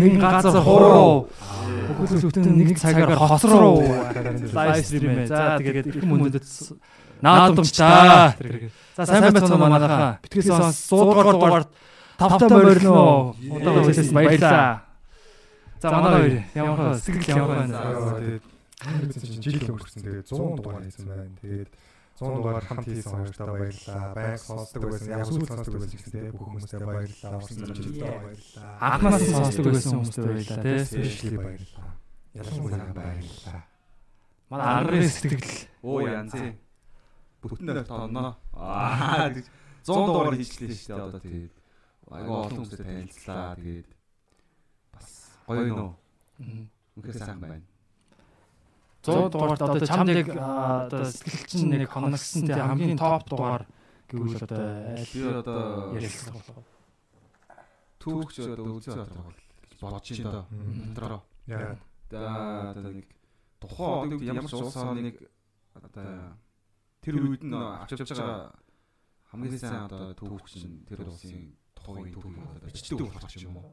бата хоороо нэг газар хоороо. Бүхэл бүтэн нэг цагаар хоцроо. Лайв стрим ээ. За тэгээд их мөндөд наадамчтаа. За сайн байцгаана манайхаа. Битгий соос 100 дугаар дугаар тавтаа морino. Удаага хэлсэн баярлаа. За манай хоёр ямар сэтгэл ямар байна? Тэгээд жил өнгөрсөн тэгээд 100 дугаар хийсэн байна. Тэгээд 100 дугаар хамт хийсэн хоёртаа баярлалаа. Баян сонсдог байсан, яг сүүл сонсдог байсан ч гэсэн бүх хүмүүстээ баярлалаа. Орсон зочдтой баярлалаа. Анхнаас нь сонсдог байсан хүмүүстээ баярлалаа тий. Спешиали баярлалаа. Ялангуяа баярлалаа. Манай ангарын сэтгэл Оо янзын. Бүтнээр тонноо. Аа 100 дугаар хийчлээ шүү дээ одоо тэгээд. Айгу олон хүмүүстэй танилцлаа тэгээд бас гоё нөө. Үнэхээр сайхан байна. 100 дугаарт одоо чамд яг одоо сэтгэл чинь нэг хоногсон тий хамгийн топ дугаар гэвэл одоо аль Би одоо ярилцсан болох. түүхч одоо үзээ батрах гэж бодож байна. Дотроо. Яа. За одоо нэг тухайн одоо ямар ч улс орныг одоо тэр үед нь авч явж байгаа хамгийн сайн одоо түүхч нь тэр улсын тухайн түүхийг одоо бичдэг болох юм уу?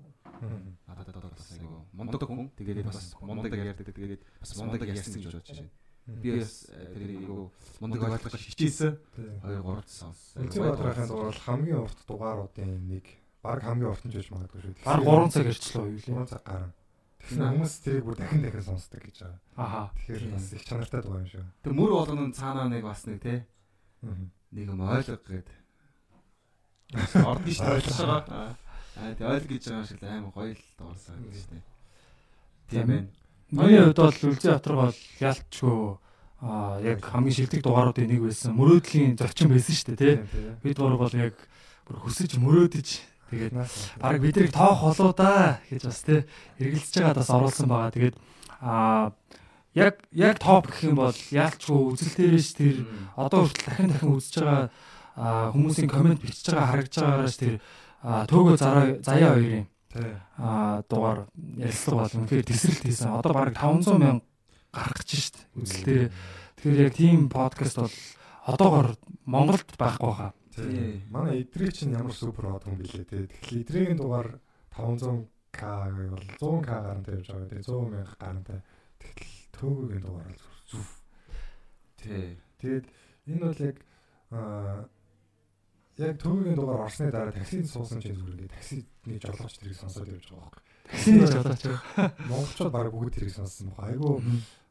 Надад одоо бас нэг мундаг хүн тэгээд бас мундаг ярьдаг тэгээд бас мундаг ярьсан гэж бодож байна. Би бас э, тэрийг айгу мундаг ойлгох хичээсэн. Хоёр гурав сонс. Үлзий бадрахын дугаар бол хамгийн урт дугааруудын нэг баг хамгийн урт нь жиж магадгүй шүү. Баг 3 цаг ирчлээ юу лээ. 3 цаг гарна. Тэгэхээр хүмүүс тэрийг бүр дахин дахин сонсдог гэж байгаа. Аха. Тэгэхээр бас их чанартай дугаар юм шүү. Тэр мөр болгоно цаанаа нэг бас нэг те нэг юм ойлго гээд. Ордон шүү дээ ойлгож байгаа. Аа тэг ойлго гэж байгаа шиг амар гоё л дуурсан гэж дээ. Тийм ээ. Миний хувьд бол Үлзий Батар бол ялчгүй аа яг хамгийн шилдэг дугааруудын нэг байсан. Мөрөөдлийн зочин байсан шүү дээ тий. Бид гурав бол яг бүр хүсэж мөрөөдөж тэгээд баг бидрийг тоох болоо да гэж бас тий эргэлзэж байгаад бас оруулсан байгаа. Тэгээд аа яг яг топ гэх юм бол яалчгүй үзэл дээрээс тэр одоо хүртэл дахин дахин үзэж байгаа аа, хүмүүсийн комент бичиж байгаа харагдж байгаараас тэр төөгөө зараа заяа хоёрын Тий. аа дугаар ярилцлага бол үнэхээр тесрэлт хийсэн. Одоо бараг 500 мянга гарах гэж шít үзэл дээр. Тэгэхээр яг тийм подкаст бол одоогор Монголд байхгүй хаа. Тий. Манай идрээ чинь ямар супер од хүн билээ тий. Тэгэхээр идрэгийн дугаар 500к бол 100к гарантай явж байгаа. Тэгээ 100 мянга гарантай. Тэгэхээр төвөгийн дугаар бол зүв. Тий. Тэгээд энэ бол яг аа яг төвөгийн дугаар орсны дараа таксид суусан чинь зүгээр ингээд таксидны жолооч тэрийг сонсоод явж байгаа байхгүй. Таксины жолооч. Монголчууд баг бүгд тэрийг сонссон баг. Айгу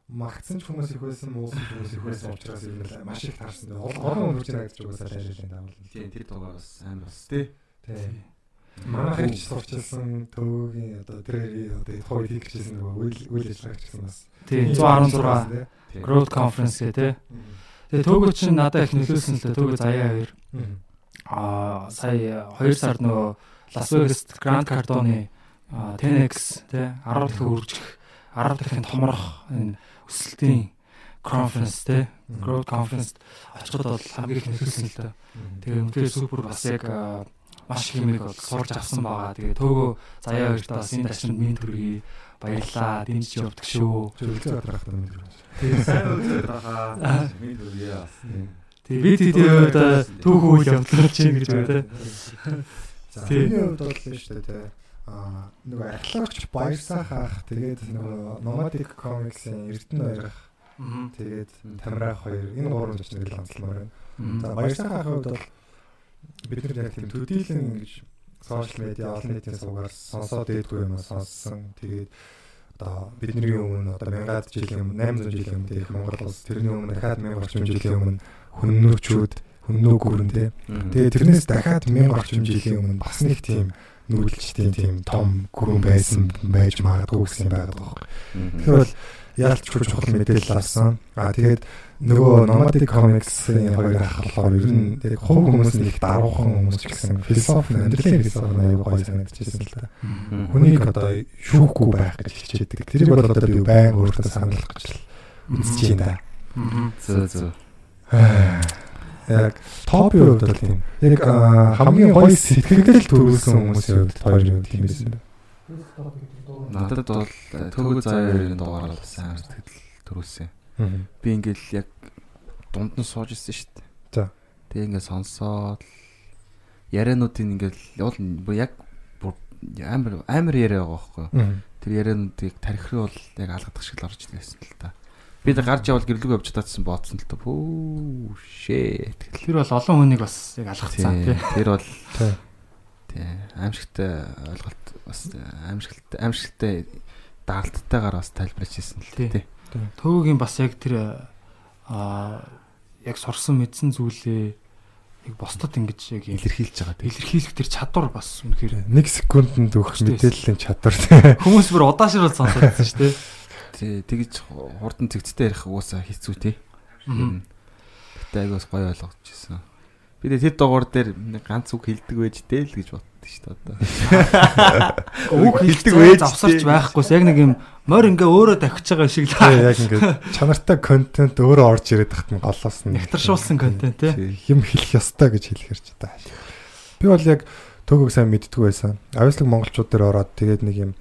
магтсан ч хүмүүс их байсан, муусан ч хүмүүс их байсан учраас ер нь маш их таарсан. Олон хүрч найдаж угаасаа лайлаа даавал. Тийм тэр дугаар бас амар бас тий. Тий. Манай хэрэг сурчилсан төвөгийн одоо тэр одоо хойд хийх гэжсэн нөгөө үйл үйл ажиллагаа гэсэн бас. Тийм 116 Growth Conference гэх тий. Тэгээ төөгөө чинь надад их нөлөөлсөн л дээ. Төөгөө заяа хоёр. Аа сая 2 сард нөгөө Лас Вегаст Grand Cardone 10x тий 10 дахин үржих 10 дахин томрох энэ өсөлтийн conference тий growth conference очиход бол хамгийн их нөлөөлсөн л дээ. Тэгээ үнэхээр супер бас яг маш их юм бол сурж авсан байгаа. Тэгээ төөгөө заяа хоёрт бас энэ тачинд минь төргий баярлаа. Дэмжиж явдаг шүү. Зөвлөж адрах юм. Тэгээ Сайн үзээд байгаа. Миний дүрээ. Тэгээ бид хэдийн одоо түүх үйл явдлаар чинь гэж байна тий. За Тий. миний хувьд бол шүү дээ. Аа нөгөө археологч баярсаа хаах тэгээд нөгөө nomadic comics-ийн Эрдэнэ баярах тэгээд Тамираах хоёр энэ гурван зочныг ланцламаар байна. За баярсаа хаах хувьд бол бид нар яг тийм төдийлөн ингэж сошиал медиа олон нийтийн суугаар сонсоод дээдгүй юм сонссон. Тэгээд одоо бидний өмнө одоо мянгаад жилийн өмнө 800 жилийн өмнө Монгол улс тэрний өмнө дахиад 1000 орчим жилийн өмнө хүннөөчүүд хүннөө гүрэн тий. Тэгээ тэрнээс дахиад 1000 орчим жилийн өмнө бас нэг тийм нүүдэлчдийн тийм том гүрэн байсан байж магадгүй гэсэн байгаад байгаа. Тэгэхээр бол яалч хүч чухал мэдээлэл авсан. Аа тэгээд нөгөө nomadic comics-ийн хоёр ах болохоор ер нь яг хувь хүмүүс их даруухан хүмүүс ч гэсэн философи амьдралын философи аягүй гоё санагдчихсэн л та. Хүнийг одоо шүүхгүй байх гэж хичээдэг. Тэрийг бол одоо би байн өөртөө сануулгах гэж л үзэж байна. Зөө зөө. Яг топын хувьд бол тийм. Яг хамгийн гоё сэтгэгдэл төрүүлсэн хүмүүсийн хувьд хоёрын хувьд тийм байсан. Надад бол э, төгөө заяарын дугаар бол сайн сэтгэл төрүүлсэн. Би ингээл яг дунд нь сууж ирсэн шүү дээ. За. Тэгээ ингээд сонсоод яриануудын ингээл уул яг амар амар яриа байгаа байхгүй. Тэр яриануудыг тархируу бол яг алгадах шиг л орж ирсэн л та. Би дэ гарч явал гэрлэг явж татсан бооцсон л та. Пүү шээ. Тэр бол олон хүнийг бас яг алгацсан тий. Тэр бол Тий. тий аимшигтай ойлголт бас аимшигтай аимшигтай дагалттайгаар бас тайлбарч ирсэн л Тий. Төвөгийн бас яг тэр аа яг сурсан мэдсэн зүйлээ яг бусдад ингэж яг илэрхийлж байгаа тий. илэрхийлэх тэр чадвар бас үнэхээр 1 секундэд өгөх мэдээллийн чадвар тийм. хүмүүс бүр удаашрал сонсоод байсан шүү дээ. Тий тэгж хурдан цэгцтэй ярих угаасаа хэцүү тий. Гэтэ айгаас гоё ойлгож ирсэн. Би тэр дугаар дээр ганц үг хэлдэг байж дээ л гэж боддоо шүү дээ одоо. Үг хэлдэг байж завсарч байхгүйс яг нэг юм морь ингээ өөрөө тавьчих байгаа шиг л Тий, яг ингээд чанартай контент өөрөө орж ирээд тахт нь голоос нь нэгтаршуулсан контент тий. юм хэлэх ёстой гэж хэлэхэр ч та. Би бол яг төгөөг сайн мэддгүй байсан. Авислаг монголчууд дээр ороод тэгээд нэг юм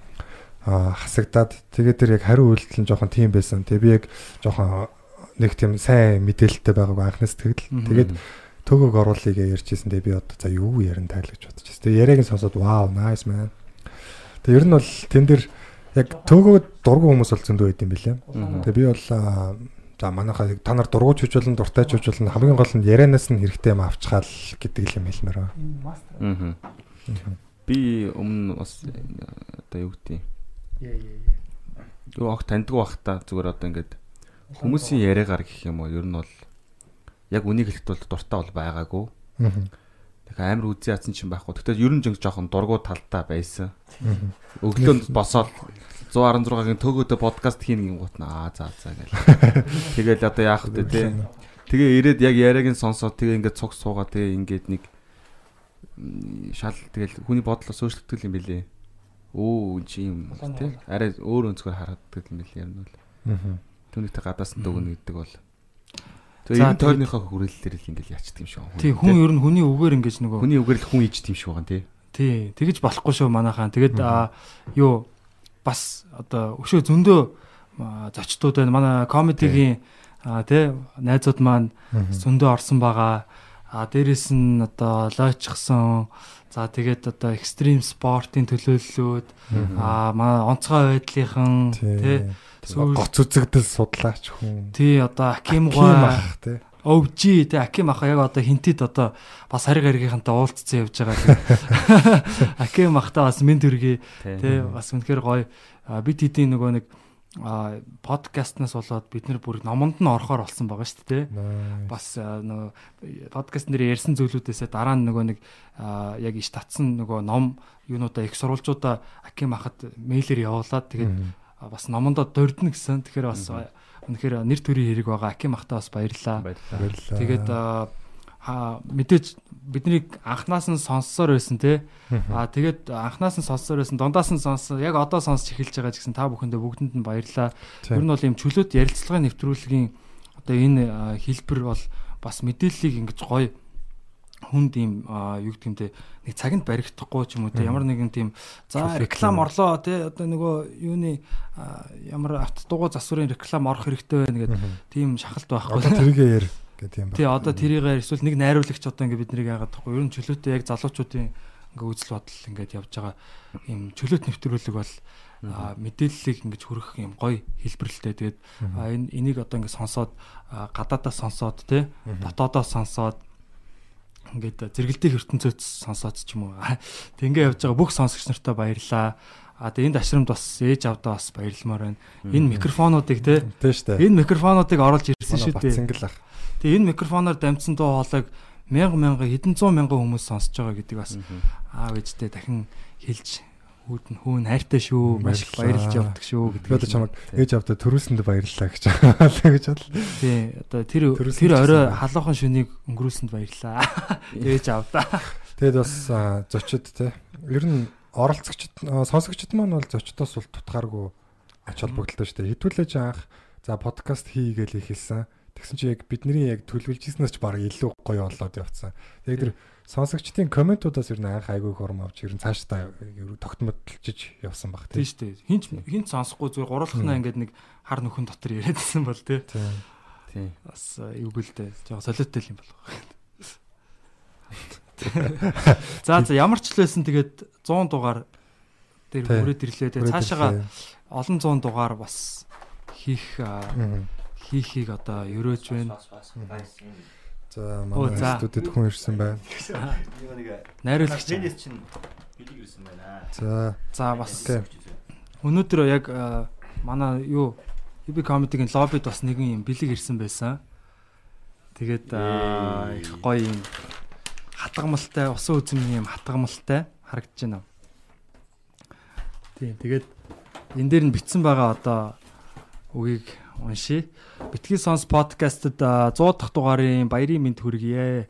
хасагдаад тэгээд тэр яг хариу үйлдэл нь жоохон тийм байсан. Тэгээд би яг жоохон нэг тийм сайн мэдээлэлтэй байгааг анхнаас тэгдэл. Мгм. Тэгээд төгөөг оруулъя гэж ярьжсэн. Тэгээд би одоо за юу ярин тайл гэж бодож байсан. Тэгээд яриаг нь сонсоод вау, nice man. Тэгээд ер нь бол тэн дээр яг төгөөд дургу хүмүүс бол зөндөө байд юм билээ. Тэгээ би бол за манайхаа та нар дургуйч хүч болон дуртай хүч болон хамгийн гол нь ярианаас нь хэрэгтэй юм авчгаал гэдэг юм хэлмээр байна. Аа. Би өмнө бас э, одоо юу гэдэг юм. Юу ах таньдгүй бах та зүгээр одоо ингээд хүмүүсийн яриагаар гэх юм уу ер нь бол яг үнийг хэлэхэд бол дуртай бол байгаагүй. Тэгэхээр амар үзий ядсан ч юм байхгүй. Тэгтээ ер нь жинг жоохон дургу талтай байсан. Өглөөнд босоод 116-гийн төгөөдөө подкаст хийн гин гут аа за за гэл. Тэгэл одоо яах вэ те. Тэгээ ирээд яг яриаг нь сонсоод тэгээ ингээд цуг суугаа тэгээ ингээд нэг шал тэгэл хүний бодлоос өөрчлөгдөх юм билээ. Өө чи юм те. Арай өөр өнцгөр харагддаг юм ер нь бол. Түүнийхтэй гадаас нь дөгнө гэдэг бол. Тэгээ энэ тэгээд- тойрныхоо хүрээлэлээр л ингээд яачдаг юм шиг байна. Тий хүн ер нь хүний үгээр ингэж нөгөө хүний үгээр л хүн ичдэг юм шиг байгаа тий. тий тэгэж болохгүй шүү манайхаа. Тэгээд аа, юу бас одоо өшөө зөндөө аа, зочдууд байна. Манай комедигийн аа, тий найзууд маань зөндөө орсон байгаа. А дээрэс нь одоо лойчгсон. За тэгээд одоо экстрим спортын төлөөллүүд аа манай онцгой байдлынхан тий Гоц үзэгдэл судлаач хүн. тий одоо Аким Ким гоо тий. өвжи тий Аким ах яг одоо хинтэд одоо бас хариг харигийнхантай уулзсан явж байгаа. Аким ахтаа бас мен төргий тий бас үнэхээр гоё бид хэдийн нөгөө нэг а, подкастнаас болоод бид нэр бүр номонд нь орохоор болсон байгаа шүү дээ. бас нөгөө подкаст нэр ярьсан зүйлүүдээсээ дараа нь нөгөө нэг яг иш татсан нөгөө ном юунуудаа их сурвалжуудаа Аким ахад мэйлэр явуулаад тэгээд бас номондоо дурдна гэсэн. Тэгэхээр бас үнэхээр нэр төрийн хэрэг байгаа. Аким ахтаа бас баярлаа. Баярлалаа. Тэгээд а, мэдээж бидний анханаас нь сонссоор байсан те. А тэгээд анханаас нь сонссоор байсан, дундаас нь сонссон. Яг одоо сонсч эхэлж байгаа гэсэн та бүхэндээ бүгдэнд нь баярлалаа. Ер нь бол юм чөлөөт ярилцлагын нэвтрүүлгийн одоо энэ хэлбэр бол бас мэдээллийг ингэж гоё хүнд а, юу гэдэг юм те нэг цагт баригдахгүй ч юм уу те. Ямар нэгэн тийм за реклам орлоо те. Одоо нөгөө юуны ямар авто дугуй засварын реклам орох хэрэгтэй байна гэдэг тийм шахалт байхгүй. Одоо тэргээ яар гэдэг юм Тий одоо тэрийгээр эсвэл нэг найруулагч одоо ингээд биднийг яагаад тахгүй ер нь чөлөөтэй яг залуучуудын ингээд үзэл бодол ингээд явж байгаа юм чөлөөт нэвтрүүлэг бол мэдээллийг ингээд хүргэх юм гоё хэлбэрлэлтэй тэгээд энэ энийг одоо ингээд сонсоод а, гадаадаас сонсоод тий дотоодоос сонсоод ингээд зэрэгэлдэх ертөнцөөс сонсоод ч юм уу. Тэг ингээд явж байгаа бүх сонсогч нартай баярлаа. А тэг энд ашрамд бас ээж авдаа бас баярламаар байна. Энэ микрофонуудыг штэ. энэ микрофонуудыг оруулж ирсэн шүү дээ. Бацангал ах. Тэгээ энэ микрофоноор дамжсан дуу хоолойг мянга мянга хэдэн зуун мянган хүмүүс сонсож байгаа гэдэг бас аав ээжтэй дахин хэлж хүүдэн хүүн хайртай шүү маш их баярлж Баярлалаа. явдаг шүү гэдэг. чамд ээж авдаа төрүүлсэнд баярлалаа гэж хаалаа гэж бодлоо. Тий одоо тэр тэр орой халуухан шөнийг өнгөрүүлсэнд баярлаа. Ээж авдаа. Тэгэд бас зочид те. Ер нь оролцогчд сонсогчд маань бол зочдоос бол тутгааргүй ач холбогдолтой шүү дээ. Хэдүүлээж анх За подкаст хийгээл ихэлсэн. Тэгсэн чи яг бидний яг төлөвлөжсэнээс ч баг илүү гоё болоод явцсан. Яг тэр сонсогчдын комментуудаас ер нь анх айгүй хорм авч ер нь цаашдаа тогтмодлж явсан баг тийм шүү дээ. Хинч хинч сонсохгүй зүгээр гурлахнаа ингээд нэг хар нөхөн дотор яриадсан бол тийм. Тийм. Бас юу гэлтэй жоо солиотой юм болох. За за ямар ч л байсан тэгээд 100 дугаар дээр хүрээд ирлээ. Тэгээд цаашаага олон зуун дугаар бас хийх хийхийг одоо ерөөж байна. За манай студид хүн ирсэн байна. Найруулагч чинь билег ирсэн байна. За за бас өнөөдөр яг манай юу UB comedy-гийн лоббид бас нэгэн юм бэлэг ирсэн байсан. Тэгээд их гоё юм хатгамалтай усан үзмний юм хатгамалтай харагдаж байна. Тийм тэгээд энэ дээр нь битсэн байгаа одоо үгийг уншия. Битгий сонс подкастт 100 дахь дугаарын баярын мэнд хүргье.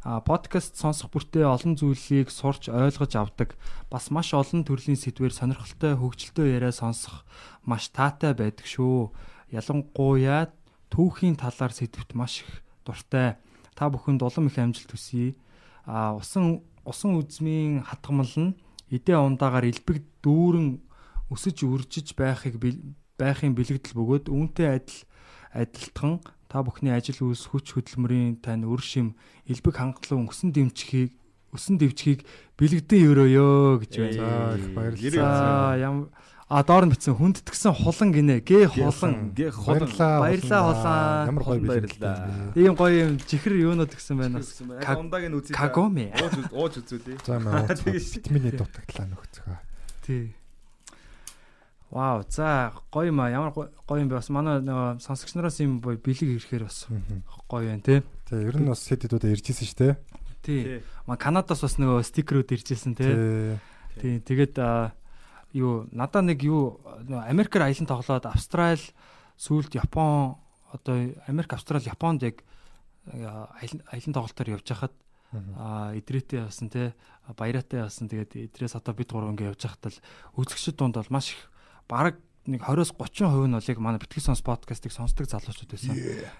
А подкаст сонсох бүртээ олон зүйлийг сурч ойлгож авдаг. Бас маш олон төрлийн сэдвээр сонирхолтой хөгжилтэй яриа сонсох маш таатай байдаг шүү. Ялангуяа түүхийн талаар сэдвт маш их дуртай. Та бүхэнд улам их амжилт хүсье. А усан усан үзмийн хатгамал нь эдээ ундаагаар элбэг дүүрэн өсөж үржиж байхыг байхын бэлэгдэл бөгөөд үүнтэй адил адилтхан та бүхний ажил үйлс хүч хөдөлмөрийн тань өр шим элбэг хангалуун өсөн дэмжихийг өсөн дэвчхийг бэлэгдэн өрөөё гэж байна. За их баярлалаа. Ямар А доор нь битсэн хүндэтгсэн хулан гинэ. Г хулан. Г хулан. Баярлаа хулан. Ямар гоё баярлалаа. Ийм гоё юм чихэр юунод гсэн байна. Ондааг нь үзье. Кагоми. Ууж ууж үзүүлээ. За маа витамины дутагдлаа нөхцөө. Тий. Вау, за гоё юм а. Ямар гоё юм бэ? Бас манай нөгөө сонсогч нараас юм бой бэлэг ирэхээр бас гоё байна тий. Тий, ер нь бас сэдвүүдээ иржсэн шүү дээ. Тий. Маа Канадаас бас нөгөө стикерүүд иржсэн тий. Тий. Тэгээд юу надаа нэг юу Америкээр аялан тоглоод Австрал сүүлд Япон одоо Америк Австрал Японд яг аялан тоглолтоор явж хахад а идрээтэй явсан те баяраатай явсан тэгээд идрээс одоо бид гурав ингээ явж хахад л үзэгчд дунд бол маш их бараг нэг 20-оос 30% нь бол яг манай битгий сонс подкастыг сонсдог залуучууд байсан.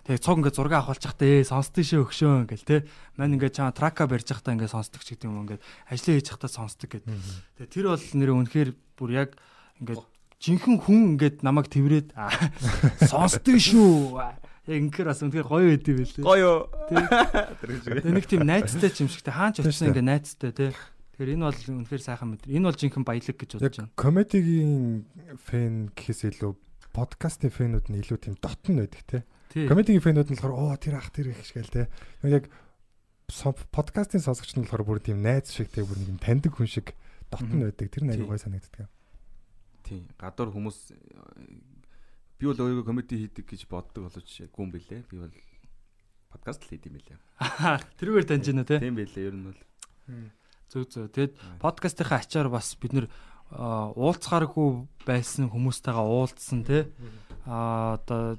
Тэгээ цуг ингээд зураг авахулж захтаа ээ сонсдог шээ өгшөө ингээл те. Мань ингээд чаа трака барьж захтаа ингээд сонсдог ч гэдэг юм ингээд ажлаа хийж захтаа сонсдог гэдэг. Тэгээ тэр бол нэр үнэхээр бүр яг ингээд жинхэнэ хүн ингээд намайг тэрврээд сонсдог шүү. Яг ингээр бас үнэхээр гоё байд юм билээ. Гоё. Тэгээ нэг тийм найцтай ч юм шигтэй хаач очсон ингээд найцтай те. Тэгэхээр энэ бол үнэхээр сайхан мэд. Энэ бол жинхэнэ баялаг гэж бодож байна. Комедигийн фэн гэхээс илүү подкастын фэнүүд нь илүү тийм дотн байдаг те. Комедигийн фэнүүд нь болохоор оо тэр ах тэр их шгээл те. Яг подкастын сонсогч нь болохоор бүр тийм найз шиг те бүр нэг таньдаг хүн шиг дотн байдаг. Тэр нь аягүй гой санагддаг. Тийм. Гадуур хүмүүс би бол өөрийгөө комеди хийдэг гэж боддог боловч гүн бэлээ. Би бол подкаст л хийдэм билээ. Тэрүүгээр таньж байна те. Тийм билээ. Ер нь бол. Зөв зөв. Тэгэд подкастынхаа ачаар бас бид нэр уулзгааргүй байсан хүмүүстэйгээ уулзсан тий. А одоо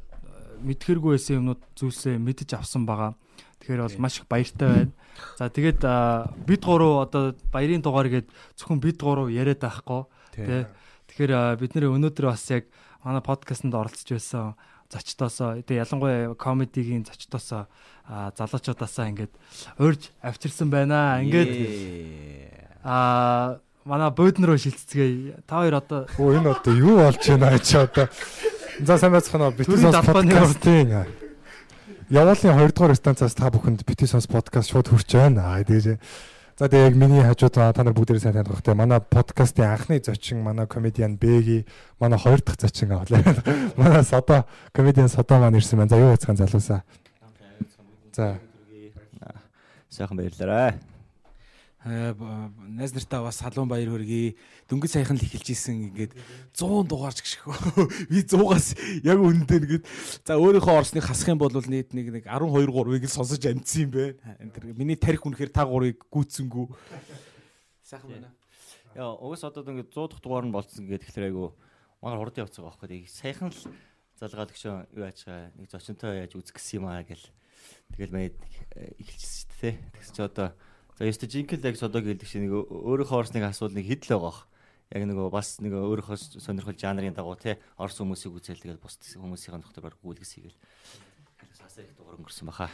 мэдхэргүй байсан юмнууд зүйлсээ мэдэж авсан байгаа. Тэгэхээр бол маш их баяртай байна. За тэгээд бид гурав одоо баярын дугаар гээд зөвхөн бид гурав яриад байхгүй тий. Тэгэхээр бид нэр өнөөдөр бас яг манай подкастэнд оролцож байсан зочдоосоо тэгээ ялангуяа комедигийн зочдоосоо залуучуудаасаа ингээд урьж авчирсан байна. Ингээд аа манай бөөднөр шилццгээе. Та хоёр одоо Оо энэ одоо юу болж байна чи одоо. За сайн байцгаана. Битүүс подкастын Яваалын 2 дугаар станцаас та бүхэнд Битүүс подкаст шууд хүрч байна. Аа тэгэж За тэгээ яг миний хажууд та нар бүгдээрээ сайн таних те манай подкастын анхны зочин манай комедиан Бэги манай хоёр дахь зочин авлаа. Манай Содо комедиан Содо маань ирсэн байна. За юу яцхан залуусаа. За. Сайхан баярлалаа. Найз нартаа бас халуун баяр хүргэе. Дөнгөж саяхан л эхэлж исэн ингээд 100 дугаарч гიშх. Би 100-аас яг үнэндээ нэгэд за өөрийнхөө орсныг хасах юм бол нийт нэг нэг 12 3-ыг л сонсож амжсан юм. Тэр миний тарих үнэхээр та гурыг гүйцэнгүү. Сайхан байна. Яа, угс одоо ингээд 100 дахь дугаар нь болцсон гэдэг тэгэхээр айгу магаар хурд явцгаа байхгүй. Саяхан л залгаад гүшөө юу яаж байгаа нэг зочинтой яаж үзэх гэсэн юм аа гэл. Тэгэл мэд эхэлчихсэн шүү дээ. Тэгс чи одоо За ёстой жинхэнэ яг содог хэлдэг чинь нэг өөрийнхөө орсныг асуул нэг хідл байгаа бах. яг нөгөө бас нөгөө өөрийнхөө сонирхол жанрын дагуу те орс хүмүүсийг үзэл тэгээд бус хүмүүсийн доктор баг гүйлгэс хийгээл. Сасаа их дугаар өнгөрсөн баха.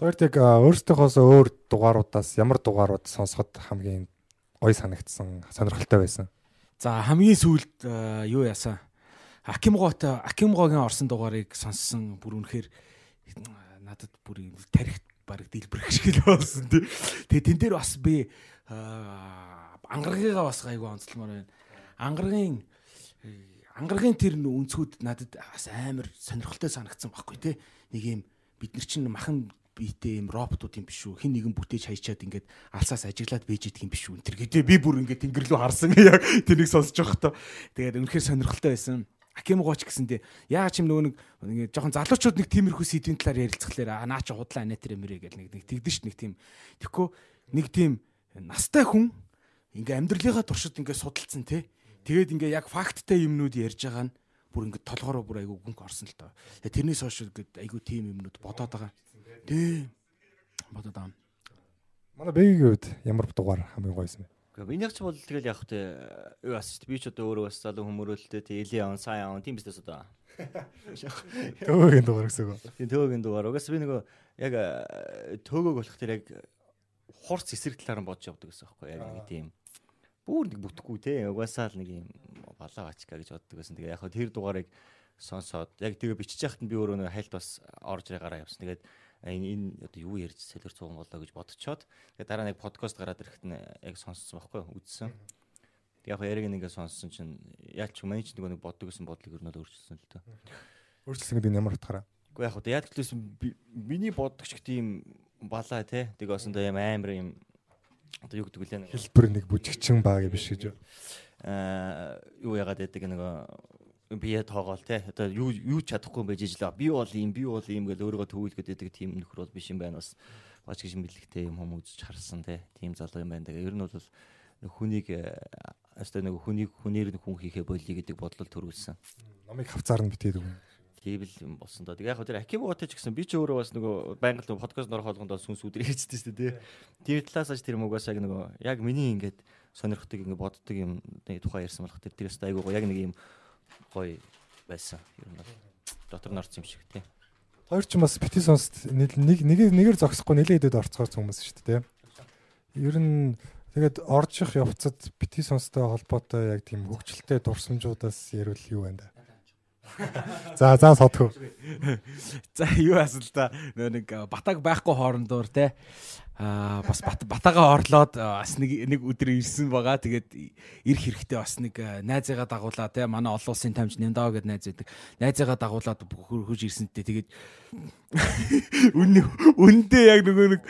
Хоёрт яг өөрсдийнхоос өөр дугааруудаас ямар дугаарууд сонсоход хамгийн гоё санагдсан, сонирхолтой байсан. За хамгийн сүүлд юу яасан? Акимгоотой Акимгоогийн орсон дугаарыг сонссон бүр үнэхээр надад бүр тарихт баг дэлбэрэх шиг л болсон тий. Тэгээ тэн дээр бас би аа, ангаргыгаа бас гайгүй онцлмоор байна. Ангаргийн э, ангаргийн тэр үнцгүүд надад бас амар сонирхолтой санагдсан байхгүй тий. Нэг юм бид нар чинь махан биетэй юм роботууд юм биш үү? Хин нэгэн бүтээж хайчаад ингээд алсаас ажиглаад бийж идэх юм биш үү? Тэр гэдэг би бүр ингээд тэнгэр рүү харсан яг тэрийг сонсож хто. Тэгээд үнэхээр сонирхолтой байсан. Акимгооч гэсэндээ яагаад ч юм нөгөө нэг ингээд жоохон залуучууд нэг тиймэрхүү сэдвийн талаар ярилцхлаэр аа наа чи худлаа анаа тэр юмэрэ гэл нэг тэгдэж ш нэг тийм. Тэгэхгүй нэг тийм настай хүн ингээ амьдралынхаа туршид ингээ судалсан те. Тэгээд ингээ яг факттай юмнууд ярьж байгаа нь бүр ингээ толгороо бүр айгу гүнг орсон л тоо. Тэрнээс хойш ингээд айгу тийм юмнууд бодоод байгаа. Тий. Бодоод байгаа. Манай бэгийн үед ямар дугаар хамгийн гоё юм бэ? Миний ч бол тэгэл яг хөтэ юу бас шүү дээ. Би ч одоо өөрөө бас залуу хүмүүрэлтэй тий эли аван сайн аван тийм бизнес одоо. Төвөгийн дугаар гэсэн үг. Тийм төөгийн дугаар. Угаас би нөгөө яг э, төөгөөг болох тэр яг хурц эсрэг талаар нь бодож явдаг гэсэн байхгүй яг нэг тийм бүр нэг бүтэхгүй те угаасаа л нэг юм балаа ачка гэж боддог гэсэн. Тэгээ яг тэр дугаарыг сонсоод яг тэгээ бичиж яхад нь би өөрөө нэг хайлт бас орж гараа явсан. Тэгээд энэ энэ одоо юу ярьж солиор цуган болоо гэж бодцоод тэгээ дараа нэг подкаст гараад ирэхэд нь яг сонссон байхгүй үзсэн. Яг яг ингээ сонссон чинь яач манай ч нөгөө нэг боддог гэсэн бодлыг өрнөд өөрчилсөн л тоо. Өөрчлөсөн гэдэг нь ямар утгаараа? Уу яг одоо яг төлөөсөн миний бодогч гэх тийм балаа те. Тэгээ бас одоо юм амар юм одоо юу гэдэг үлээ нэг Хэлбэр нэг бүжигчин баг биш гэж. аа юу ягаад байдаг нөгөө бие тоогоол те. Одоо юу юу чадахгүй юм байж ижлээ би бол юм би бол юм гэж өөрийгөө төвүүлгээд байдаг тийм нөхөр бол биш юм байна бас. Бач гэж мэдлэгтэй юм хүмүүс үзэж харсан те. Тийм залуу юм байна тэгээ. Ер нь бол хүнийг өстой нэг хүнийг хүнээр нэг хүн хийхэ болиё гэдэг бодлол төрүүлсэн. Номыг хавцаар нь битээд өгнө. тийм л юм болсон доо. Яг хөө тэр акимготой ч гэсэн би ч өөрөө бас нөгөө байнга л подкаст нөрөх болгонд сүнс үдрээ хийжтэй шүү дээ. Тийм талаас аж тэр мөгөөс яг нөгөө яг миний ингээд сонирхдаг ингээд боддог юм тухай ярьсан болох тэр тэрээс айгуу гоё яг нэг юм гоё байсан. Ер нь бол дотор нь орсон юм шиг тий. Хоёр ч бас бити сонсд нэг нэг нэгээр зогсохгүй нэлээд идэд орцгоор хүмүүс шүү дээ. Ер нь тэгээд орж их явцад бити сонстой холбоотой яг тийм хөвгчлөлтэй дурсамжуудаас ярил юу байна да. За за содхоо. За юу асал та нөө нэг батаг байхгүй хоорондоор те аа бас батагаа орлоод бас нэг нэг өдөр ирсэн байгаа. Тэгээд ирэх хэрэгтэй бас нэг найзыгаа дагуулаа те манай олон улсын тамж Нямдаа гэдэг найз байдаг. Найзыгаа дагуулаад хөрж ирсэнтэй тэгээд үн үндэ яг нөгөө нэг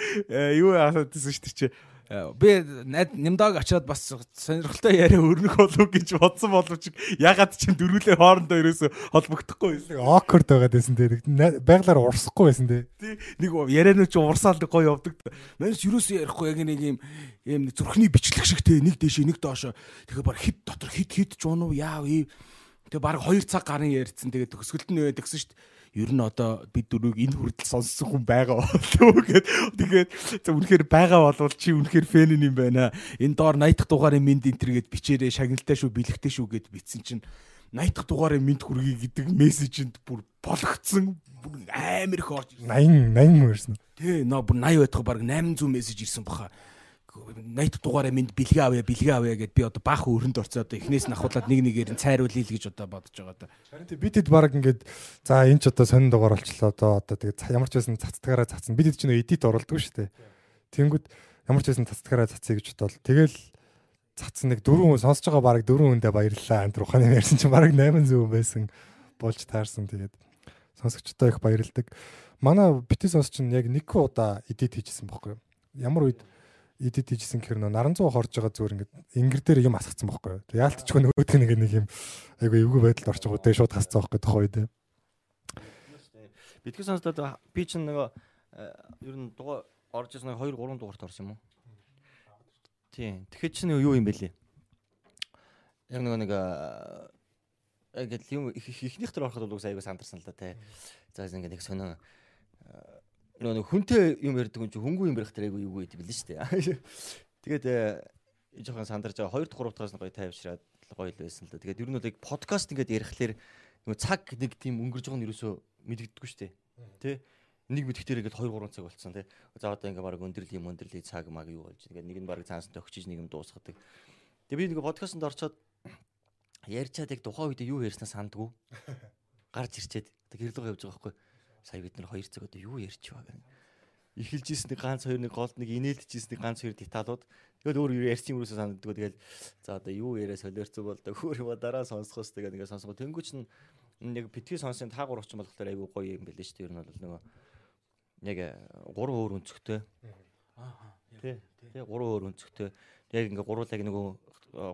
юу асаадсэн шүү дээ чи би нямдаг очиод бас сонирхолтой яриа өрнөх болов гэж бодсон боловч ягаад ч дөрүлээ хоорондоо ерөөсө холбогдохгүй байсан. Awkward байгаад байсан те. Байглаар урсахгүй байсан те. Нэг яриануу чи урсаал гоё явдаг. Манайс ерөөсө ярихгүй яг нэг юм юм зүрхний бичлэг шиг те. Нэг дэшээ нэг доошоо. Тэгэхээр баг хит дотор хит хит ч унуу яав. Тэгээ баг 2 цаг гарын ярьцсан. Тэгээ төгсгөлт нь шүү дээ ер нь одоо бид дөрөв энэ хүртэл сонссон хүн байгаа болов гэд тэгээд за үнэхээр байгаа болвол чи үнэхээр фэн юм байна. Энэ доор 80 дахь дугаарын минд энтергээд бичээрээ шагналтай шүү бэлэгтэй шүү гэд бичсэн чинь 80 дахь дугаарын минд хүргэе гэдэг мессежэнд бүр болгоцсон амар их орж 80 80 мөрсөн. Тий, нөө бүр 80 байтах баг 800 мессеж ирсэн баха. 80 дугаараа минь бэлгээ авъя бэлгээ авъя гэд би одоо баах өрөнд орцоо одоо эхнээс нь ахуулаад нэг нэгээр нь цайруулъя л гэж одоо бодож байгаа да. Харин тий бидэд баг ингээд за энэ ч одоо сонин дугаар болчлоо одоо одоо тэгээд ямар ч байсан цацтагаараа цацсан бидэд ч нөө эдит оруулдаг шүү дээ. Тэнгүүд ямар ч байсан цацтагаараа цацъя гэж бодвол тэгэл цацсан нэг дөрөв сонсож байгаа баг дөрөв хүндээ баярлалаа энэ ухааны ярьсан чинь баг 800 хүн байсан болж таарсан тэгээд сонсогчдоо их баярлдаг. Манай бити сонсч нь яг нэг удаа эдит хийжсэн юу? Ямар үед эдит хийжсэн гэхэр нөө наран зуу хорж байгаа зүгээр ингээд ингэр дээр юм асгацсан байхгүй юу. Тэг яалтчгүй нөгөөдг нэг нэг юм айгу эвгүй байдалд байгаа дээ шууд хасцсан байхгүй тухай үед. Битгий сонсдод би ч нөгөө ер нь дугаа орж ирсэн 2 3 дугаарт орсон юм уу? Тийм. Тэгэхээр чи нэг юу юм бэлээ? Яг нөгөө нэг яг л юм ихнийх төр ороход бол айгу сандарсан л да тий. За ингээд нэг сонио нөгөө хүнтэй юм ярьдаг хүн чинь хөнгүү юм барих тэр айгу юу гэдэг бэлэн шүү дээ. Тэгээд жоохон сандарч байгаа. Хоёр дахь гурав дахаас нь гоё тайвшраад гоё л байсан л да. Тэгээд ер нь бол яг подкаст ингээд ярихлаэр нөгөө цаг нэг тийм өнгөрж байгаа нь ерөөсөө мэддэггүй шүү дээ. Тэ? Нэг мэдхтэр ингээд 2 3 цаг болцсон тий. За одоо ингээд баг өндөрлийн өндөрлийн цаг маг юу болж ингээд нэг нь баг цаанастай өгчиж нэг юм дуусгадаг. Тэгээ би нэг подкастт орчоод ярьчаад яг тухайн үед юу ярьснаа сандгүй. Гарч ирчээд гэр лугаа явж байгаа байхгүй. Сая бид нар 2 цаг одоо юу ярьч байгаа гэнэ эхэлж ийсэн нэг ганц хоёр нэг голд нэг инээлдэж ийсэн нэг ганц хоёр деталууд. Тэгэл өөр юу ярьсан юм уусаа санагддаг тэгэл за одоо юу яриа солиорцоо бол да хөөр юм дараа сонсохоос тэгээ ингээ сонсгоо тэнгуүч нь нэг битгий сонсын та гурав ч болохоор айгүй гоё юм байлээ шүү дээ. Ер нь бол нөгөө яг гурван өөр өнцгтэй аа тий. тий гурван өөр өнцгтэй яг ингээ гуруулаг нөгөө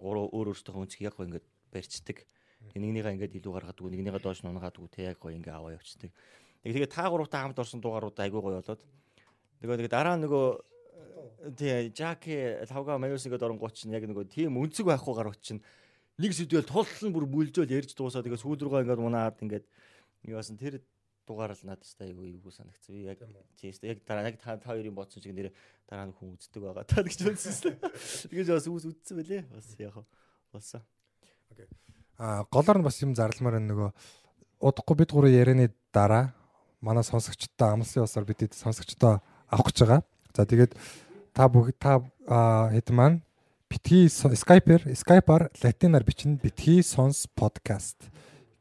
гурван өөр өөртөө өнцгийг яг ингээ барьцдаг. Нэгнийгаа ингээд илүү гаргадаг нэгнийгаа доош нунгаадаг тий яг гоё ингээ аваа явцдаг тэгээ та гуравтаа хамт орсон дугаарууд айгүй гоё болоод нөгөө нэг дараа нөгөө тий Жаки лавга маюс ингээд оронгууд чинь яг нөгөө тийм өнцөг байхгүй гарууд чинь нэг сэдвэл туллан бүр бүлжөөл ярьж дуусаа тэгээ сүүл рүүгээ ингээд унаад ингээд юу басан тэр дугаар л надад та айгүй юу санагцсан. Би яг тийм яг дараа яг та хоёрын бодсон шиг нэр дараа нь хүн үздэг байгаа. Та гэж бодсон. Тэгэж бас үз үзсэн байлээ. Бас яг болсон. Окей. А голоор нь бас юм зарламаар нөгөө удахгүй бид гурав ярианы дараа манай сонсогчдоо амлсан усаар бид сонсогчдоо авах гэж байгаа. За тэгээд та бүгд та хэд маань битгий Skype-ээр Skype-аар латинаар бичнэ битгий сонс подкаст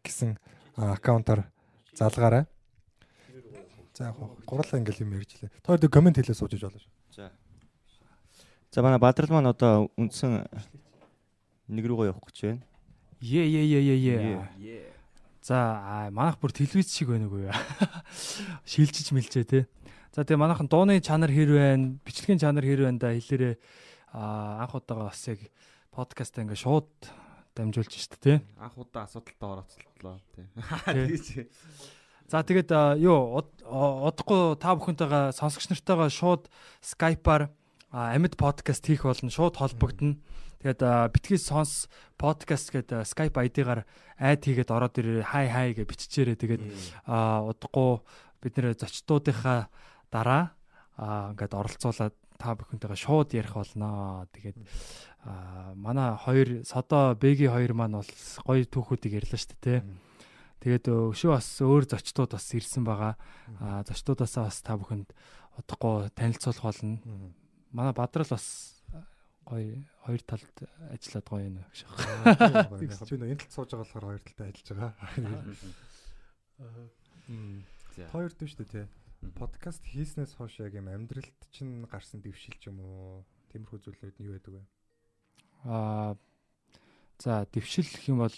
гэсэн аккаунтаар залгаарай. За яг гурлаа ингээл юм ярьж лээ. Тоор дэ комент хэлээ сууж болно шүү. За. За манай Бадрал маань одоо үндсэн нэг рүүгээ явах гэж байна. Е е е е е. За манайх бүр телевиз шиг байна уу яа. Шилжиж мэлжээ те. За тэгээ манайхан дууны чанар хэр байна, бичлэгийн чанар хэр байна да хэлээрээ анх удаага бас яг подкастаа ингээ шууд дамжуулж штэ тий. Анх удаа асуудалтай орооцлоо тий. За тэгээд юу удахгүй та бүхэнтэйгээ сонсогч нартайгаа шууд Skype-аар амьд подкаст хийх болно, шууд холбогдно. Тэгээд битгий сонс подкаст гэдэг Skype ID-гаар айд хийгээд ороод ирээ хай хай гэж биччихээрээ тэгээд удахгүй бид нэр зочдуудынхаа дараа аа ингээд оролцуулаад та бүхэнтэйгээ шууд ярих болноо. Тэгээд манай хоёр содо бэги хоёр маань бол гоё түүхүүдийг ярьлаа шүү дээ. Тэгээд өшөө бас өөр зочдууд бас ирсэн байгаа. Аа зочдуудаасаа бас та бүхэнд удахгүй танилцуулах болно. Манай Бадрал бас гоё хоёр талд ажиллаад гоё юм гэж байна. Би энэ талд сууж байгаа болохоор хоёр талд ажиллаж байгаа. Хоёр дүү шүү дээ тий. Подкаст хийснээс хойш яг юм амьдралд чинь гарсан дэвшил ч юм уу? Тиймэрхүү зүйлүүд нь юу байдаг вэ? Аа за дэвшил гэх юм бол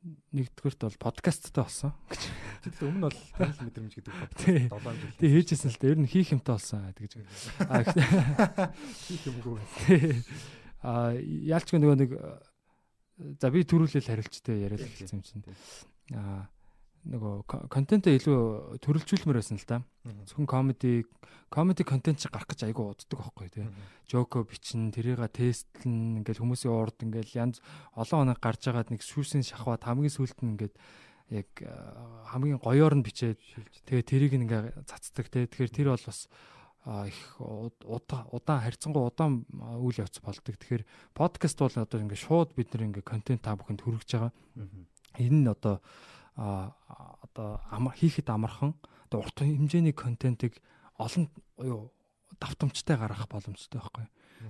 нэгдүгээрт бол подкасттай болсон гэж. Тэгэл өмнө бол танил мэдрэмж гэдэг подкаст 7 жил. Тэг хийжсэн л дээ. Ер нь хийх юмтай болсон гэж. Хийх юмгүй. Аа яалчгүй нөгөө нэг за би төрүүлэл харилцтай яриад хэлсэн юм чинь. Аа нөгөө контентоо илүү төрөлжүүлмээр байсан л да. Зөвхөн комеди комеди контент чи гарах гэж айгүй уддаг байхгүй тий. Жоко бичин тэрийг тестлэн ингээл хүмүүсийн урд ингээл янз олон оног гарч байгаад нэг шүүсийн шахваад хамгийн сүүлд нь ингээд яг хамгийн гоёор нь бичээд тэгээ тэрийг ингээ цацдаг тий. Тэгэхээр тэр бол бас их удаан харьцангуй удаан үйл явц болдог. Тэгэхээр подкаст бол одоо ингээ шууд бид нэр ингээ контент та бүхэнд хүргэж байгаа. Энэ нь одоо одоо хийхэд амархан одоо урт хэмжээний контентыг олон юу давтамжтай гаргах боломжтой байхгүй.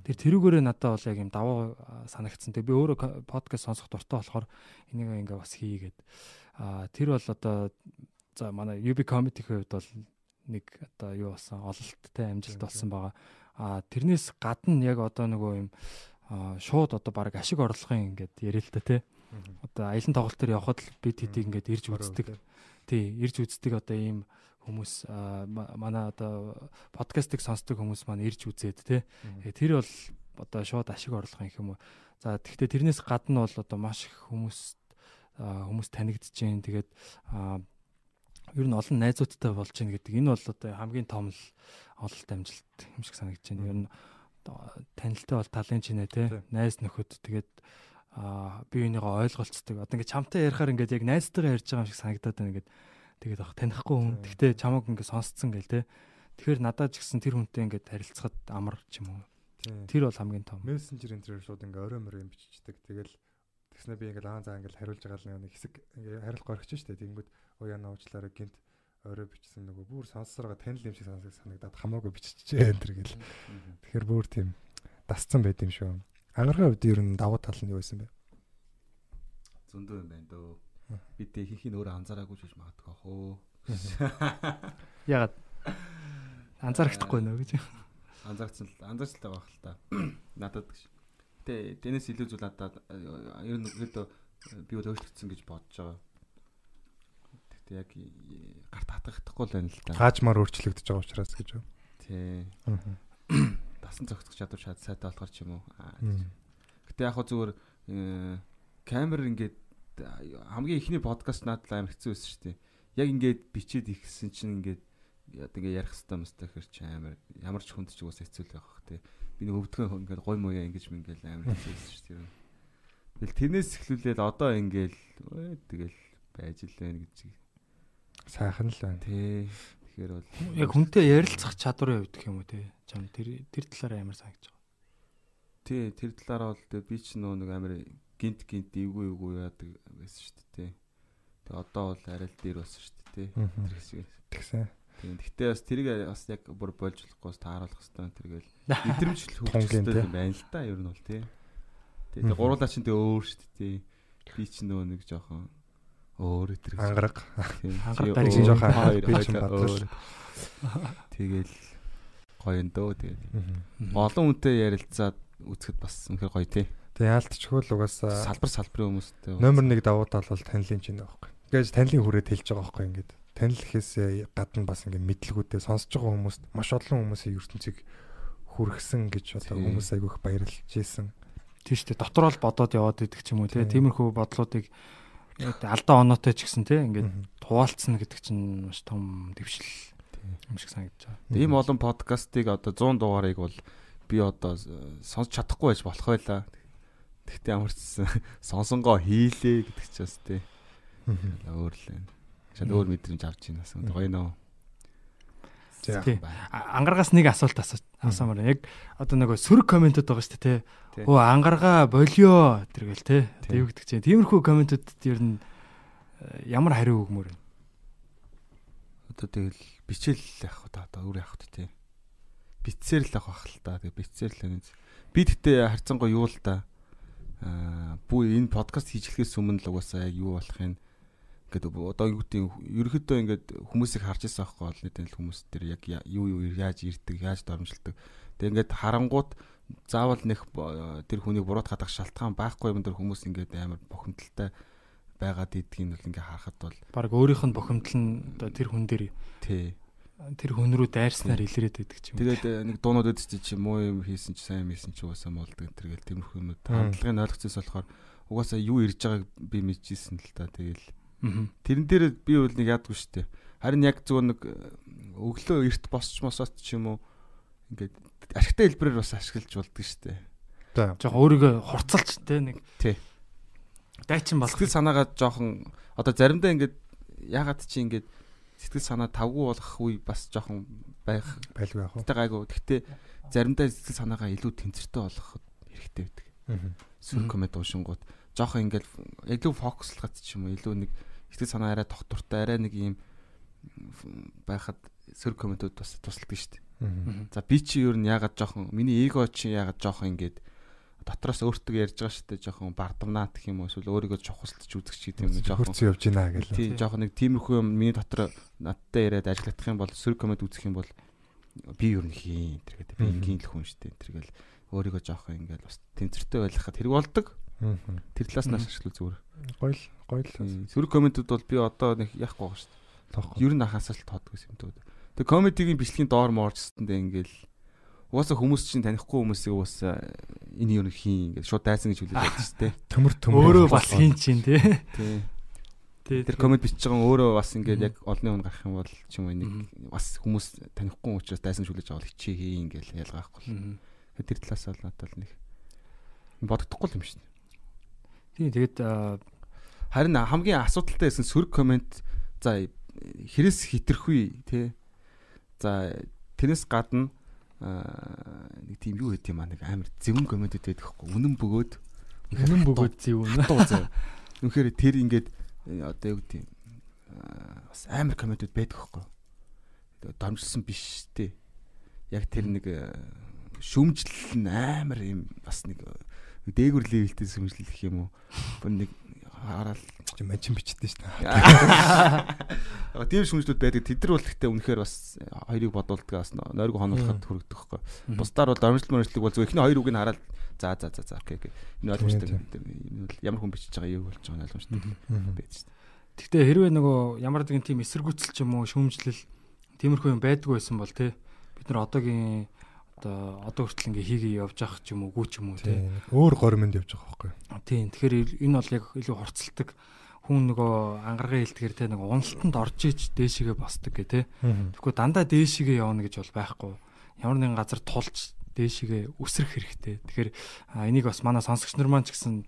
Тэр тэрүүгээрээ надад бол яг юм даваа санагдсан. Тэг би өөрөө подкаст сонсох дуртай болохоор энийг ингээ бас хийгээд а тэр бол одоо за манай UB comedy-ийн хувьд бол нэг одоо юу болсон ололттой амжилт болсон байгаа. А тэрнээс гадна яг одоо нөгөө юм шууд одоо баг ашиг орлогын ингээд ярил л та тий Одоо аялын тоглолт төр явхад л бид хэдийг ингээд ирж үздэг. Тий, ирж үздэг одоо ийм хүмүүс манай одоо подкастыг сонсдог хүмүүс маань ирж үзээд тий. Тэр бол одоо шууд ашиг орлого юм уу. За тэгвэл тэрнээс гадна бол одоо маш их хүмүүс хүмүүс танигдж जैन. Тэгээд ер нь олон найзуудтай болж гин гэдэг. Энэ бол одоо хамгийн том л ололт амжилт юм шиг санагдаж байна. Ер нь танилтай бол талын чинэ тий. Найз нөхөд тэгээд аа би энийгээ ойлголцдог. Одоо ингээд чамтай ярихаар ингээд яг найзтайгаа ярьж байгаа юм шиг санагдаад байна ингээд тэгээд ах танихгүй хүн. Гэхдээ чамаг ингээд сонсцсон гэл те. Тэгэхээр надад ч гэсэн тэр хүнтэй ингээд харилцахад амар ч юм уу. Тэр бол хамгийн том. Мессенжер энэ төр шууд ингээ орой мөрөө биччихдэг. Тэгэл тэгснэ би ингээл аа за ингээл хариулж байгаа л нэг хэсэг ингээ хариулах горчих штэ. Тэгэнгүүт өө яна уучлаарай гинт орой бичсэн нөгөө бүр сонссороо танил юм шиг санагдаад хамаагүй биччихжээ энэ төр гэл. Тэгэхээр бүр тийм дасцсан байд юм шүү. Ангаргийн хувьд ер нь давуу тал нь юу байсан бэ? Зөндөө юм байна дөө. Бид тэ хийхийг өөрөө анзаараагүй ч гэж магадгүй хөө. Ягаад анзаарахдаггүй нөө гэж. Анзаарсан л анзаарчтай байх л та. Надад гэж. Тэ тэнэс илүү зүйл надад э, ер нь өөдөө би бол өөрчлөгдсөн гэж бодож байгаа. Тэгтээ яг э, гарт хатгахдахгүй л байна л та. Хаажмаар өөрчлөгдөж байгаа учраас гэж? Тий. Дасан зохицох чадвар шат сайтай болохоор ч юм уу. Гэтэ яг хөө зүгээр э, камер ингээд э, хамгийн ихний подкаст надад амар хэцүү байсан шүү дээ. Яг ингээд бичээд ихсэн чинь ингээд яд ингээ ярих хэвээр юмстай хэр чи амар ямар ч хүнд ч уусаа хэцүү л байх бах тий. Би нэг өвдгөн ингээд гой моё ингэж мингээл амар хэцүү байсан шүү дээ. Тэгэл тэрнээс эхлүүлээд одоо ингээл тэгэл байж л байна гэж. Сайхан л байна. Тий. Тэгэхээр бол Яг хүнтэй ярилцах чадварын хувьд гэх юм уу те. Чам тэр тэр талаараа амар санагдаж байгаа. тий тэр талаараа бол тэгээ би ч нөө нэг амар гинт гинт эвгүй эвгүй яадаг байсан шүү дээ тий. Тэгээ одоо бол арай л дээр болсон шүү дээ. Мгм. Тэр хэсэг. Тэгсэн. Тийм. Гэхдээ бас тэрийг бас яг бүр болж болохгүй бас тааруулах хэрэгтэй тэргээл мэдрэмжл хөгжих Тонгийн, хэрэгтэй тий. юм байна л да ер нь бол тий. Тэгээ гуруулаа чинь тэг өөр шүү дээ тий. Би ч нөө нэг жоохон өөр өтер. Ангараг. Ангараг өөр, жоохон хоёр. Тэгэл гоё дөө тэгээд Мгм. олон хүнтэй ярилцаад үзэхэд бас үнэхээр гоё тий. Тэгээ яалтчгүй л угаасаа Салбар салбарын хүмүүстэй. номер 1 давуу тал бол танилын чинь байхгүй. Ингээд танилын хүрээд хэлж байгаа байхгүй ингээд. Танил гэхээс гадна бас ингээд мэдлгүүдээ сонсож байгаа хүмүүст маш олон хүмүүсийн ертөнцийг хүргэсэн гэж одоо хүмүүс айгүйх баярлж ийсэн. Тийм шүү дээ. Дотор бол бодоод яваад идэх ч юм уу те. Тийм. Тиймэрхүү бодлуудыг яг алдаа оноотой ч гэсэн те ингээд хуваалцсан гэдэг чинь маш том дэвшил юм шиг санагдаж байгаа. Ийм олон подкастыг одоо 100 дугаарыг бол би одоо сонсч чадахгүй байж болох байлаа. Тэгтээ ямар ч сонсонгоо хийлээ гэдэг ч бас тий. Мгм. Өөр л байна. Шал өөр мэдрэмж авч байна бас. Гоё нөө. За. Тий. А- Ангаргаас нэг асуулт асуумаар. Яг одоо нөгөө сөрөг комментүүд байгаа шүү дээ. Тий. Өө ангаргаа болио тэргээл. Тий. Одоо юу гэдэг чинь тиймэрхүү комментүүдэд ер нь э, ямар хариу өгмөр вэ? Одоо тэгэл бичээл явах та одоо өөр явах тий. Битсээр л авах л та. Тэгээ битсээр л нэг. Би тэгтээ харцангуй юу л та. Аа бүү энэ подкаст хийж эхлэхээс өмнө л угаасаа яг юу болохын ингээд одоо юу гэдэг ерөөхдөө ингээд хүмүүсийг харж ирсэн байхгүй бол нэг л хүмүүс тэр яг юу юу яаж ирдэг яаж дормжилдаг тэг ингээд харангууд заавал бо- тэр хүнийг буруут хадах шалтгаан байхгүй юм тэр хүмүүс ингээд амар бохимдолтой байгаад идгийг бол ингээд харахад бол Бараг өөрийнх нь бохимдол нь одоо тэр хүн дээр тий тэр хүн рүү дайрснаар илрээд байдаг ч юм. Тэгээд э, нэг дуунууд өгдөж чи муу юм хийсэн чи сайн хийсэн чи угаасаа молдог энэ төргээл тиймэрхүү юмуд Мм. хандлагын ойлгоцоос болохоор угаасаа юу ирж байгааг би мэдчихсэн л та тэгэл. Тэрэн дээр би бол нэг яадгүй штэ харин яг зөв нэг э, өглөө эрт босч мосоод ч юм уу ингээд ашигтай хэлбэрээр бас ашиглаж болдог штэ За. Жохоо өөрийгөө хурцалж те нэг Тий. дайчин болох. сэтгэл санаагаа жоохон одоо заримдаа ингээд ягаад чи ингээд сэтгэл санаа тавгүй болох үе бас жоохон байх байлгүй яах вэ? Тэгтээ гайгүй. Тэгтээ заримдаа сэтгэл санаагаа илүү тэнцвэртэй болгох хэрэгтэй байдаг. Мгм. Сүр коммент уушингууд жоохон ингээл илүү фокуслахад ч юм уу илүү нэг сэтгэл санаа арай тогтвортой арай нэг юм байхад сүр комментүүд бас тусалдаг шүү дээ. За би чи ер нь ягаад жоохон миний эго чи ягаад жоохон ингээд дотроос өөртөө ярьж байгаа шүү дээ жоохон бардамнаа гэх юм уу эсвэл өөрийгөө чухалчилж үзэх ч гэдэг юм жоохон Хөрцөн явж гинэ гэл. Тийм жоохон нэг тиймэрхүү юм миний дотор надтай яриад ажиллах юм бол сүр коммент үзэх юм бол би юу нэг хийн тэр гэдэг би энгийн л хүн шүү дээ тэргээл өөрийгөө жоохон ингээл бас тэнцвэртэй байлгахад хэрэг болдог. Тэр талаас нь ашиглах зүгээр. Гоё л гоё л сүр комментүүд бол би одоо нэг яахгүй байгаа шүү дээ. Тоохгүй. ер нь анхаасаа л тоодгүй юм дөө тэг комедигийн бичлэгийн доор моорч гэсэндээ ингээл угаасаа хүмүүс чинь танихгүй хүмүүсийг угаасаа энэ юу нэг хийн ингээд шууд дайсан гэж хүлээж байдаг шүү дээ Төмөр төмөр. Өөрөө бас хийн чинь те. тийм Тэ тэр комент бичиж байгаа нь өөрөө бас ингээд яг олны хүн гарах юм бол ч юм уу нэг бас хүмүүс танихгүй учраас дайсан шүлэж байгаа бол хичээ хий ингээл ялгаахгүй. Тэр талаас бол надад нэг бодогдохгүй юм шүү дээ. Тийм тэгээд аа, Харин хамгийн асуудалтай байсан сөрөг комент за хэрэгс хитрхгүй тий. За тэрнээс гадна нэг тийм юу гэдэг юм аа нэг амар зөвөн комедид байдаг хгүй үнэн бөгөөд Үнэн бөгөөд зав. Үнэхээр тэр ингээд э, одоо юу гэдэг бас амар комедид байдаг хгүй. Дамжсан биш те. Яг тэр нэг э, шүмжлэл нь амар юм бас нэг э, дээгүр левелтэй шүмжлэл гэх юм уу. Нэг хараад чи мачин бичдэг шүү дээ. Тийм шүмжлүүд байдаг. Тэд нар бол гэхдээ үнэхээр бас хоёрыг бодуулдаг бас нойрог хонуулахад хүрэгдэх байхгүй. Бусдаар бол амжилт мөрөжлөг бол зөв эхний хоёр үгийг хараад за за за за окей окей. Энэ ойлгомжтой. Энэ бол ямар хүн бичиж байгаа юу болж байгаа нь ойлгомжтой байж шүү дээ. Гэхдээ хэрвээ нөгөө ямар нэгэн тийм эсэргүүцэл ч юм уу шүүмжлэл тиймэрхүү юм байдгүй байсан бол те бид нар одоогийн одоо одоо хүртэл ингээ хийгээ явж явах ч юм уу гүү ч юм уу те. Тийм. Өөр горимонд явж байгаа байхгүй. Тийм. Тэгэхээр энэ бол яг илүү хорцолдог хүн нөгөө ангаргийн хэлтгэр те нэг уналтанд орж иж дээшигээ босдог гэ те. Тэгэхгүй дандаа дээшигээ явна гэж бол байхгүй. Ямар нэгэн газар тулж дээшигээ өсрөх хэрэгтэй. Тэгэхээр энийг бас манай сонсогч нар маань ч гэсэн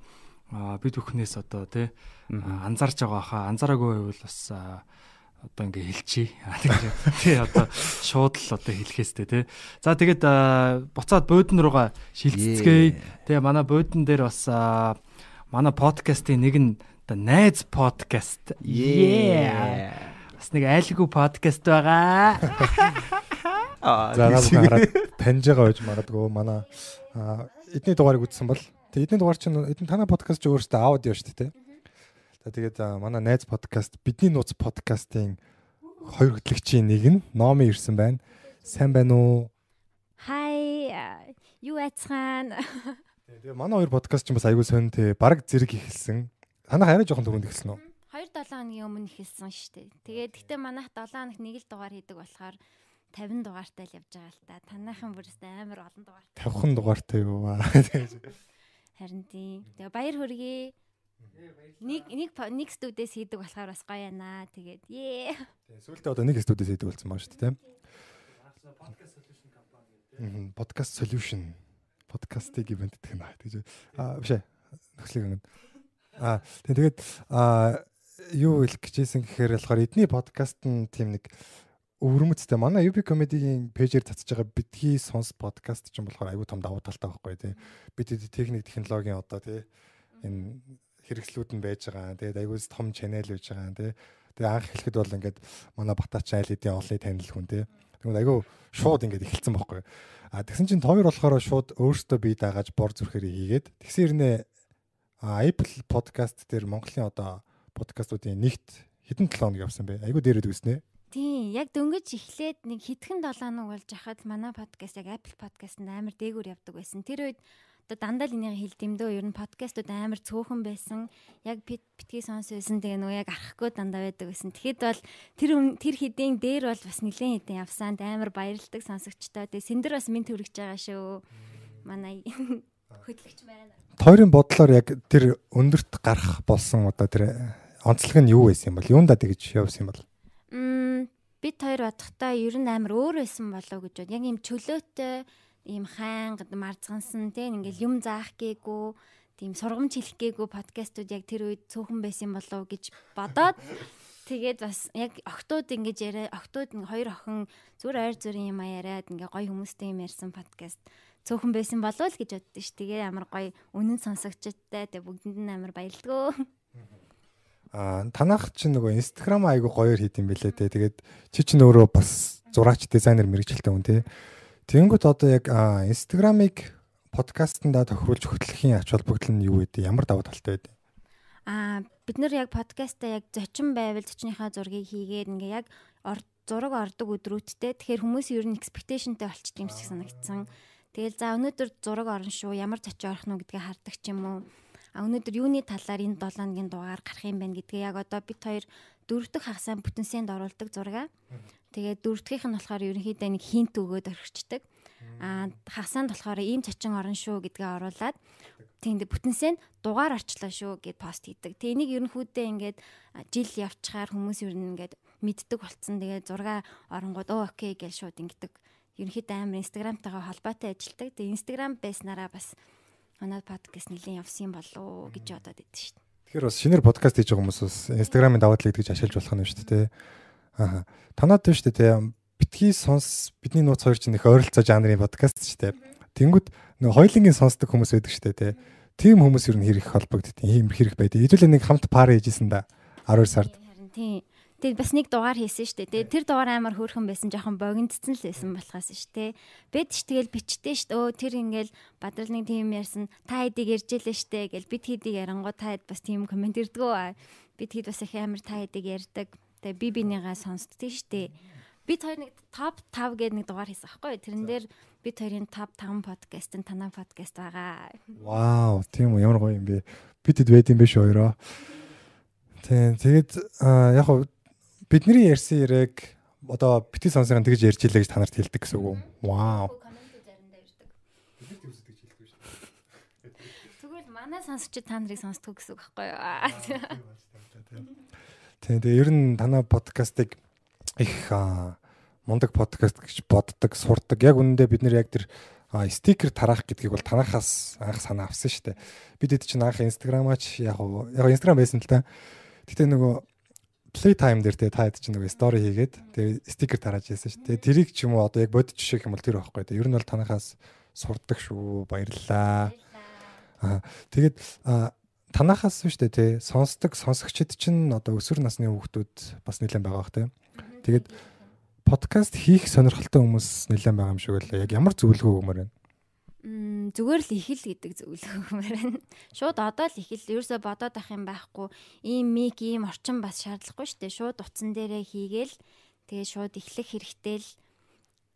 бид бүхнээс одоо те а, анзаарч байгаа хаа анзаараагүй байвал бас одоо ингээ хэлчихье. А, тий одоо шууд л одоо хэлхээстэй тий. За тэгээд буцаад буудан руугаа шилццгээе. Тэгээ манай буудан дээр бас манай подкастын нэг нь одоо найз подкаст. Yeah. Бас нэг айлгүй подкаст байгаа. За наад хараад таньж байгаа байж магадгүй манай эдний дугаарыг үзсэн бол тэгээ эдний дугаар чинь эдний танай подкаст ч өөрөөсөө аудио шүү дээ. За тэгээд манай найз подкаст бидний нууц подкастын хоёр хөтлөгчийн нэг нь Номи ирсэн байна. Сайн байна уу? Хай юу айцхан Тэгээ манай хоёр подкаст чинь бас аягүй сонь те баг зэрэг ихэлсэн. Танах арай жоохон түрүүнд ихэлсэн үү? 2 7 хоногийн өмнө ихэлсэн шүү дээ. Тэгээд гэтээ манайх 7 хоног нэг л дугаар хийдэг болохоор 50 дугаартай л явж байгаа л та. Танайхан бүрээс амар олон дугаар. 50 дугаартай юу аа. Харин тийм. Тэгээ баяр хүргэе. Нэг нэг нэг студиэс хийдэг болохоор бас гоё яана. Тэгээд ээ. Сүүлдээ одоо нэг студиэс хийдэг болсон байгаа шүү дээ. Мгм, Podcast solution. Подкастыг ивент гэх юм аа. Тэгэж аа биш ээ. Нөхцөлийг ингэ. Аа тэгээд аа юу хэлэх гэжсэн гэхээр болохоор эдний подкаст нь тийм нэг өвөрмөцтэй манай UB comedy-гийн пэйжээр цацж байгаа битгий сонс подкаст ч юм болохоор аюу том давуу талтай байхгүй тий. Бид техник технологийн одоо тий энэ хэрэгслүүд нь байж байгаа. Тэгээд аюу том чанел байж байгаа тий. Тэгээ анх хэлэхэд бол ингээд манай Батаач айл эдийн олыг танил хүн тий. Тэгмээд аюу шууд ингээд эхэлсэн байхгүй. А тэгсэн чинь тоор болохоор шууд өөртөө бие дагааж бор зүрхээр хийгээд тэгсэн хэрнээ Apple podcast дээр Монголын одоо подкастуудын нэгт хэдэн 7 хоног явсан бэ? Айгу дээрэд үснэ. Тийм, яг дөнгөж эхлээд нэг хитгэн 7 хоног болж хахад манай подкаст яг Apple podcast-нд амар дээгүүр явдаг байсан. Тэр үед одоо дандаа л энийг хэл дэмдөө ер нь подкастууд амар цөөхөн байсан. Яг бит битгий сонс байсан. Тэгээ нөгөө яг арахгүй дандаа байдаг байсан. Тэгэхэд бол тэр тэр хэдийн дээр бол бас нэлээд хэдийн явсан. Амар баярлдаг сонсогчтой. Тэгээ сэндэр бас минь төрөгж байгаа шүү. Манай хөтлөгч байна. Тойрын бодлоор яг тэр өндөрт гарах болсон одоо тэр онцлог нь юу байсан юм бол? Юундаа тэгж явсан юм бол? Бид хоёр бодохдоо ер нь амар өөр байсан болов гэж бод. Яг ийм чөлөөтэй, ийм хайнга марцгансан тийм ингээл юм заах гээгүй, тийм сургамж хэлэх гээгүй подкастууд яг тэр үед цөөхөн байсан болов гэж бодоод тэгээд бас яг октод ингэж яриа нэг хоёр охин зүгээр ойр зүрийн юм яриад ингээ гоё хүмүүстэй юм ярьсан подкаст цөөхөн байсан болов л гэж боддоо ш. Тэгээ амар гоё үнэн сонсогчтой тэгээ бүгдэнд нь амар баярлдгөө. Аа танах чинь нөгөө Instagram айгу гоёор хийд юм бэлээ те. Тэгээд чи чинь өөрөө бас зураач дизайнер мэрэгчлээ хүн те. Тэнгүүт одоо яг Instagram-ыг подкастнда тохируулж хөтлөхийн ач холбогдол нь юу вэ? Ямар давуу талтай вэ? Аа бид нар яг подкастаа яг зочин байвал зочныхаа зургийг хийгээд ингээ яг зураг ордог өдрүүдтэй тэгэхээр хүмүүс ер нь expectationтэй болчт юм шиг санагдсан. Тэгэл за өнөөдөр зураг орно шүү ямар зочин орох нь гэдгийг хардаг ч юм уу. А өнөөдөр юуны талаар энэ 7 хоногийн дугаар гарах юм байна гэдгээ яг одоо бид хоёр дөрөв дэх хагасаа бүтэнсэнд оруулдаг зураг. Тэгээд дөрөв дэх нь болохоор ерөнхийдөө нэг хинт өгөөд орхичдаг. А хагасаанд болохоор ийм зочин орно шүү гэдгээ оруулаад тиймд бүтэнсэнд дугаар орчлоо шүү гэд пост хийдэг. Тэ энийг ерөнхийдөө ингээд жил явчихаар хүмүүс ер нь ингээд мэддэг болцсон. Тэгээд зураг оронгууд оо окей гэж шууд ингэдэг. Ерөнхийдөө амар инстаграмтайгаа холбоотой ажилладаг. Тэгээд инстаграм байснараа бас манай подкаст нэлийн явсан болоо гэж бодоод идэв шүү дээ. Тэгэхээр бас шинээр подкаст хийж байгаа хүмүүс бас Instagram-ын даваа талыг тэгж ашиглаж болох нь шүү дээ. Аа. Танаад шүү дээ битгий сонс бидний нууц хоёр чинь их ойролцоо жанрын подкаст шүү дээ. Тэнгүүд нөгөө хоёлынгийн сонсдог хүмүүс байдаг шүү дээ тий. Тим хүмүүс ер нь хэрэг холбогддог. Ийм хэрэг байдаг. Хэдүүлээ нэг хамт пар хийжсэн да 12 сард. Тийм. Тэгээд бас нэг дугаар хийсэн шүү дээ. Тэр дугаар амар хөөрхөн байсан жоохон богиндцсан л байсан болохоос шүү дээ. Бид ч тэгэл бичтэй шүү дээ. Өө тэр ингээл бадралны тим ярьсан. Та хэдийг ярьж илээ шүү дээ гэл бид хэдийг ярангуу та хэд бас тийм комент ирдгүү. Бид хэд бас их амар та хэдийг ярьдаг. Тэгээ би бинийгаа сонсдгийг шүү дээ. Бид хоёр нэг топ 5 гэдэг нэг дугаар хийсэн аахгүй. Тэрэн дээр бид хоёрын топ 5 подкаст нь танаа подкаст байгаа. Вау, тийм үү ямар гоё юм бэ. Бид хэд байд юм шүү хоёроо. Тийм тэгээд яг хав бидний ярьсан яриаг одоо бити сонсгон тэгж ярьж илээ гэж та нарт хэлдэг гэсэн үг? Вау. Тэгвэл манай сонсогчид та нарыг сонсдог гэсэн үг байхгүй юу? Тийм тэгээ ер нь танаа подкастыг их мундаг подкаст гэж боддог, сурдаг. Яг үнэндээ бид нэр яг тэр стикер тараах гэдгийг бол танахаас анх санаа авсан шүү дээ. Бид хэд чинь анх инстаграмаач яг яг инстаграм байсан л та. Гэтэ нөгөө play time дээр те та хэд чинь нөгөө story хийгээд тэгээ стикер тарааж яасан шүү. Тэгээ тэрийг ч юм уу одоо яг бодож жишээх юм бол тэр байхгүй. Тэгээ ер нь бол танахаас сурдаг шүү. Баярлалаа. Аа тэгээд танахаас шүү дээ те сонсдог сонсогчид чинь одоо өсвөр насны хүүхдүүд бас нэлээд байгаа бах те. Тэгээд подкаст хийх сонирхолтой хүмүүс нэлээд байгаа юм шиг байлаа. Яг ямар зөвлөгөө өгмөр байна? Зүгээр л ихэл гэдэг зөвлөгөө өгмөр байна. Шууд одоо л ихэл ерөөсө бодоод ах юм байхгүй. Ийм мик ийм орчин бас шаардлагагүй шүү дээ. Шууд утсан дээрээ хийгээл тэгээ шууд эхлэх хэрэгтэй л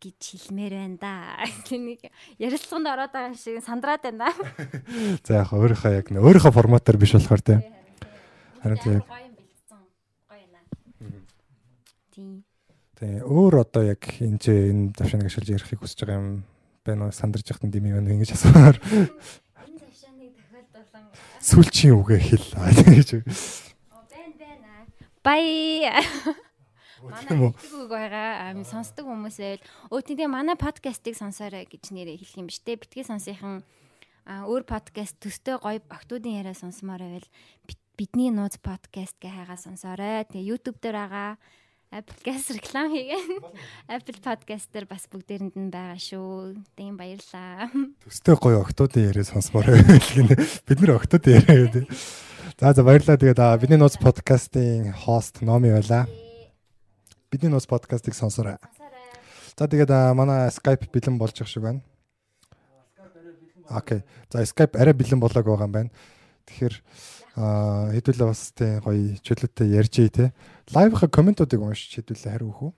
гэж хэлмээр байна да. Тэнийг ярилцлаганд ороод байгаа шиг сандраад байна. За яг өөрийнхөө яг өөрийнхөө форматаар биш болохоор тийм. Харин тийм. Гоё юм бэлдсэн. Гоё байна. Тийм. Тэгээ өөр одоо яг энэ ч энэ давшааныг ашиглаж ярихыг хүсэж байгаа юм байна уу? Сандарч яхад дими байна ингэж асуугаар. Энэ завшааныг тохиолдуулан Сүлчийн үгээ хэл. Тэгэж. байна байна. Бай. Манай Тийм үү? хэлдэг үг байгаа. Ам сонсдог хүмүүс байвал өө тийм манай подкастыг сонсоорой гэж нэрээ хэлэх юм биш те. Битгий сонсынхан а өөр подкаст төстэй гоё октоудын яриа сонсомоор байвал бидний нууц подкаст гэ хайгаа сонсоорой. Тэгээ YouTube дээр байгаа. Apple-гаас реклам хийгэн. Apple podcast дээр бас бүгдээрэнд нь байгаа шүү. Тийм баярлаа. Төстэй гоё октоодын яриа сонсмоор байлгэн. Бид нэр октоодын яриа гэдэг. За за баярлалаа. Тэгээд аа, бидний нууц подкастын хост Номи байлаа. Бидний нууц подкастыг сонсоорой. За тэгээд манай Skype бэлэн болж их шиг байна. Окей. За Skype арай бэлэн болоог байгаа юм байна. Тэгэхээр аа, хэдүүлээ бас тийм гоё чөлөөтэй ярьж ий те. Лайвынхаа комментуудыг уншиж хэдүүлээ хариу өгөх үү?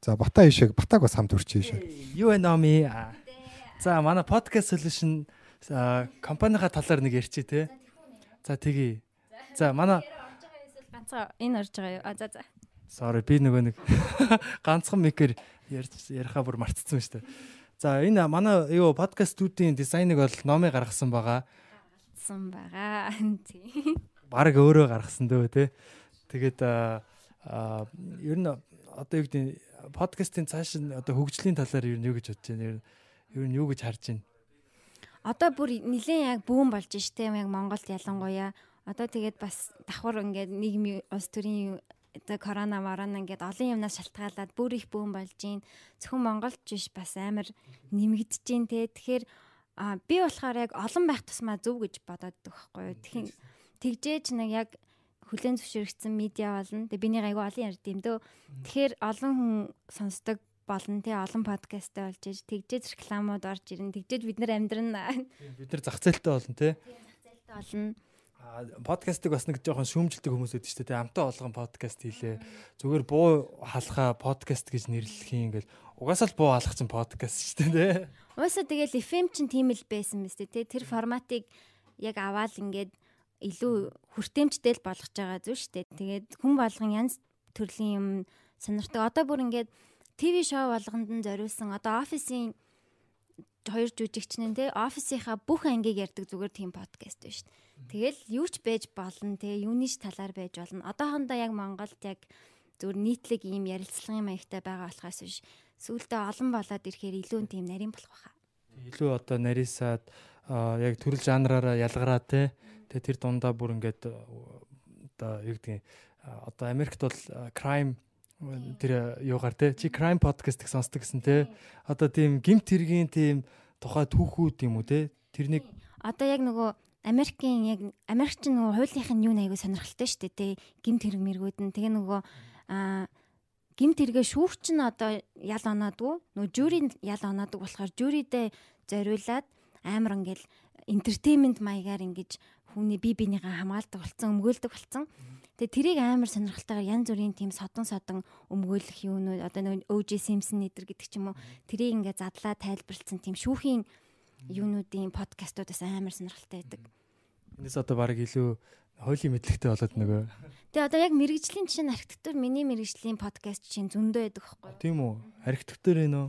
За Бата ишэг Батаг бас хамт өрчөө ишээ. Юу вэ номи? За манай podcast solution а, компанийнхаа талаар нэг ярьчих те. За тэгье. За манай Ганцхан энэ орж байгаа юу? А за за. Sorry би нөгөө нэг ганцхан микэр ярьж ярихаа бүр мартцсан шүү дээ. За энэ манай юу подкаст студийн дизайныг бол номи гаргасан байгаа. Сан байгаа. Тийм. Бараг өөрөө гаргасан дөө те. Тэгээд а, а, ер нь одоо юу гэдэг подкастын цааш нь одоо хөгжлийн талаар ер нь юу гэж бодож байна? Ер нь юу гэж харж байна? Одоо бүр нилээн яг бүүн болж штэ яг Монголд ялангуяа одоо тэгээд бас давхар ингээд нийгмийн улс төрийн корона морона ингээд олон юмнаас шалтгаалаад бүр их бүүн болж гин зөвхөн Монголд биш бас амар нэмэгдэж гин те тэгэхээр би болохоор яг олон байх тусмаа зөв гэж бодоод байхгүй юу тэгжээж нэг яг хүлэн зөвшөөрөгдсөн медиа болно. Тэгээ биний айгу олон ярьд юм дөө. Тэгэхээр олон хүн сонсдог болно тий олон подкасттай болж иж тэгжээж рекламууд орж ирнэ. Тэгжээж бид нар амьдрна. Бид нар зах зээлтэй болно те. Зээлтэй болно. Подкастыг бас нэг жоохон шүүмжилдэг хүмүүс байдаг шүү дээ. Амтаа болгон подкаст хийлээ. Зүгээр буу халахаа подкаст гэж нэрлэх юм ингээл угаасаа л буу халах чинь подкаст шүү дээ. Уусаа тэгэл FM чинь тийм л байсан мэт тий тэр форматыг яг аваад ингээд илүү хүртээмжтэй л болгож байгаа зү штэ. Тэгээд хүн болгон янз төрлийн юм сонирхдаг. Одоо бүр ингээд ТV шоу болгонд нь зориулсан одоо офисын хоёр жүжигч нь те офисынхаа бүх ангийг ярьдаг зүгээр тийм подкаст байна шүү дээ. Тэгэл юу ч байж болно те юунийч талаар байж болно. Одоохондоо яг Монголд яг зүгээр нийтлэг ийм ярилцлагын маягтай байгаа болохоос биш сүүлдээ олон болоод ирэхээр илүү тийм нарийн болох байхаа. Илүү одоо нарийсаад яг төрөл жанраараа ялгараа те. Тэгээ тэр дундаа бүр ингээд одоо юу гэдгийг а, одоо Америкт бол crime тэр юугаар те чи crime podcast их сонсдог гэсэн те. Одоо тийм гимт хэргийн тийм тухай түүхүүд юм уу те. Тэрнийг Одоо яг нөгөө Америкийн яг Америкч нөгөө хуулийнх нь юу нэг аягүй сонирхолтой шүү дээ те. Гимт хэрэг мэргүүд нь тэгээ нөгөө аа гимт хэрэгээ шүүгч нь одоо ял оноодгүй нөгөө жюри ял оноодог болохоор жюридээ зориулаад амар ингээл entertainment маягаар ингэж хүний бие биенийгээ хамгаалдаг болсон, өмгөөлдөг болсон. Тэгээ тэрийг амар сонирхолтойгоор янз бүрийн тийм содон содон өмгөөлөх юунууд одоо нэг OJ Simpson нэтер гэдэг ч юм уу тэрийг ингээ задлаа тайлбарлсан тийм шүүхийн юунуудын подкастуудаас амар сонирхолтой байдаг. энэс одоо баг илүү хуулийн мэдлэгтэй болоод нөгөө Тэгээ одоо яг мэрэгжлийн жишээ нь архитектур миний мэрэгжлийн подкаст жишээ зөндөө байдаг юу? тийм үү архитектур ээ нөө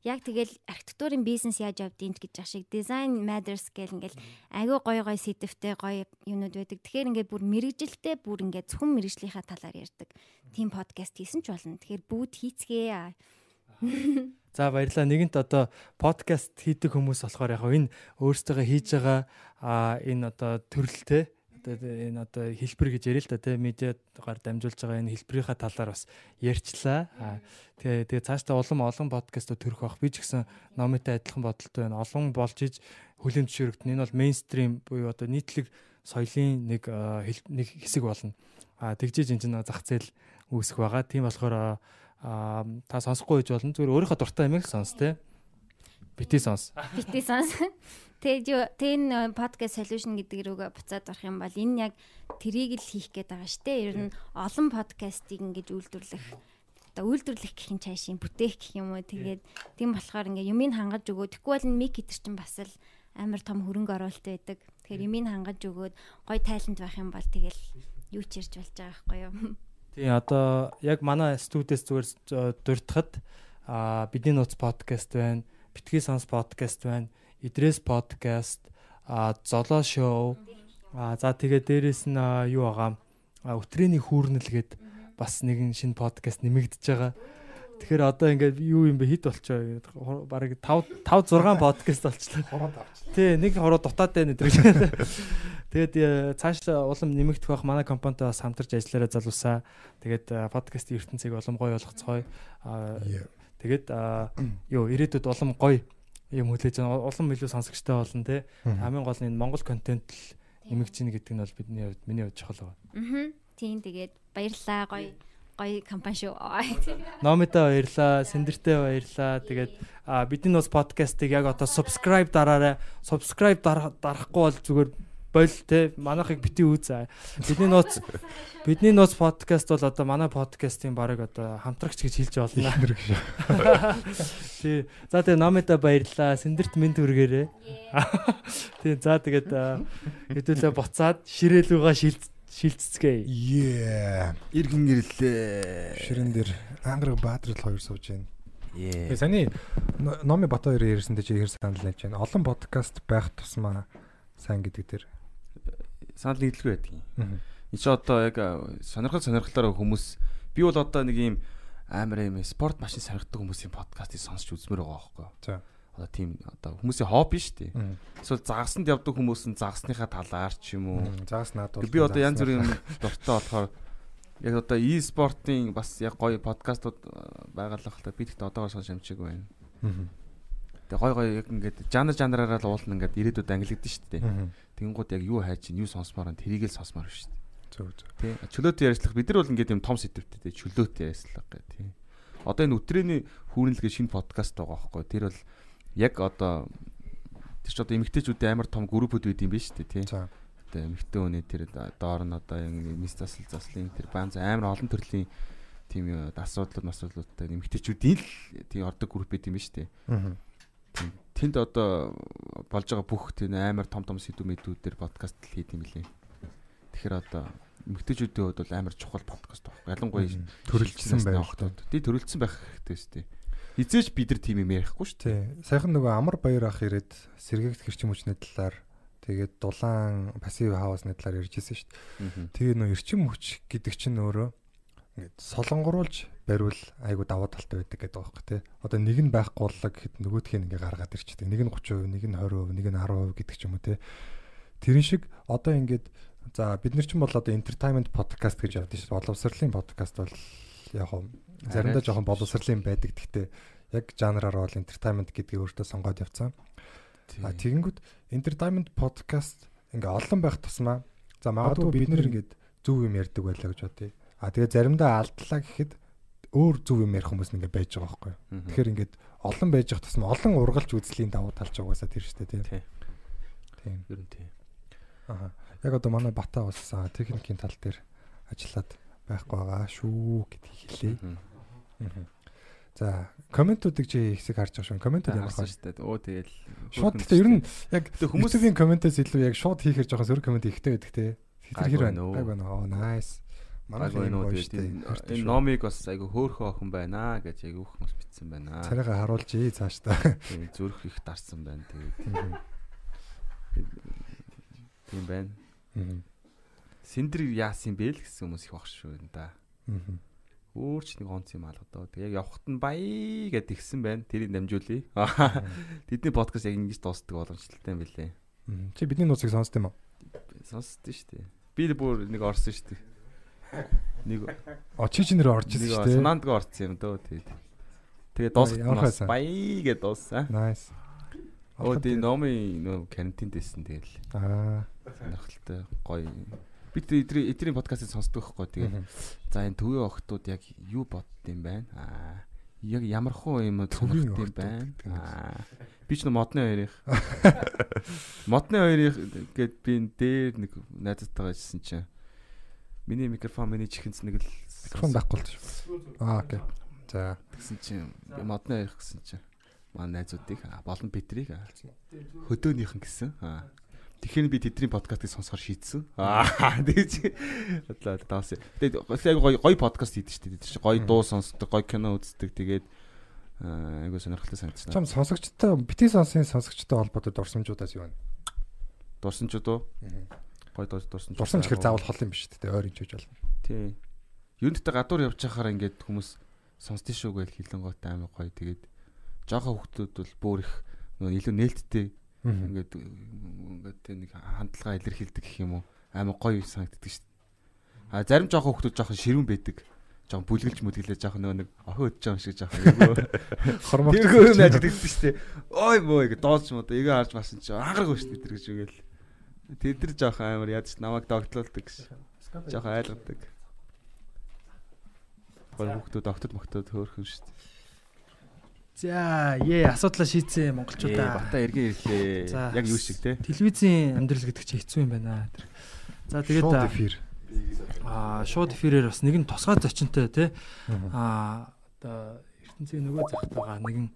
Яг тэгэл архитектурын бизнес яаж явдгийг гэж ах шиг design matters гэл ингээл агүй гой гой сэдвтэй гой юмнууд байдаг. Тэгэхээр ингээд бүр мэрэгжилтэй бүр ингээд зөвхөн мэрэгжлийнхаа талаар ярьдаг. Тим подкаст хийсэн ч болно. Тэгэхээр бүгд хийцгээ. За баярлалаа. Нэгэнт одоо подкаст хийдэг хүмүүс болохоор яг энэ өөрсдөө хийж байгаа энэ одоо төрөлтэй одоо энэ одоо хэлбэр гэж ярил л да тий медиагаар дамжуулж байгаа энэ хэлбэрийнхаа талаар бас ярьчлаа. Тэгээ тэгээ цаашдаа улам олон подкастууд төрөх байх. Би ч гэсэн номитой адилхан бодолтой байна. Олон болж иж хүлэн зөвшөөрөгдөн. Энэ бол мейнстрим буюу одоо нийтлэг соёлын нэг нэг хэсэг болно. А тэгжиж энэ зах зээл үүсэх байгаа. Тийм болохоор а та сонсохгүй гэж болно. Зүгээр өөрийнхөө дуртай юмыг сонс тий. Бити сонс. Бити сонс. Тэгээд юу тэр энэ podcast solution гэдэг рүүгээ буцаад орох юм бол энэ яг трийг л хийх гээд байгаа шүү дээ. Ер нь олон подкастыг ингэж үйлдвэрлэх одоо үйлдвэрлэх гэх юм цаашийн бүтээх гэх юм уу. Тэгээд тийм болохоор ингээ юмыг хангаж өгөө. Тэгвэл мик хитэр чинь бас л амар том хөрөнгө оруулалт байдаг. Тэгэхээр юмыг хангаж өгөөд гой тайлант байх юм бол тэгэл юу ч ярьж болж байгаа байхгүй юу. Тийм одоо яг манай студиэс зүгээр з- дурдхад бидний нууц подкаст байна. Битгий сонс подкаст байна. Идрээс подкаст, золоо шоу. За тэгээ дээрэс нь юу байгаа? А өтрээний хүүрнэл гээд бас нэгэн шинэ подкаст нэмэгдэж байгаа. Тэгэхээр одоо ингээд юу юм бэ хит болчоо. Бараг 5 5 6 подкаст болчлаа. Хороод авч. Тий, нэг хороо дутаад байна гэдэг. Тэгээд цаашдаа улам нэмэгдэх бах манай компанитай бас хамтарч ажиллаарай залуусаа. Тэгээд подкастын ертөнцийг улам гоё болгоцгоё. Аа тэгээд юу ирээдүйд улам гоё юм хүлээж байгаа. Улам илүү сонсогчтой болно те. Хамгийн гол нь энэ Монгол контент л нэмэгдэж гин гэдэг нь бол бидний хувьд миний хувьд чухал байна. Аа. Тийм тэгээд баярлаа гоё гоё компани шүү. Номитой баярлаа, Сэндэртэй баярлаа. Тэгээд бидний нус подкастыг яг одоо subscribe дараарай. Subscribe дарах- дарахгүй бол зүгээр бол те манайхыг бити үзээ. Бидний нууц бидний нууц подкаст бол одоо манай подкастын баг одоо хамтрагч гэж хэлж болно. Тий. За тэгээ номитой баярлаа. Сэндэрт минь түргээрээ. Тий. За тэгээд хэдүүлээ буцаад ширээлүүгээ шилж шилццгээе. Yeah. Иргэн ирлээ. Ширэн дээр ангараг баадрал хоёр сууж байна. Ээ. Тэгээ саний но- номи бата хоёр ярьсантай чи ихэр санал хийж байна. Олон подкаст байх тусмаа сайн гэдэг дээр. Санал нийтлгүй байдаг юм. Энэ чи одоо яг сонирхол сонирхлоор хүмүүс би бол одоо нэг юм амар юм спорт машин сонирхдаг хүмүүсийн подкастыг сонсч үзмээр байгаа байхгүй юу? За. Одоо тийм одоо хүмүүсийн хобби шүү дээ. Эсвэл загасанд явдаг хүмүүс нь загасныхаа талаар ч юм уу. Мм, Заас надад Би одоо янз бүрийн дуртай болохоор яг одоо e-спортын бас яг гоё подкастууд байгалах та би тэгтээ одоогоор сонсч амжиг байна. Тэгээ гоё гоё яг ингээд жанр жанраараа л уулна ингээд ирээдүйд ангилагдсан шүү дээ. Тэнгууд яг юу хайж чинь юу сонсомоор нь тэрийг л сонсомоор шүү дээ. Зөв зөв. Тий. Чөлөөтэй ярьслах бид нар бол ингээд юм том сэдвтэй тий чөлөөтэй ярьслах гэх тий. Одоо энэ өтрээний хүүрнэлгээ шинэ подкаст байгаа байхгүй. Тэр бол яг одоо тэр ч одоо эмэгтэйчүүдийн амар том группуд байд юм биш үү тий. За. Одоо эмэгтэй хүний тэр доор нь одоо мис засал заслын тэр банз амар олон төрлийн тийм юу асуудлууд масуулуудтай эмэгтэйчүүдийн л тий ордог групп байд юм биш үү. Мгм. Тэнд одоо болж байгаа бүх тийм амар том том сэдв мэдүүд дээр подкаст л хийд юм лээ. Тэгэхээр одоо эмэгтэйчүүдийн хувьд бол амар чухал подкаст байхгүй. Ялангуяа. Төрөлжсөн байх. Тий төрөлжсөн байх хэрэгтэй шүү дээ. Хизээч бид нар тийм юм ярихгүй шүү дээ. Сайхан нөгөө амар баяр ах ирээд сэргээгт хэрчим хүчний талаар тэгээд дулаан пассив хаусны талаар ярьж ирсэн шүү дээ. Тэгээ нөгөө эрчим хүч гэдэг чинь өөрөө ингээд солонгоруулж бариул айгу даваа талтай байдаг гэдэг байгаа байхгүй тий. Одоо нэг нь байхгүй боллоо гэхэд нөгөөх нь ингээ гаргаад ирчихдэг. Нэг нь 30%, нэг нь 20%, нэг нь 10% гэдэг ч юм уу тий. Тэрэн шиг одоо ингээд за бид нар ч юм бол одоо entertainment podcast гэж явдаг шүү. Боловсролын подкаст бол яг заримдаа жоохон боловсролын байдаг. Гэхдээ яг жанраараа бол entertainment гэдгийг өөртөө сонгоод явцсан. А тэгэнгүүт entertainment podcast ингээ олон байх тусмаа за магадгүй бид нэр ингээд зөв юм ярьдаг байлаа гэж бодъё. А тэгээ заримдаа алдлаа гэхэд өөр зөв юм ярих хүмүүс ингээ байж байгаа байхгүй. Тэгэхээр ингээд олон байж явах тусмаа олон ургалж үзлийн давуу талж угаасаа тэр штэ тийм. Тийм. Ер нь тийм. Аа. Яг одоо манай Бата бас техникийн тал дээр ажиллаад байхгүй байгаа шүү гэдгийг хэлье. За, комментуудыг чи хэсэг харж байгаа шүү. Комментууд ямар хаа. дээ. Оо тэгэл Шууд гэхдээ ер нь яг хүмүүс- хүмүүсийн комментээс илүү яг шууд хийхээр жоохон сөрөг коммент ихтэй байдаг те. Тэр Гайгүй хэр байна? Гайгүй байна. Оо, nice. Манай Манай юм штэ. тэгээд энэ номыг бас айгу хөөхөн охин байна гэж айгу их хүмүүс бичсэн байна. Царайгаа харуулж ий цааш та. Тэгээд зүрх их дарсан байна. Тэгээд тийм байна. Синдэр яасан бэ л гэсэн хүмүүс их багш шүү энэ да. Өөр ч нэг онц юм алгадаа. Тэг яг явхад нь баяа гэд ихсэн байна. Тэрийг дамжуулъя. Тэдний подкаст яг ингэж дуустдаг боломжтой юм билээ. Чи бидний нууцыг сонсд юм уу? Сонсдоо шүү дээ. Би л бүр нэг орсон шүү дээ. Нэг О чи чи нэр орж ирсэн шүү дээ. санаандгаа орсон юм дөө тэгээд. Тэгээд хайсан? баяа гэд дууссан. Nice. Оо тийм номын нөө карантинд дэсэн тэгэл. Аа. Сонирхолтой гоё. Бид эдрийн эдрийн подкастыг сонсдог байхгүй тэгээд Мгм. за энэ төвийн охтууд яг юу бодд юм байна? Аа яг ямар хуу юм Төвийн охтууд байна? Аа би ч модны хоёрыг модны хоёрыг гээд би энэ дээр нэг найзтайгаа ижсэн чинь миний микрофон миний чихэнц нэг л Микрофон байхгүй л шүү. Аа окей. За. Тэгсэн чинь би модны ярих гэсэн чинь манай найзуудыг болон Петрийг а, хөдөөнийхэн гэсэн. Аа. Тэгэхээр би тэдний подкастыг сонсохоор шийдсэн. Аа тэгж бодлоо даасан. Тэгээд гоё гоё подкаст хийдэг шүү дээ. Тэр чинь гоё дуу сонсдог, гоё кино үздэг. Тэгээд аа, айгуу сонирхолтой санагдсан. Чам сонсогчтой бити сонсын сонсогчтой холбоотой дурсамжуудаас юу вэ? Дурсамжууд уу? Гоё дуу дурсамж. Дурсамж хэр заавал хол юм биш үү? Ойр инжиж болно. Тий. Юундтай гадуур явж байхаар ингээд хүмүүс сонсдгийн шүү гэж хилэн готой амар гоё. Тэгээд жоохон хүмүүс бол бүр их нөгөө илүү нээлттэй ингээд ингээд тэ нэг хандлага илэрхийлдэг гэх юм уу амар гоё санагддаг шүү дээ. А зарим жоохон хүмүүс жоохон ширүүн байдаг. Жоохон бүлгэлж мүлгэлээ жоохон нөгөө нэг охин өдж байгаа юм шиг жоохон айгүй. Хормогч. Тэрхүү юм ажигддаг шүү дээ. Ой мөө ингэ дооч мод эгээ харж басан чи ангараг шүү дээ тэр гэж үгээл. Тэд нар жоохон амар яд ш намайг догтлуулдаг гэж. Жоохон айлгадаг. Гол хүмүүс октод моктод хөөрхөн дээ. За, ээ асуудлаа шийдсэн монголчуудаа. Бата эргэн ирлээ. Яг юу шиг те. Телевизийн амьдрал гэдэг чинь хэцүү юм байна. За тэгээд Шууд эфир. аа шууд эфирээр бас нэгэн тусгай зочинтой тий. Аа одоо ертөнцийн нөгөө захт байгаа нэгэн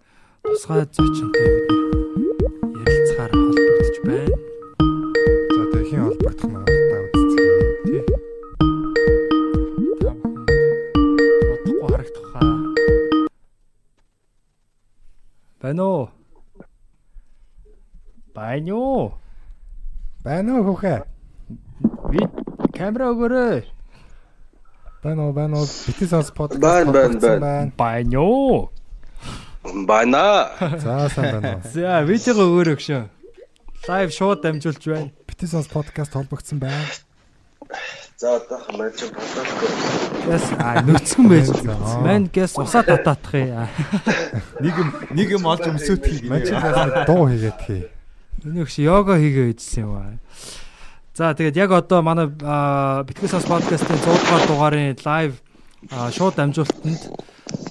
тусгай зочинтой бид ярилцахаар холбогдож байна. Байна уу? Байна уу? Байна уу хүүхэ? Би камера өгөөрэй. Байна уу байна уу? Бити сонс подкаст. Байна, байна, байна. Байна уу? Байна. За сайн байна уу? За, видеого өгөөрэй гшөө. Лайв шууд дамжуулж байна. Бити сонс подкаст холбогдсон байна. За одоо маань ч подкаст Яс а нүцгэн байж. За. Мань гэс усаа татаах юм. Нэг юм нэг юм олж өмсөөх юм. Мачигаас дуу хийгээд хий. Миний өгш йога хийгээ байжсэн юм аа. За тэгээд яг одоо манай Битгэс ус подкастын 100 дугаар дугаарын лайв шууд дамжуулалтанд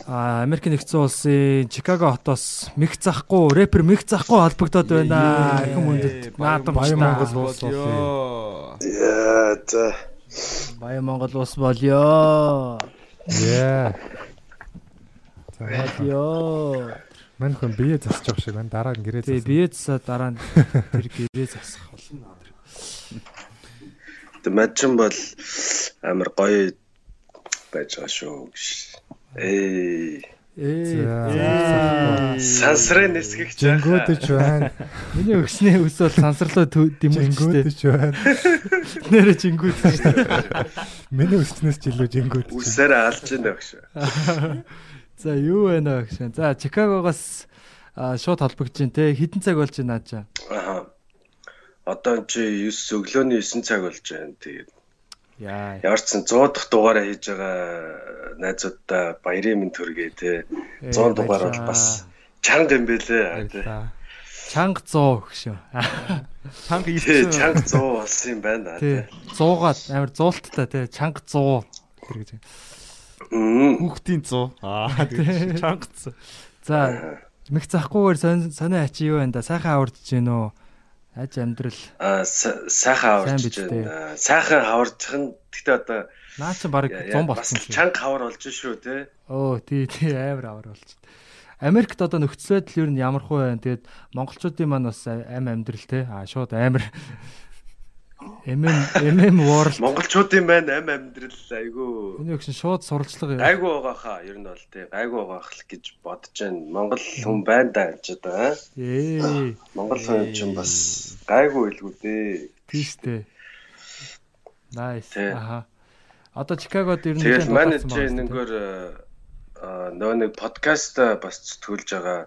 а, Америк нэгдсэн улсын Чикаго хотоос мэх захгүй рэпер мэх захгүй холбогдоод байна. Архин мөндөд наадам Баян Монгол болъё. яа за Баян Монгол улс болёо. Yeah. За Болёо. мань хүн бие засаж явах шиг байна. Дараа нь гэрээ засах. бие засаа дараа нь тэр гэрээ засах болно. Мадчин бол амар гоё байж байгаа шүү. Эй Ээ. сансрын нисгэгч Жингүүдэж байна. Миний өгснээ ус бол сансарлаа дэмжүүлжтэй. Жингүүдэж байна. Нэрэ жингүүд шүү дээ. Миний өснөөс ч илүү жингүүд. үсээр алж ийн багш. За юу байна вэ гэж. За Чикагогоос а, шууд холбогдож байна те. Хитэн цаг болж байна аажаа. Аа. Одоо чи 9 өглөөний 9 цаг болж байна. Тэгээд Яа. Ямар ч сан 100 дахь дугаараа хийж байгаа найзуудаа баярын минь төргий те. 100 дугаар бол бас чанга юм бэлээ. те. Чанга 100 гэх шүү. Чанга Тий, ирсэн. чанга 100 болсон юм байна Тий. те. 100-аад амар зуулттай тий. Чанга 100 тэр гэж. Хүүхдийн 100. Аа тийм чанга 100. За мэх захгүйгээр сонь сонио ачи юу байна да? Сайхан аварч гин үү? Аж амьдрал. Аа са- сайхан дээ. байна. Сайхан хаварчих нь гэхдээ одоо Наа чи баг я- 100 бас болсон шүү. чанга хавар болж шүү те. Өө тий тий амар авар болчих. Америкт одоо нөхцөл байдал юу н ямар хөө байна. Тэгээд монголчуудын маань бас ам амьдрал те. Аа шууд амар MM MM World Монголчуудын байна ам амьдрал айгүй энэ өгшин шууд сурвалжлага гайгүй байгаа хаа ер нь бол те гайгүй байгаа хэл гэж бодож байна. Монгол хүн байна да гэж одоо ээ Монгол хүн ч юм бас гайгүй илгүү дээ. тийштэй. Nice. Тий. Аха. Одоо Чикагод ер нь Тэгэл манай чи нэггээр нөө нэг подкаст бас зүтгүүлж байгаа.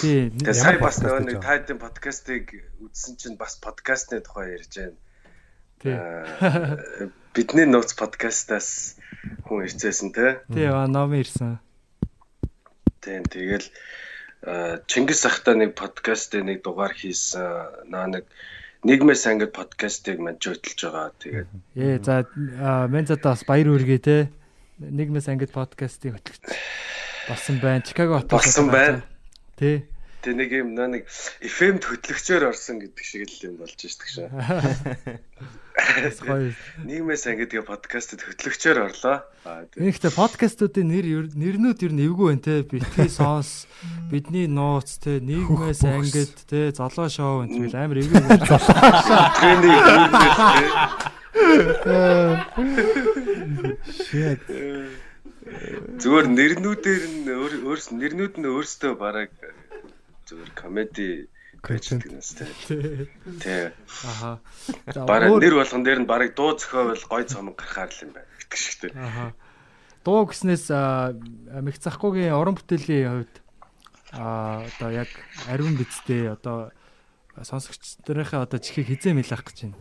Тий. Тэгээ сая бас нөө нэг тайдын подкастыг үзсэн чинь бас подкастны тухай ярьж байна. Аа, Бидний нууц подкастаас хүн ирцээсэн те. Тий, ном ирсэн. Тийм тэгэл аа, Чингис ахтай нэг подкастын нэг дугаар хийсэн. Наа нэг нийгмээс ангид подкастыг мань хөтлж байгаа. Тэгээд Ээ за аа, мен задаа бас баяр үргээ те. Нэгмээс ангид подкастыг хөтлөгч болсон байна. Чикаго хотод Болсон байна. Тий. тэг нэг юм нэг FM-д хөтлөгчөөр орсон гэдэг шиг л юм болж штэ гэж. Нийгмээс ангид тэгээ подкастад хөтлөгчөөр орлоо. Энэхтэй подкастуудын нэр нэрнүүд ер нь эвгүй байна те. Битгий сонс, бидний нууц те, нийгмээс ангид те, золоо шоу энэ зүйл амар эвгүй байна. Тэний хэлбэр Shit. зүгээр нэрнүүдээр нь өөр- өөрс нэрнүүд нь өөрсдөө бараг зүгээр комеди Гэдэг Тэ. Аха. Бараг нэр болгон дээр нь бараг дуу зохиол гой цомог гарахаар л юм байна гэдэг шигтэй. Аха. Дуу гэснээс мэх захгүйгийн уран бүтээлийн хувьд аа одоо яг ариун бидтэй одоо сонсогч нарынхаа одоо чихийг хизээ мэлах гэж байна.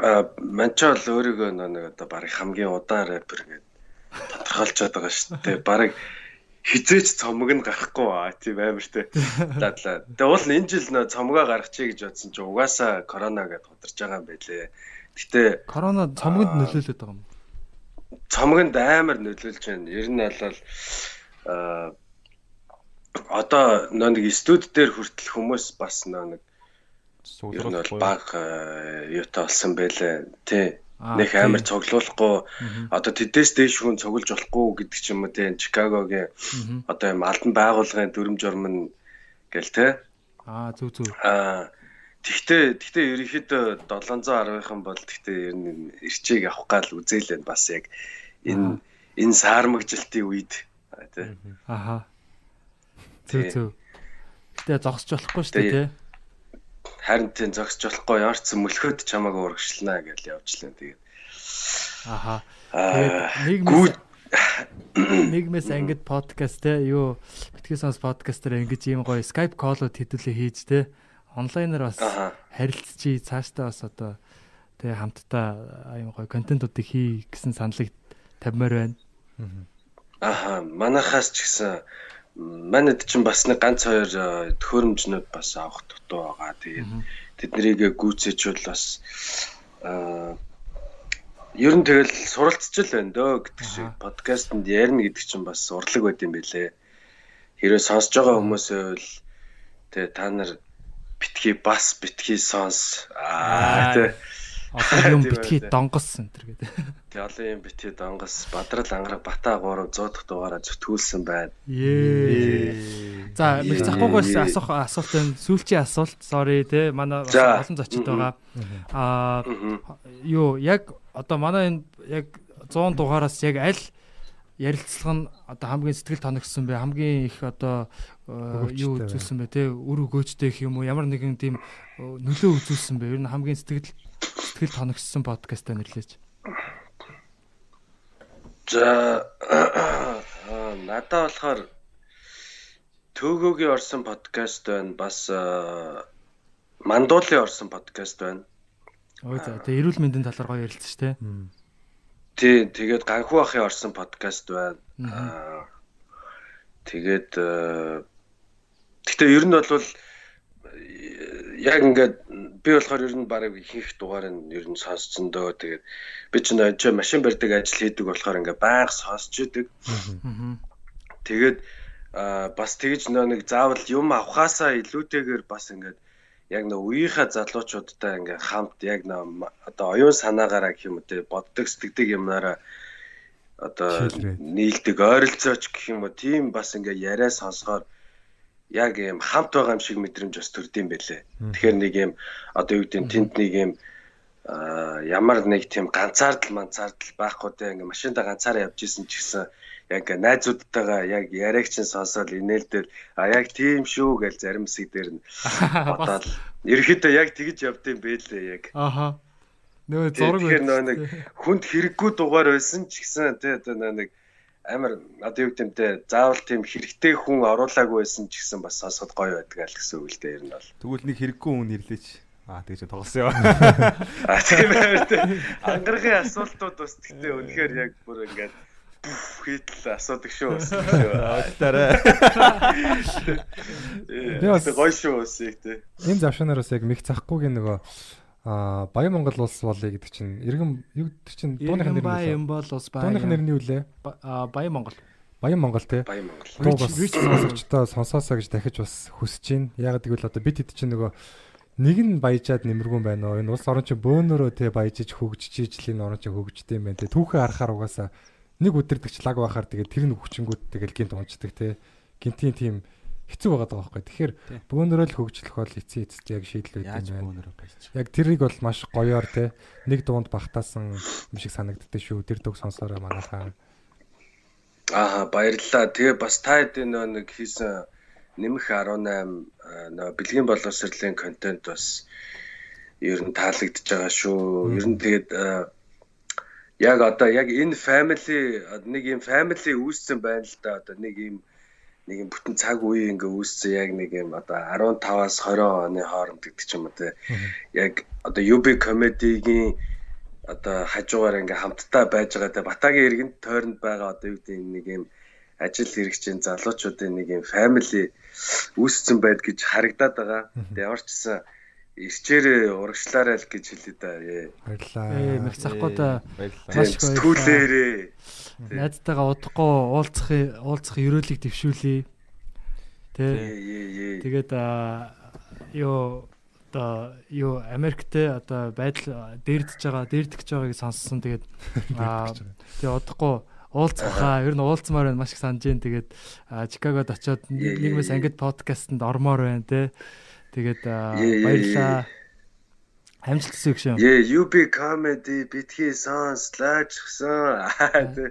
А манчаа л өөрийгөө нэг одоо бараг хамгийн удаан рэпер гэдэг тодорхойлцоод байгаа шүү дээ. Бараг хизээч цомог нь гарахгүй аа тийм амар те. Дадлаа. Тэгээ уул энэ жил нөө цомгоо гаргачихъя гэж бодсон чинь угаасаа корона гэдээ тодорч байгаа юм байлээ. Гэтэ Корона цомгонд нөлөөлөд байгаа юм. цомгонд амар нөлөөлж байна. Ер нь бол а одоо нэг студ дээр хүртэл хүмүүс бас нэг бол баг юутай болсон байлээ. Тий. Тий. амар цоглуулахгүй одоо тэдээс дээш хүн цуглуулж болохгүй гэдэг ч юм уу тий. Чикагогийн одоо юм албан байгууллагын дүрм журм гэл тий. Аа зүг зүг. Аа тэгтээ тэгтээ ерөнхийдөө 710-ын бол тэгтээ ер нь ирчээг авах гал үзээлэн бас яг энэ энэ саармагжилтын үед тий. Аха. Тий. зүг. Гэтэ зогсож болохгүй шүү дээ Тий. Харин тийм зогсож болохгүй ямар ч мөлхөд чамааг урагшлана гэж явжлаа тэгээд. Аха. Аа Тэгээд гүд нийгмээс нийгмээс ангид подкаст те юу битгий сонс подкастер ингэж ийм гоё Skype call-ууд хэдүүлээ хийж те онлайнаар бас харилцчий цаашдаа бас одоо те хамтдаа ийм гоё контентуудыг хий гэсэн саналыг тавьмаар байна. Аха, манахаас ч гэсэн манайд чинь бас нэг ганц хоёр э, төхөөрөмжнүүд бас авах дутуу байгаа. Тэгээд тэднийг гүйцээж бол бас аа ер нь тэгэл суралцж л байна дөө гэдэг шиг. Подкастэнд ярина гэдэг чинь бас урлаг байд юм бэлээ. Хэрвээ сонсож байгаа хүмүүсээ бол тэгээ та нар битгий бас битгий сонс. Аа тий Одоо юм битгий донгос энэ төр гэдэг. Тэгээ олон юм битгий донгос бадрал ангараг бата 3 100 дахь дугаараа зүтгүүлсэн байна. Ее. За мэх захгүйгээс асуух асуулт байна. Сүүлчийн асуулт. Sorry те манай олон зочид байгаа. Аа юу яг одоо манай энэ яг 100 дугаараас яг аль ярилцлага нь одоо хамгийн сэтгэл тоногсон бэ? Хамгийн их одоо э, юу үзүүлсэн бэ те? Үр өгөөжтэй гэх юм уу? Ямар нэгэн тийм э, нөлөө үзүүлсэн бэ? Ер нь хамгийн сэтгэл сэтгэл тоногссон подкаст нэрлэж. За аа, надад болохоор Төгөөгийн орсон подкаст байна. Бас Мандуулын орсон подкаст байна. Ой за тэгээ эрүүл мэндийн талаар гоё ярилцсан шүү дээ. Тий, тэгээд ганхуу ахын орсон подкаст байна. Тэгээд э, гэхдээ ер нь бол яг ингээд би болохоор ер нь баг ихэнх дугаар нь ер нь сонсцсон дөө тэгээд би ч нэ чи машин барьдаг ажил хийдэг болохоор ингээд байнга сонсч идэг. Тэгээд бас тэгж нэг заавал юм авахаасаа илүүтэйгээр бас ингээд яг нөө үеийнхаа залуучуудтай ингээд хамт яг нөө одоо оюун санаагаараа гэх юм уу те боддог сэтгэдэг юмнаараа одоо нийлдэг ойролцооч гэх юм уу тийм бас ингээд яриа сонсохоор яг юм хамт байгаа юм шиг мэдрэмж бас төрдөм байлээ. Тэгэхээр нэг юм одоо юу гэдэг нь тэнд нэг юм ямар нэг тийм ганцаардл манцаардл байхгүй те ингээ машинда ганцаараа явж исэн ч гэсэн яг найзуудтайгаа яг яриаг чинь сонсоод инээлдэл а яг тийм шүү гэж зарим хэсэг дээр нь бодоод ерөөхдөө яг тэгж явдсан байлээ яг. Аха. Нөө зураг Тэгэхээр нэг хүнд хэрэггүй дугаар байсан ч гэсэн тий одоо нэг амар одоо юу те заавал тийм хэрэгтэй хүн оруулаагүй байсан ч гэсэн бас сонсоход гоё байдаг л гэсэн үг л дээ ер нь бол. Тэгвэл нэг хэрэггүй хүн ирлээч. Аа тэгж тоглосон яа. А тийм байх те. Ангаргийн асуултууд бас тэгтээ үнэхээр яг бүр ингээд хийтэл асуудаг шүү. Алтаарай. Би бас гоё шүү үсэг те. Энэ завшаанараас яг мих цахгүйгийн нөгөө а Баян Монгол улс болъё гэдэг чинь иргэн юу гэдэг чинь дууных нэр нь Баян бол ус Баян. Дууных нэр нь юу лээ? А Баян Монгол. Баян Монгол те. Баян Монгол. Дуу бас сонсогчдоо сонсоосоо гэж дахиж бас хүсэж байна. Яг гэвэл одоо бид хэд чинь нөгөө нэг нь баяжаад нэмэргүй байна уу? Энэ улс орон чинь бөөнөрөө те баяжиж хөгжиж энэ орон чинь хөгждөг юм байна те. Түүхээ харахаар угаасаа нэг өдөрдөгч лаг байхаар тэгээд тэр нь хүчингүүд тэгэл гинт унцдаг те. Гинтийн тийм хэцүү байгаад байгаа байхгүй. Тэгэхээр бөөнөрөө л хөгжлөх бол эцсийн эцэст яг шийдэл юм байна. Яг тэрийг бол маш гоёор те нэг дуунд багтаасан юм шиг санагддаг шүү. Тэр дуу сонсороо манайхаа. Аа баярлалаа. Тэгээ бас та нөө нэг хийсэн нэмэх 18 нөө бэлгийн боловсролын контент бас ер нь таалагдж байгаа шүү. Ер нь тэгээд яг одоо яг энэ family нэг юм family үүссэн байна л да. Одоо нэг юм нэг юм бүтэн цаг үе ингээ үүссэн яг нэг юм одоо 15-аас 20 оны хооронд гэдэг ч юм уу те. Яг одоо UB comedy-гийн одоо хажуугаар ингээ хамтдаа байж байгаа те. Батагийн иргэнд тойронд байгаа одоо юу гэдэг нэг юм ажил хэрэгчийн залуучуудын нэг юм family үүссэн байд гэж харагдаад байгаа. Тэгээ ямар ч гэсэн ирчээрээ урагшлаарай л гэж хэлээ да. Баярлаа. Ээ мэх захгүй да. Маш гоё. Түлээрээ. Найзтайгаа удахгүй уулзах уулзах ерөөлийг дэвшүүлье. Тэ. Тэгээд юу одоо юу Америкт одоо байдал дээрдэж байгаа, дээрдэж байгааг сонссон. Тэгээд аа тэгээ удахгүй уулзахаа ер нь уулзмаар байна маш их санаж байна. Тэгээд Чикагод очиод нэгмээс ангид подкастэнд ормоор байна те. Тэгээд баярлаа. Амжилт хүсье гүшээ. Е UB comedy битгий сонслаач гсэн.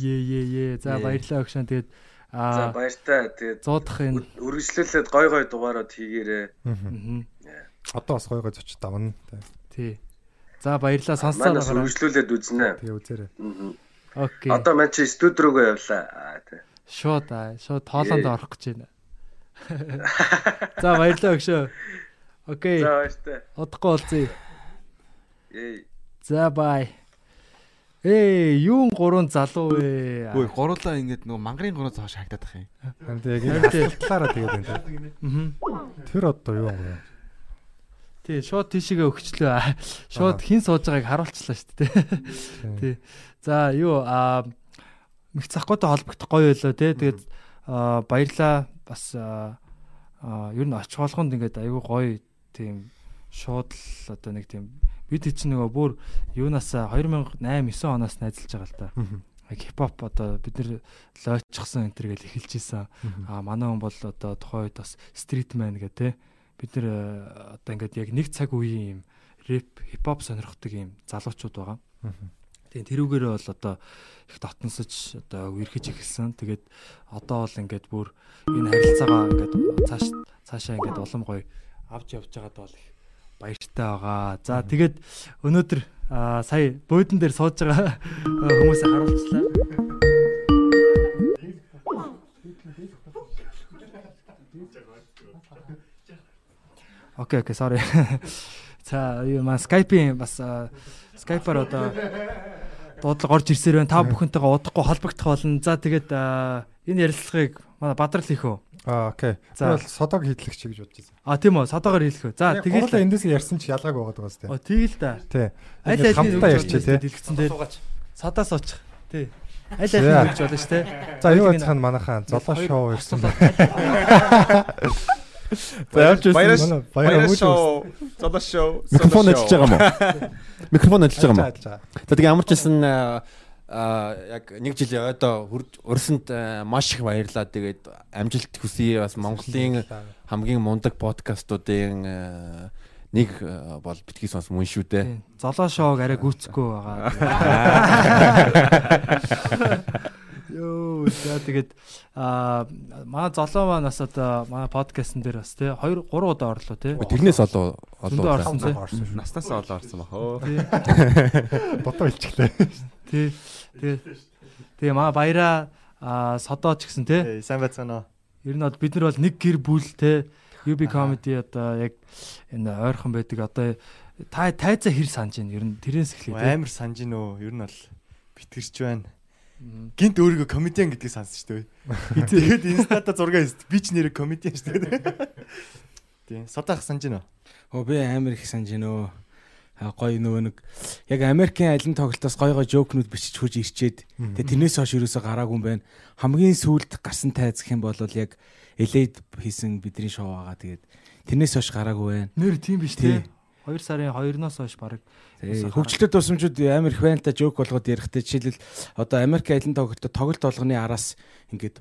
Е е е. За баярлаа гүшээ. Тэгээд За баяртай. Тэгээд зуудах энэ үргэлжлүүлээд гой гой дугаарууд хийгээрээ. Одоо бас гой гой зочд давна. Тий. За баярлаа сонссоо байгаа. Үргэлжлүүлээд үзнэ. Тэгээ үзээрэй. Окей. Одоо маань чи студи руугаа явлаа. Шууд аа. Шууд тоолонд орох гэж байна. За баярлалаа өгшөө. Окей. За баяртай. Удахгүй болцъё. Ей. За бай. Ээ, юун гурван залуу вэ? Гүй, гурлаа ингэж нөгөө мангарын гурван цааш хагтаад ах юм. Тэгээ яг талаараа тэгээд байна. Аа. Тэр одоо юу юм бэ? Тий, шууд тийшээгээ өгчлөө. Шууд хин сууж байгааг харуулчлаа шүү дээ. Тий. За, юу аа мэх цахгүйтэй холбогдох гоё байлаа тий. Тэгээд баярлаа. Бас аа ер нь очих болгонд ингээд айгүй гоё тийм шууд л одоо нэг тийм бид чинь нөгөө бүр юунаас 2008 9 оноос найзалж байгаа л. Яг хипхоп одоо бид нэр лойчсан энэ төр гэж эхэлж исэн. Аа манай хүн бол одоо тухайн үед бас стритмен гэх те. Бид нэр одоо ингээд яг нэг цаг үеийн юм рэп хипхоп сонирхдаг юм залуучууд байгаа. Тэгээ тэрүүгээрээ бол одоо их дотносож одоо үерхэж эхэлсэн. Тэгээд одоо бол ингээд бүр энэ харилцаагаа ингээд цааш цаашаа ингээд улам гоё авч явж байгаад бол их баяртай байгаа. За тэгээд өнөөдөр сая буудан дээр сууж байгаа хүмүүсээ харуулчлаа. Окей, окей, sorry. За юу маа Skype-ийн бас Skype-аар одоо дуудлага орж ирсээр байна. Та бүхэнтэйгээ удахгүй холбогдох болно. За тэгээд энэ ярилцлагыг манай Бадрал хийхөө. Аа окей. За. Содог хийдлэгч гэж бодож байна. А тийм үү, содоогоор хэлэхөө. За Тэгээд тэгээд эндээс ярьсан чи ялгааг байгаа даа сте. О тэгэл да. Тий. Аль аль хамтдаа ярьчих тий. дэлгэцэн дээр садаас очих. Тий. Аль аль нь хэлж болно шүү дээ. За юу яцхан манайхаа золоо шоу ирсэн байна. Баяраш Манай баяраш баяраа шоу. Микрофон ажиллаж байгаа мó? Микрофон ажиллаж байгаа мó? За тэгээ ямар ч хэлсэн а яг нэг жил одоо хурд урсанд маш их баярлаа. Тэгээд амжилт хүсье. Бас Монголын хамгийн мундаг подкастуудын нэг бол битгий сонс мөн шүү дээ. Золоо шоуг арай гүйцэхгүй байгаа. Йоо, за тэгээд аа манай золоо маань бас одоо манай подкастн дээр бас тий 2 3 удаа орлоо тий. Тэрнээс олоо олоо. орсон тий. Наснаас олоо орсон ба хөө. Дутуу илчглээ. Тий. Тэгээ тэгээ маа баяра а содоо ч гэсэн тий. сайн байцгаана уу? Ер нь бол бид нар бол нэг гэр бүл тий. UB comedy одоо яг энэ ойрхон байдаг одоо та тайза хэр санаж байна? Ер нь тэрнээс эхлэе тий. Амар санаж гин үү? Ер нь бол битгэрч байна. Гинт өөрийгөө комедиан гэдгийг шүү дээ. Тэгээд инстада зураг хийст. Би ч нэрээ комедиан шүү дээ. Тийм. Содоох санаж гин үү? Оо би амар их санаж байна өө. А гоё нөгөө нэг яг Америкийн алин тоглолтоос гоё гоё жокнууд бичиж хурж ирчээд тэгээ тэрнээс хойш юусоо гараагүй юм байна. Хамгийн сүүлд гарсан тайз гэх юм бол яг LA-д хийсэн бидний шоу байгаа. Тэгээд тэрнээс хойш гараагүй байна. Нэр тийм биш Тий. Тий. 2 сарын 2-оос хойш баг Тэгээ хөгжлөлт тусамжууд амар их байна та жок болгоод ярихдээ жишээлбэл одоо Америк алин тоглолтод тоглолт болгоны араас ингээд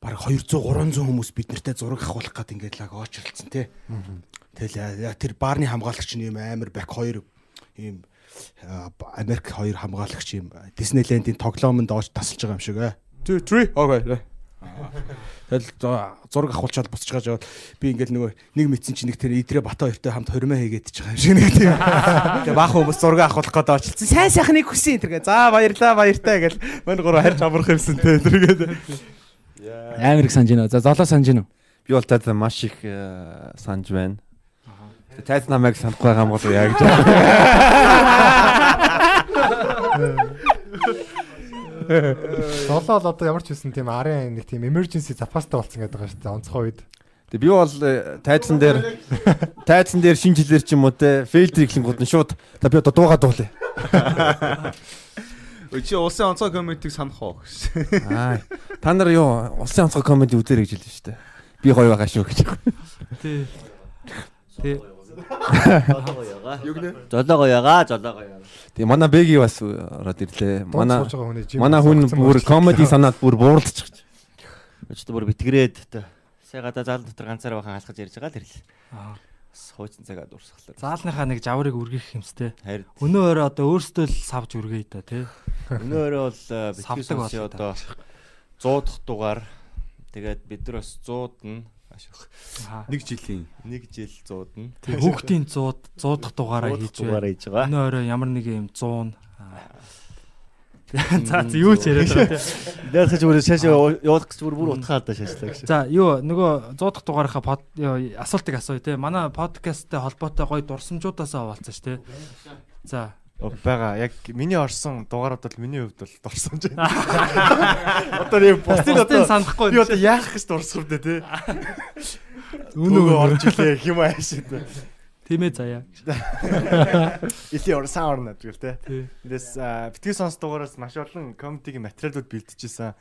баг 200 300 хүмүүс бид нартай зураг авах гээд ингээд лаг очролцсон тий. Тэгэл тэр баарны хамгаалагч нь юм амар бак хоёр ийм а, Америк хоёр хамгаалагч юм Диснейлендийн тоглоомонд оож тасалж байгаа юм шиг ээ. 2 3 окей. Тэгэл зураг авахулчаад буцаж гаж яваад би ингээл нөгөө нэг мэдсэн чинь нэг тэр идрээ бата хоёртой хамт хормоо хийгээд ч байгаа юм шиг нэг тийм. Тэгээ баах хүмүүс зураг авахулах гээд очилсан. Сайн сайхныг хүсэн тэргээ. За баярлаа баяртай гэл мань гурав харж амрах юмсан те тэргээд. Амар их санаж байна. За золоо санаж байна. Би бол таад маш их а, санаж байна. Тайз намайг санахгүй байгаа юм бол яа гэж. Золоо л одоо ямар ч байсан тийм арын нэг тийм emergency запастай болсон гэдэг байгаа шүү дээ. Онцгой үед. Тэгээ би бол э, тайзан дээр тайзан дээр шинэ жилээр ч юм уу те фейлдер ихлэнгууд нь шууд за би одоо дуугаа дуулъя. Чи улсын онцгой комедиг санах уу гэсэн. Аа та нар юу улсын онцгой комеди үзэр гэж хэлсэн шүү дээ. Би гоё байгаа шүү гэж. тий. Тий. Юу гэнэ? Жолоогоо ягаа, жолоогоо ягаа. Тэгээ манай бэги бас ороод ирлээ. Манай Манай хүн бүр комеди санаад бүр бууралдчих. Өчтөр бүр битгрээд тэ. Сая гадаа заал дотор ганцаараа бахан алхаж ярьж байгаа л ирлээ. Аа. Хуучин цагаа дуусгалаа. Заалныхаа нэг жаврыг үргэх юмстэй. Харин Өнөө өрөө одоо өөрсдөө л савж үргэе да тий. өнөөрөө бол э, битгий болоо одоо 100 дахь дугаар. Тэгээд бид нар бас 100-д нь ашиг. Аа. Нэг жилийн. Нэг жил 100-д нь. Тэг хүүхдийн 100 100 дахь дугаараа 100 хийж байгаа. Өнөө өрөө ямар нэг юм 100. За за юу ч яриад байгаа тий. Дээрх ч бүр шаашаа явуулах гэж бүр бүр утхаа да шаашлаа гэж. За юу нөгөө 100 дахь дугаарынхаа под асуултыг асууя те. Манай подкасттай холбоотой гоё дурсамжуудаасаа хаваалцаач те. За. Бага яг миний орсон дугаарууд бол миний хувьд бол дурсамж байна. Одоо нэг бусдын одоо санахгүй. би одоо яах гэж дурсах вэ те. Үнэ Өнөө үнэ. орж илээ хэм аашид. Тийм ээ заяа. Или орсан орно гэдэг. Тий. Тэндээс а, битгий сонс дугаараас маш олон комедигийн материалууд бэлтжижсэн.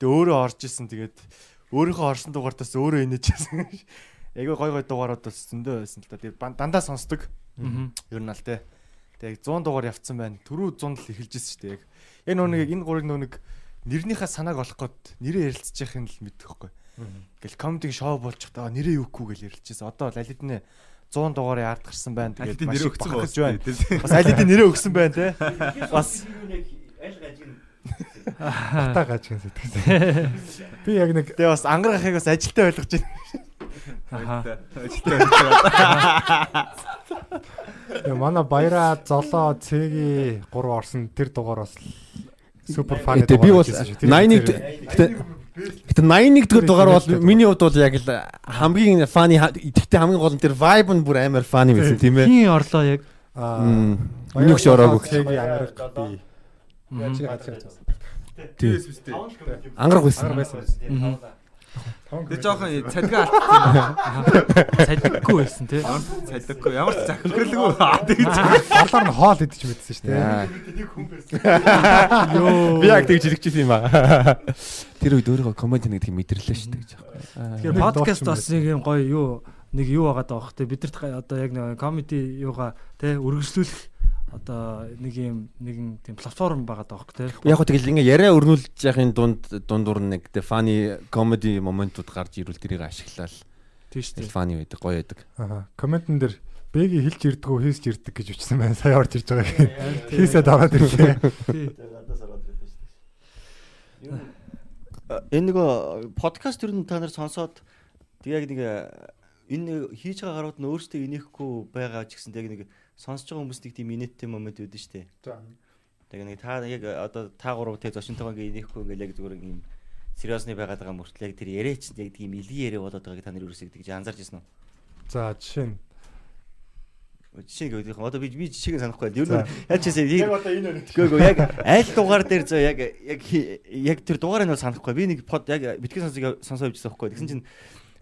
Тэгээ өөрөө орж исэн тэгээд өөрийнхөө орсон дугаартаас өөрөө инээжсэн. Айгүй гой гой дугаарууд бас зөндөө байсан л да. Тэгээд дандаа сонсдог. Ер нь аль те. Тэгээд 100 дугаар явцсан байна. Түрүү 100 л эхэлжсэн шүү дээ яг. Нөө нэг энэ гурыг нэг нэрнийхээ санааг олох гээд нэрээ ярилцж яхих нь л мэддэхгүй. Ингээл комедиг шоу болж байгаа нэрээ юу гэх гэж ярилцчихсан. Одоо л аль хэдийн 100 дугаарыг ард гарсан байна. Тэгээд маш нэрээ их өгсөн бахархаж байна. Бас аль хэдийн нэрээ өгсөн байна те. Бас Та гаж гин сэтгэсэн. Би яг нэг тэгээ бас ангар ахыг бас ажилтаа ойлгож байна. Аха. яа, манай баяраа золоо цэги 3 орсон тэр дугаар бас супер фан Гэтэ би бол 81 гэтэ Гэтэ 81 дэх дугаар бол миний хувьд бол яг л хамгийн фаны идэвхтэй хамгийн гол нь тэр vibe нь бүр амар фаны байсан тийм ээ. Хин орлоо яг. Өгш ороогүй. Цэгийн ангараг би. Яаж яаж яаж. Тийм. Ангараг байсан. Ангараг байсан. Тэг жоохон цадгаа алдсан. Цадггүй байсан тий. Цадггүй. Ямар ч захирлгүй. Тэгж Болоор нь хоол идэж мэдсэн шүү дээ. Йоо. Би яг тэгж хэлчихсэн юм аа. Тэр үед өөрийгөө комеди нэг тийм мэдэрлээ шүү дээ. Тэгэхээр подкаст бас нэг юм гоё юу нэг юу байгаа даа бах те бидэрт одоо яг нэг комеди юугаа те үргэлжлүүлэх одоо нэг юм нэгэн тийм платформ байгаа даа бах те. Яг гоо тэгэл ингээ яриа өрнүүлж яхахын дунд дундуур нэг тэ фаны комеди моментууд гарч ирвэл тэрийг ашиглаад тийм шүү дээ. фаны байдаг гоё байдаг. Аа. Комментэн дээр бэги хэлж ирдгүү хийсч ирдэг гэж үчсэн байна. Сая орж ирж байгаа. Хийсэд аваад ирлээ. Энэ нөгөө подкаст ер нь та нар сонсоод тэг яг нэг энэ хийж байгаа гарууд нь өөрсдөө инехгүй байгаа ч гэсэн тэг нэг сонсож байгаа хүмүүс нэг тийм инээдтэй момент үүдэн штэ. Тэг нэг та яг одоо та гурав тэг зочинтойгоо инехгүй ингээ яг зүгээр юм сериосны байгаад байгаа мөртлөө тэр яриач яг тийм илги яриа болоод байгааг та нар ерөөсөө тэгж анзаарч ирсэн үү? За жишээ нь жишээ гэдэг юм. Одоо би би жишээг санахгүй байна. Ер нь яачаасаа яг одоо энэ өгөө яг аль дугаар дээр зөө яг яг яг тэр дугаарыг нь санахгүй. Би нэг под яг битгий сонсог сонсоо явжсан байхгүй. Тэгсэн чинь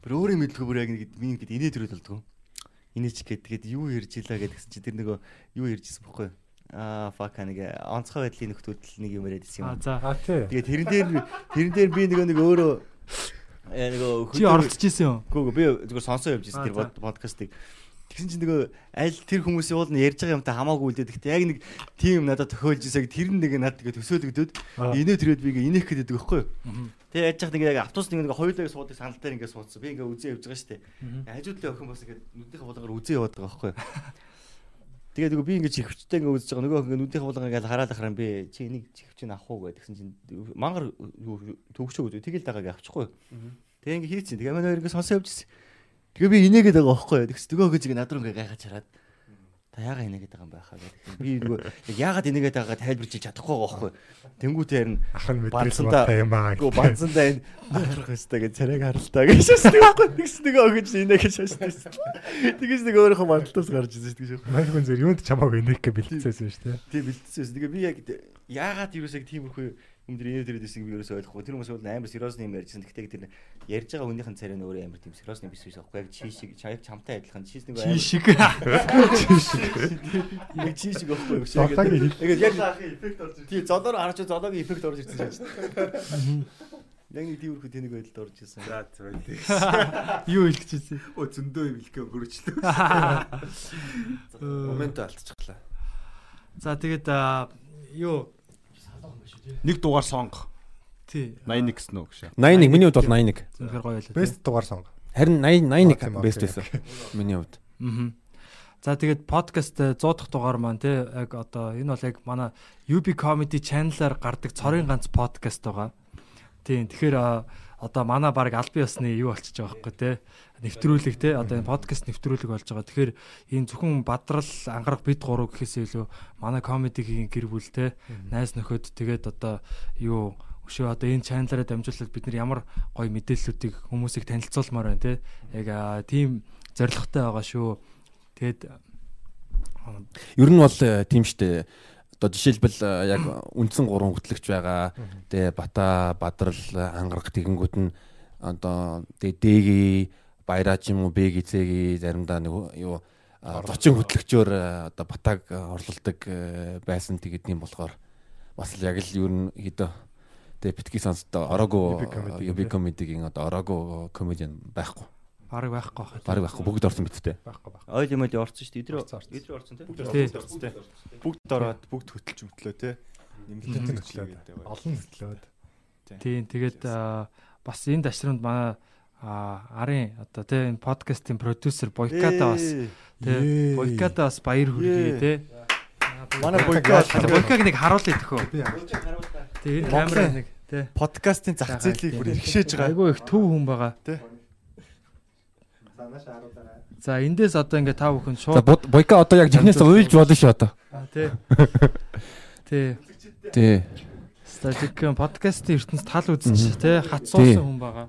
бүр өөрөө мэдгүй бүр яг нэг миний гээд инээ төрөл болдгоо. Инээч гээд тэгээд юу ярьж илаа гэдгсэн чинь тэр нөгөө юу ярьжсэн байхгүй. Аа fuck нэг онцгой байдлын нөхдөл нэг юм яриад ирсэн юм. За. Тэгээд тэрэн дээр тэрэн дээр би нөгөө нэг өөрөө э нөгөө Чи оролцож исэн юу? Гүү би зүгээр сонсоо явж ирсэн тэр подкастыг. Тэгсэн чинь нөгөө аль тэр хүмүүсийн уул нь ярьж байгаа юмтай хамаагүй үлдээд гэхдээ яг нэг тийм юм надад тохиолж ирсэг тэр нэг надад тэгээ төсөөлөгдөд инээ төрөөд би ингээ инех гэдэг байхгүй юу. Тэгээ яаж яхад ингээ яг автобус нэг ингээ хоёулаа суудаг сандал дээр ингээ суудсан. Би ингээ үзээ явж байгаа шүү дээ. Хажуудлын охин бас ингээ нүднийхээ булгаар үзээ яваад байгаа байхгүй юу. Тэгээд нөгөө би ингээ чихвчтэй ингээ үзэж байгаа нөгөө ингээ нүднийхээ булгаар ингээ хараад ахраа би чи энийг чихвч нь авах уу гэдгсэн чинь мангар төгчөө гэдэг. Тэгэл дагааг авчихгүй. Тэгээ ингээ хийцэн. Тэгээ манай хоёр ингээ сонсоо явж ирсэн. Тэгээ би инээгээд байгаа байхгүй юу. Тэгс нөгөө гэж над руу ингээ гайхаж хараад та яагаад инээгээд байгаа юм байхаа гэдэг. Би нөгөө яагаад инээгээд байгааг тайлбарч чадахгүй байгаа байхгүй юу. Тэнгүүтээ харин ах нь мэдрэлсэн багтаа юм аа. Гү банцандаа энэ ахрах өстэй гэж царайг харалтаа гэж шашдаг байхгүй. Тэгс нөгөө өгч инээгээд шашдаг. Тэгээс нөгөө өөрийнхөө мандалтаас гарч ирсэн дээ. Манай хүн зөв юунд чамааг инех гэ бэлтцээсэн шүү дээ. Тийм бэлтцээсэн. Тэгээ би яг яагаад юу гэсэн тиймэрхүү юм дээр инээ дээрээс би ерөөсөй ойлгохгүй. Тэр хүмүүс бол амар сериосны юм ярьжсэн. Гэхдээ тэр ярьж байгаа хүнийхэн царай нь өөрөө амар тийм сериосны биш биш аахгүй. Яг чи шиг чаяг чамтай адилхан чи нэг Чи шиг. Чи шиг. Яг чи шиг аахгүй. Зодоогийн Яг яг эффект орж ирсэн. Тийм зодоор харж зодоогийн эффект орж ирсэн шээ. Яг нэг тиймэрхүү тэнэг байдалд орж ирсэн. За зөв. Юу хэлэх гэсэн. Оо зөндөө юм хэлэхээ өнгөрчлөө. Момент алдчихлаа. За тэгээд юу Нэг дугаар сонго. тий 81 гэсэн үү гэж. 81 миний хувьд бол 81. зөвхөр гоё байлаа. Бест дугаар сонго. Харин 80 81 Окей, бест байсан. Миний хувьд. Аа. За тэгээд подкаст 100 дахь дугаар маань тий яг одоо энэ бол яг манай UB Comedy Channel-аар гардаг цорын ганц подкаст байгаа. Тийм тэгэхээр одоо манай баг аль биесны юу болчихж байгаа байхгүй тий нэвтрүүлэг тий одоо энэ подкаст нэвтрүүлэг болж байгаа. Тэгэхээр энэ зөвхөн бадрал ангарах бид гурав гэхээсээ илүү манай комедигийн гэр бүл тий найз нөхөд тэгээд одоо юу өшөө одоо энэ чаналаараа дамжуулаад бид нар ямар гоё мэдээллүүдийг хүмүүсийг танилцуулмаар байна тий яг тийм зоригтой байгаа шүү. Тэгээд Ер нь бол э, тийм штэ. Одоо жишээлбэл э, яг үндсэн гурван хөтлөгч байгаа. Тэгээ Бата, Бадрал, Ангарах тэгэнгүүт нь одоо тэгээ Дэги, Баяраа ч юм уу, Бэги, Цэги заримдаа нэг юу зочин хөтлөгчөөр э, одоо Батаг э, орлуулдаг э, байсан тэгээд юм болохоор бас л яг л ер нь хэдэ тэгээ битгий сонсдоо comedy юби комедигийн одоо ороогүй комедиан байхгүй. Баг байхгүй байх. Бараг байхгүй бүгд орсон биттэй. Байхгүй байхгүй. Ойл юм орсон шүү дээ. Эдрээ Орсон, орсон. эдрээ орсон тий. Тий. Бүгд ороод бүгд хөтөлж мөтлөө те. Нэмэлтэн хөтлөөд. Олон хөтлөөд. Тийм тэгээд бас энэ дашрамд манай а, арын одоо тий энэ подкастын продюсер Бойката бас тий Бойката бас баяр хүргэе тий. Манай Бойка Бойкаг нэг харуулъя төхөө. Тий энэ камера нэг тий. Подкастын зах зээлийг бүр ихшээж байгаа. Айгүй их төв хүн байгаа. Тий. За эндээс одоо ингээ та бүхэн За шууд бод- бойка одоо яг жигнээс уйлж болно шүү одоо. Тий. Тий. Тий. За жиг подкастын ертөнцид тал үзчих те хат суусан хүн байгаа.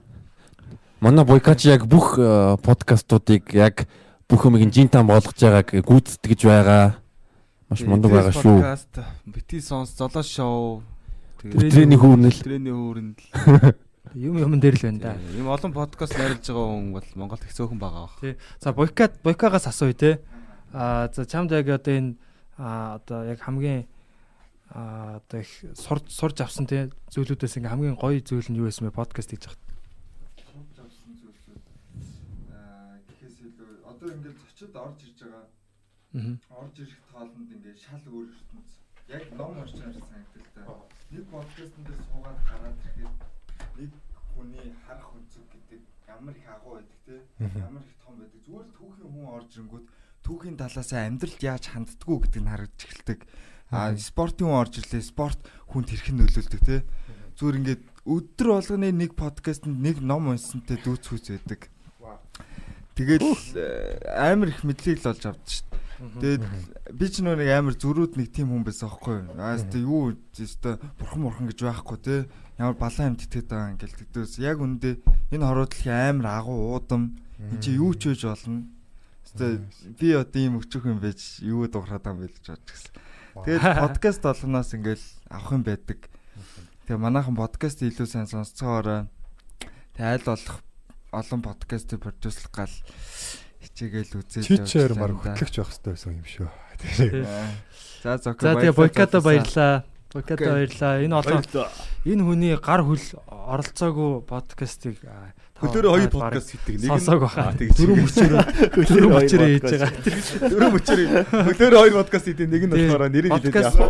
Манай Бойкач яг бүх э, подкастуудыг яг бүх юмыг жинтан болгож байгааг гүйцэтгэж байгаа. Маш мундаг байгаа шүү. Подкаст, бити сонс, золоо шоу. Өдрийн хүүрнэл. Өдрийн хүүрнэл. Юм юм дээр л байна да. Ийм олон подкаст найруулж байгаа хүн бол Монголд их цөөхөн байгаа. Тий. За Бойкат Бойкагаас асууя те. Аа за чамд яг одоо энэ аа одоо яг хамгийн аа одоо их сурж сурж авсан те зүйлүүдээс ингээ хамгийн гоё зүйл нь юу байсан бэ подкаст хийж хахад. Сурж авсан зүйлсүүд аа гэхээс илүү одоо ингээд зочид орж ирж байгаа. Орж ирэх тоолонд ингээд шал өөр ертөнц. Яг ном уншиж байгаа та. Нэг подкастн дээр суугаад гараад ирэхэд хүний харах өнцөг гэдэг ямар их агуу байдаг те. Ямар их том байдаг. Зүгээр л түүхийн хүн орж ирэнгүүт түүхийн талаасаа амьдралд яаж ханддггүй гэдэг нь харагдаж эхэлдэг. А спортын хүн орж ирлээ. Спорт хүнд хэрхэн нөлөөлдөг те. Зүгээр ингээд өдөр болгоны нэг подкастэнд нэг ном унсантай дүүцхүүц байдаг. Тэгэл амар их мэдлэг л олж авдаг шүү. Тэгээд би ч нэг амар зүрүүд нэг тийм хүн байсан аахгүй юу. Аа тест юу тест бурхан мурхан гэж байхгүй те. Ямар балан амт итгэдэг байгаа ингээл тэгдээс яг үндэ энэ хороодлын амар агуу уудам энэ чи юу ч үж болно. Тест би одоо ийм өчөх юм байж юу дуурахад юм байж бодож гисэн. Тэгээд подкаст болгоноос ингээл авах юм байдаг. Тэгээ манайхан подкаст илүү сайн сонсцоороо тэг аль болох олон подкастыг продюслах гал хичээгээл үзээд Чи чээр мар хөтлөгч байх хэрэгтэй байсан юм шүү. За зөкө За тэгээ Бойката баярлаа. Бойката баярлаа. Энэ олон энэ хүний гар хөл оролцоогүй подкастыг Хөлөөрөө хоёр подкаст хийдэг. Нэг нь баха. Дөрөв мөчөрөө дөрөв мөчөрөө хийж байгаа. Дөрөв мөчөрөө хөлөөрөө хоёр подкаст хийдэг. Нэг нь болохоор нэрийг хэлээд яах вэ?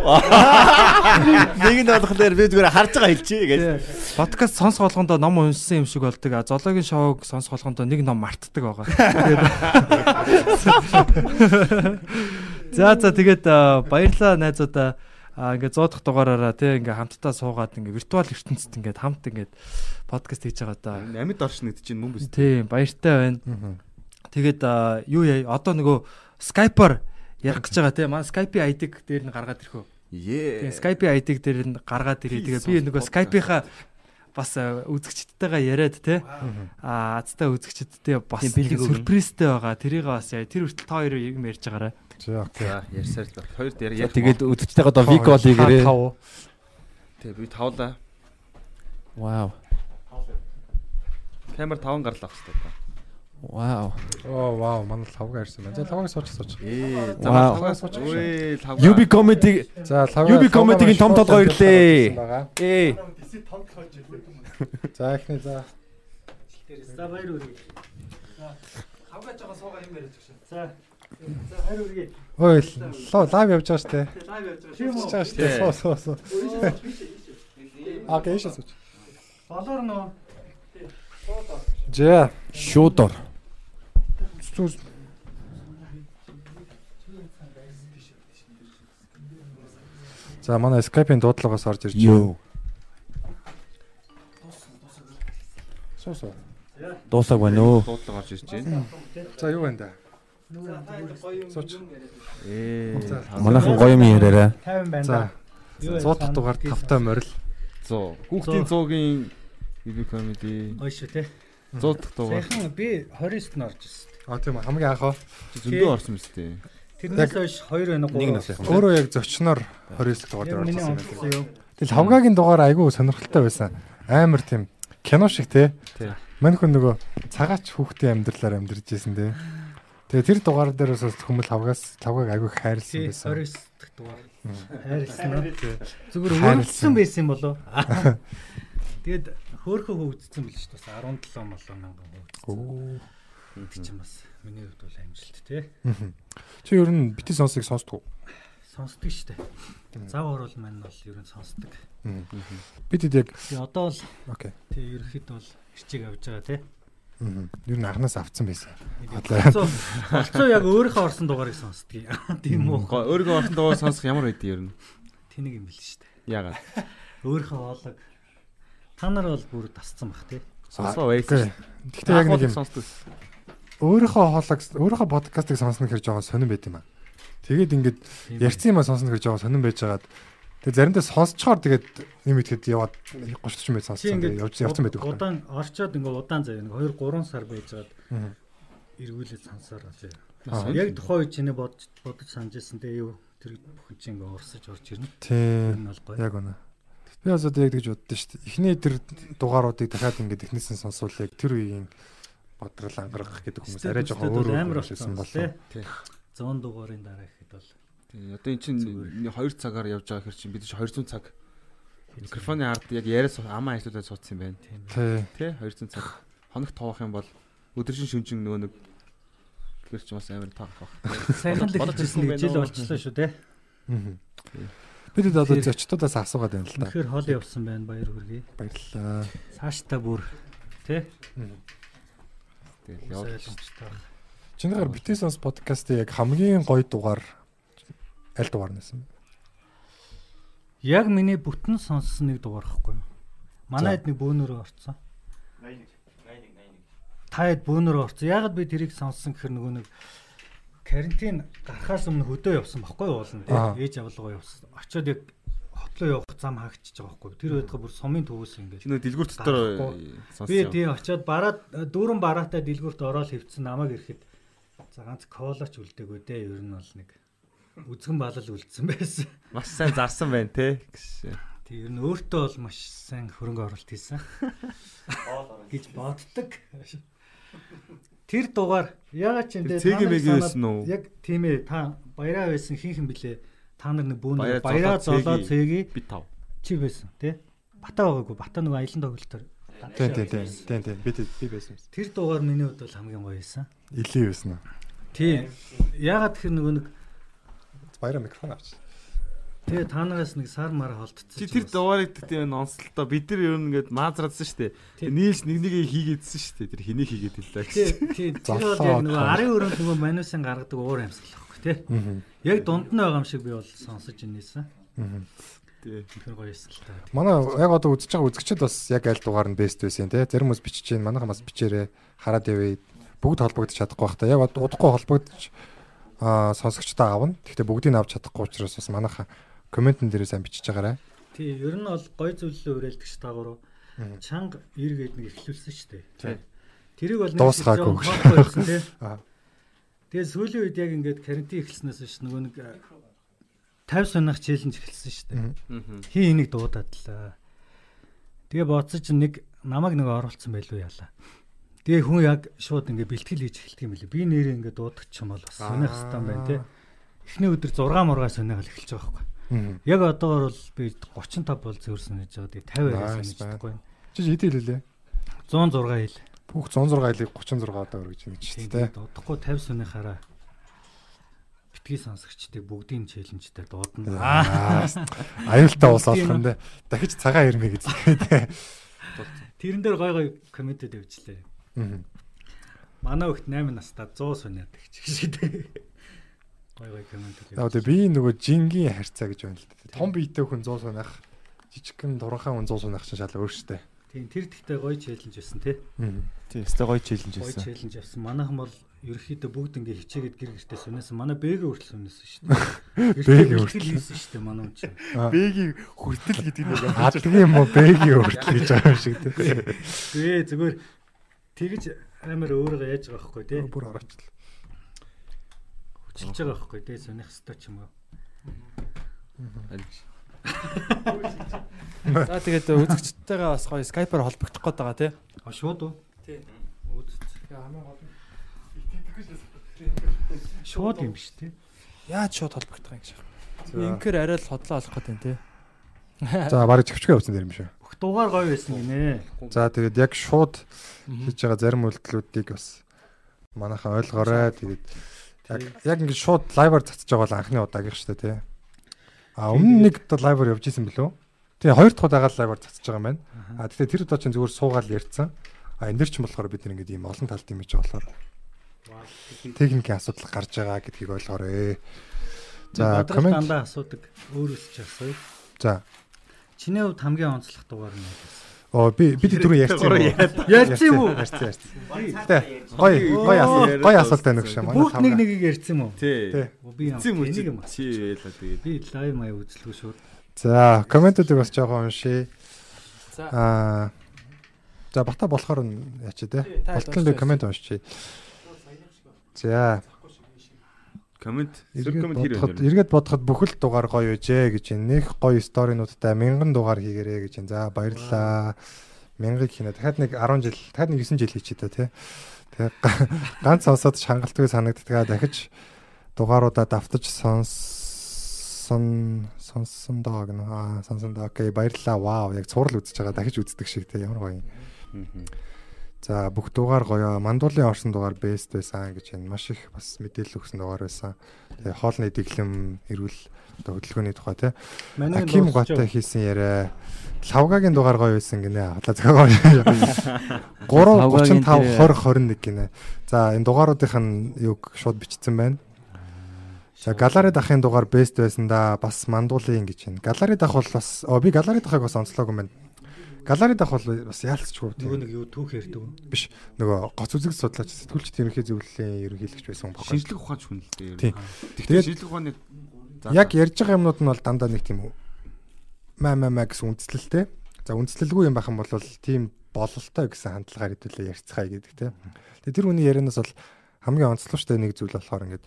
Нэг нь болохоор би зүгээр харж байгаа хэлчихье гэж. Подкаст сонс болгондоо ном уншсан юм шиг болдог. А зоологийн шоуг сонс болгондоо нэг ном мартдаг байгаа. За за тэгээд баярлалаа найзуудаа а ингээ 100 дахь дугаараараа тий ингээ хамтдаа суугаад ингээ виртуал ертөнцид ингээ хамт ингээ подкаст хийж байгаа да. Амьд оршин гэдэг чинь мөн биз. Тий баяртай байна. Тэгээд юу яа одоо нөгөө Skype-оор ярих гэж байгаа тий маань Skype-ийн ID-г дээр нь гаргаад ирэх үү? Ее. Skype-ийн ID-г дээр нь гаргаад ирээ. Тэгээ би нөгөө Skype-ийнхаа бас үзэгчдтэйгээ яриад те аа азтай үзэгчдтэй бас сюрпризтэй байгаа. Тэрийг бас тэр хүртэл та хоёр юм ярьж байгаарай. За окей. За ярьсаар л байна. Хоёрт яриа. Тэгээд үзэгчтэйгээ одоо Викол хийгээрээ. Тэгээ би тавлаа. Вау. Камер 5 гарлаа ах хэвээр. Вау. Оо вау, манай лавга ирсэн байна. За лавгыг сууж сууж. Ээ, за Вау. лавгаа сууж. Үй, лавга. UB comedy За лавга. UB comedy-гийн том толгой ирлээ. Ээ. За ихний за. За баяр үргээ. Хавгаж байгаа суугаа юм яриад өгшөө. За. За баяр үргээ. Ой, лав явж байгаа штэ. Лайв явж байгаа. Штэ. Суу суу суу. Окей, шээ сууж. Болоор нөө. За. Шуудор. За манай Skype-ийн дуудлагаас орж ирж Йоо. Суу суу. Дуусаг байна өө. Дуудлага орж ирж байна. За юу байна да? Ээ. Манайхан гоё юм яриараа. 50 байна. За. 100 дахь дугаар тавтай морил. 100. Хүүхдийн 100-гийн UB comedy Гоё шүү те. 100 дахь дугаар. Сайхан би 29-нд орж ирсэн. А тийм хамгийн анх аа. Зөндөө орсон мэт тий. Тэрнээс хойш 2 байна уу? Өөрөө яг зочноор 29 дугаар дээр орсон юм. Тэгэл хавгагийн дугаар айгүй сонирхолтой байсан. Амар тийм кино шиг те. Тий. Мань хүн нөгөө цагаач хүүхдийн амьдралаар амьдарч байсан те. Тэгээ тэр дугаар дээрээс бас хүмүүс хавгаас хавгааг айгүй хайрлсан Тий, байсан. 29 дахь дугаар. Хайрлсан уу? Зүгээр Хайрлсан. өрөвдсөн байсан юм болоо. Тэгээд хөөхөө хөвгдсөн бил шүү дээ. 17 молоо мянган хөвгдсөн. Тэг чинь бас миний хувьд бол амжилт те. Чи ер нь бити сонсыг сонсдог уу? Сонсдог шүү дээ. Зав орол маань бол ер нь сонсдог. Бидэд яг Тэгээ одоо бол окей. тэг ерөөхдөө бол ирчиг авж байгаа те. Ер нь анханаас авцсан байсан. Болцоо яг өөрийнхөө орсон дугаарыг сонсдог. Тийм үү? Өөрийгөө орсон дуугаа сонсох ямар байдیں۔ ер нь? Тэнийг юм бэл шүү дээ. Яагаад? Өөрийнхөө хоолойг та нар бол бүр тасцсан бах те. Сонсоо байсан. Гэхдээ яг нэг юм өөрийнхөө хоолойг өөрийнхөө подкастыг сонсно гэж жоохон сонирн байт юм аа. Тэгээд ингээд ярьсан юм аа сонсно гэж жоохон сонирн байж байгаад Тэгээ заримдаа сонсцохоор тэгээд юм итгэхэд яваад 30 40 минут сонссон. Тэгээд явж явсан байдаг. Удаан орчоод ингээд удаан нэг 2 3 сар байжгаад эргүүлээд ажээ. Аа. Яг тухайн үед чиний бодож бодож санаж ирсэн те юу тэр бүхэн чинь ингээд орсож орж ирнэ. Тийм. Яг үнэ. Би бас одоо яг тэгж боддоо шүү дээ. Эхний тэр дугааруудыг дахиад ингээд эхнээсээ сонсвол яг тэр үеийн бодрол ангарах гэдэг хүмүүс арай жоохон өөр өөр болсон болоо. тий. 100 дугаарын дараа ихэд бол Тий, одоо эн чинь 2 цагаар явж байгаа хэр чинь бид чинь 200 цаг микрофоны ард яг яриас амаа ажиллуулаад суудсан юм байна. Тий. Тий 200 цаг. Хоногт тоох юм бол өдөржин шүнжин нөгөө нэг гэр чинь бас амар таах баг. сайхан л хэлжсэн нэг жил болчихлоо шүү те. Мгм. Бид одоо зочдоодаас асуугаад байна л да. Тэгэхээр хол явсан байна баяр хүргэе. Баярлалаа. Цаашдаа бүр тий. Тэгэл Яваа. яваа. Чинийхэр Битээсонс подкастын яг хамгийн гоё дугаар аль дугаар нэсэн? Яг миний бүтэн сонссон нэг дугаар хгүй. Манайд нэг бөөнөрөө орцсон. 81 81 Таад бөөнөрөө орцсон. Ягаад би тэрийг сонссон гэхэр нөгөө нэг карантин гарахаас өмнө хөдөө явсан байхгүй юу уулна. Ээж авлага явсан. Очоод яг хотлоо явах зам хаагчиж байгаа байхгүй юу. Тэр байтга бүр сумын төвөөс ингээд. Чи нөгөө дэлгүүр дотор сонссон. Би тий очоод бараад дүүрэн бараатай дэлгүүрт ороод хөвцөн намайг ирэхэд за ганц колач үлдээгүй дээ. Ер нь бол нэг үзгэн балал үлдсэн байсан. Маш сайн зарсан байна те. гэж. Тэг ер нь өөртөө бол маш сайн хөрөнгө оруулалт хийсэн. гэж боддог. Тэр дугаар ягаад ч юм те? Яг тийм ээ та баяраа байсан хинхэн блэ та нар нэг бүүн Баяраа, золоо, цэгийн Би тав. чи байсан те бата байгаагүй бата нөгөө аялан тоглолтоор Тийм тийм тийм тийм тийм би би байсан. тэр дугаар миний хувьд бол хамгийн гоё байсан Илээ байсан уу? тий ягаад тэр нөгөө нэг Баяраа микрофон авч. тэгээ та нараас нэг сар мар холдсон Чи тэр дугаарыг тийм нонсолтоо бид нар ер нь ингээд маазраадсан шүү дээ. Нийлж нэг нэгийг хийгээдсэн шүү дээ. Тэр хэнийг хийгээд тий гэсэн. тий тэр бол яг нөгөө арын өрөөнд нөгөө манусын гаргадаг уур амьсгал байхгүй тий яг дунд нь байгаа юм шиг би бол сонсож инээсэн. Тий. тэр гоё юмсан л та Манай яг одоо үзэж байгаа үзэгчд бас яг аль дугаар нь бест байсан те. Зарим хүмүүс бичиж гин манайхан бас бичээрээ хараад явъя. Бүгд холбогдож чадахгүй бах та. Яг одоо удахгүй холбогдож аа сонсогчтой аавна. Гэхдээ бүгдийг нь авч чадахгүй учраас бас манайхан комментэн дээрээ сайн бичиж байгаарай. тий ер нь бол гоё зүйлээ уриалдаг ш таагуур чанга эргээд нэг эхлүүлсэн шүү дээ Тий. тэрийг бол Дуусгаагүй. байсан тий. Тэгээ сүүлийн үед яг ингээд карантин эхэлснээс биш нөгөө нэг 50 сунах челленж эхэлсэн шүү дээ. Хин энийг дуудадлаа. Тэгээ бодсон чинь нэг намайг нэг оруулсан байлгүй яалаа. Тэгээ хүн яг шууд ингээд бэлтгэл хийж эхэлдэг юм билээ. Би нэрээ ингээд дуудаг ч юм бол бас сонирх хэвээр байна те. Эхний өдөр 6 мургаа сонирхол эхэлж байгаа байхгүй. Яг одоогор бол би 35 бол зөөрсөн гэж байгаа. Тэгээ 50 арай Nice, санагдахгүй. Чи хэдий хэлээ? 106 хил. Бүх 106 хэлийг 36 одоо өргөж ч Тийм те. дуудахгүй 50 сунахаараа битгий сонсогчдыг бүгдийн челленжтэй дуудана. Аюултай ус олох юм дэ. Дахиж цагаан ирмэ гэж. Тэрэн дээр гой гой комментүүд явуулчлаа. Манай хөлт 8 настай 100 сунаад их шиг дээ. Гой гой комментүүд. Яг одоо би нөгөө жингийн харьцаа гэж байна л да. Том биетэй хүн 100 сунах, жижигхэн дуранхан хүн 100 сунах чинь шал өөр штэ. Тийм тэр гэхдээ гой челленж байсан тий. Тий, өстой гоё челленж Гой байсан. челленж авсан. Манайхан бол ерөөхдөө бүгд ингээ хичээгээд гэр гэртээ сунасан. Манай бэгээ хүртэл сунасан шүү дээ. Бэгээ хүртэл хүртэл. хийсэн шүү дээ манай хүн чинь. Бэгийн хүртэл гэдэг нь яг Адгийн юм уу бэгийн өртөл гэж байгаа юм шиг те. Гээ зүгээр тэгж амар өөрийгөө яаж байгаа байхгүй тий. Бүр ороочлаа. Хүчилж байгаа байхгүй тий. Суних хэвээр ч юм уу. За тэгээд үзэгчтэйгээ бас гоё скайпаар холбогдох гээд байгаа тий. А шууд уу? Тий. Үзэж. Шууд юм биш тий. Яаж шууд холбогдох юм гэж. За. Инкер арай л хотлоо олох гэдэг юм тий. За барыг чөвчгөө явсан юм шүү. Бүх дугаар гоё байсан гинэ. За тэгээд яг шууд хийж байгаа зарим үйлдэлүүдийг бас манайхаа ойлгоорой. Тэгээд яг ингэж шууд лайваар цацж байгаа бол анхны удаагийнх шүү дээ тий. А өмнө нэг удаа лайваар явж исэн билүү? Тэгээ хоёр дахь удаага лайваар цацж байгаа юм байна. А тэгэхээр тэр удаа чинь зүгээр суугаад ярьцсан. А энэ дэр чинь болохоор бид нэг ийм олон талт юм гэж болохоор техникийн асуудал гарч байгаа гэдгийг ойлгоорой. За комент дандаа асуудаг өөрөөс ч асууя. за Чиний хувьд хамгийн онцлог дугаар нь? Оо би бид түрүү ярьсан юм уу? Ярьсан юм уу? Ярьсан ярьсан. Гой гой асуулт гой асуулт байна гэж манай Бүгд нэг нэгийг ярьсан юм уу? Тий. Би энийг юм. чи яла тэгээд Би лайв маяг үзлгүй шууд. За, комментүүдийг бас жоохон уншия. За. Аа. За, бата болохоор нь яач те. би коммент уншия. За. Коммент зөв Эргээд коммент хэр байна? эргээд бодоход бүхэл дугаар гоё үжээ гэж байна. Нэг гоё сторинуудтай мянган дугаар хийгэрээ гэж байна. За баярлаа. Мянгыг хийнэ. Дахиад нэг 10 жил, дахиад нэг 9 жил хийчихэд та тий. Тэгээ га- ганц сонсоод шангалтгүй санагддаг. Дахиж дугааруудаа давтаж сонссон сонссон доо гэнэ. Аа сонссон доо. Окей, баярлалаа. Вау, яг цуврал үзэж байгаа. Дахиж үздэг шиг тий. Ямар гоё юм. За бүх дугаар гоё. Мандуулын орсон дугаар бест байсан гэж байна. Маш их бас мэдээлэл өгсөн дугаар байсан. Тэгээ хоолны дэглэм эрүүл одоо хөдөлгөөний тухай тий. Манай Аким байгаа. хийсэн яриа. Лавгагийн дугаар гоё байсан гинэ. Хадлаа зөөгөө. 3 35 20 21 гинэ. За энэ дугааруудынх нь юг шууд бичсэн байна. За галари дахын дугаар бест байсан да бас мандуулын гэж байна. Галари дах бол бас оо би галари дахыг бас онцлог юм байна. Галари дах бол бас яалтчгүй. Нөгөө нэг юу түүх ярьдаг биш нөгөө гоц үзэг судлаач сэтгүүлчд ерөнхий зөвлөлийн ерөнхийлөгч байсан юм байна. Шинжлэх ухаанч хүн л дээ. Тэгэхээр шинжлэх ухааны яг ярьж байгаа юмнууд нь бол дандаа нэг тийм маа маа маа гэсэн үндслэлтэй. За үндслэлгүй юм байх юм бол тийм бололтой гэсэн хандлагаар хэдүүлээ ярьцгаая гэдэг тийм. Тэгээ тэр хүний ярианаас бол хамгийн онцлогчтой нэг зүйл болохоор ингээд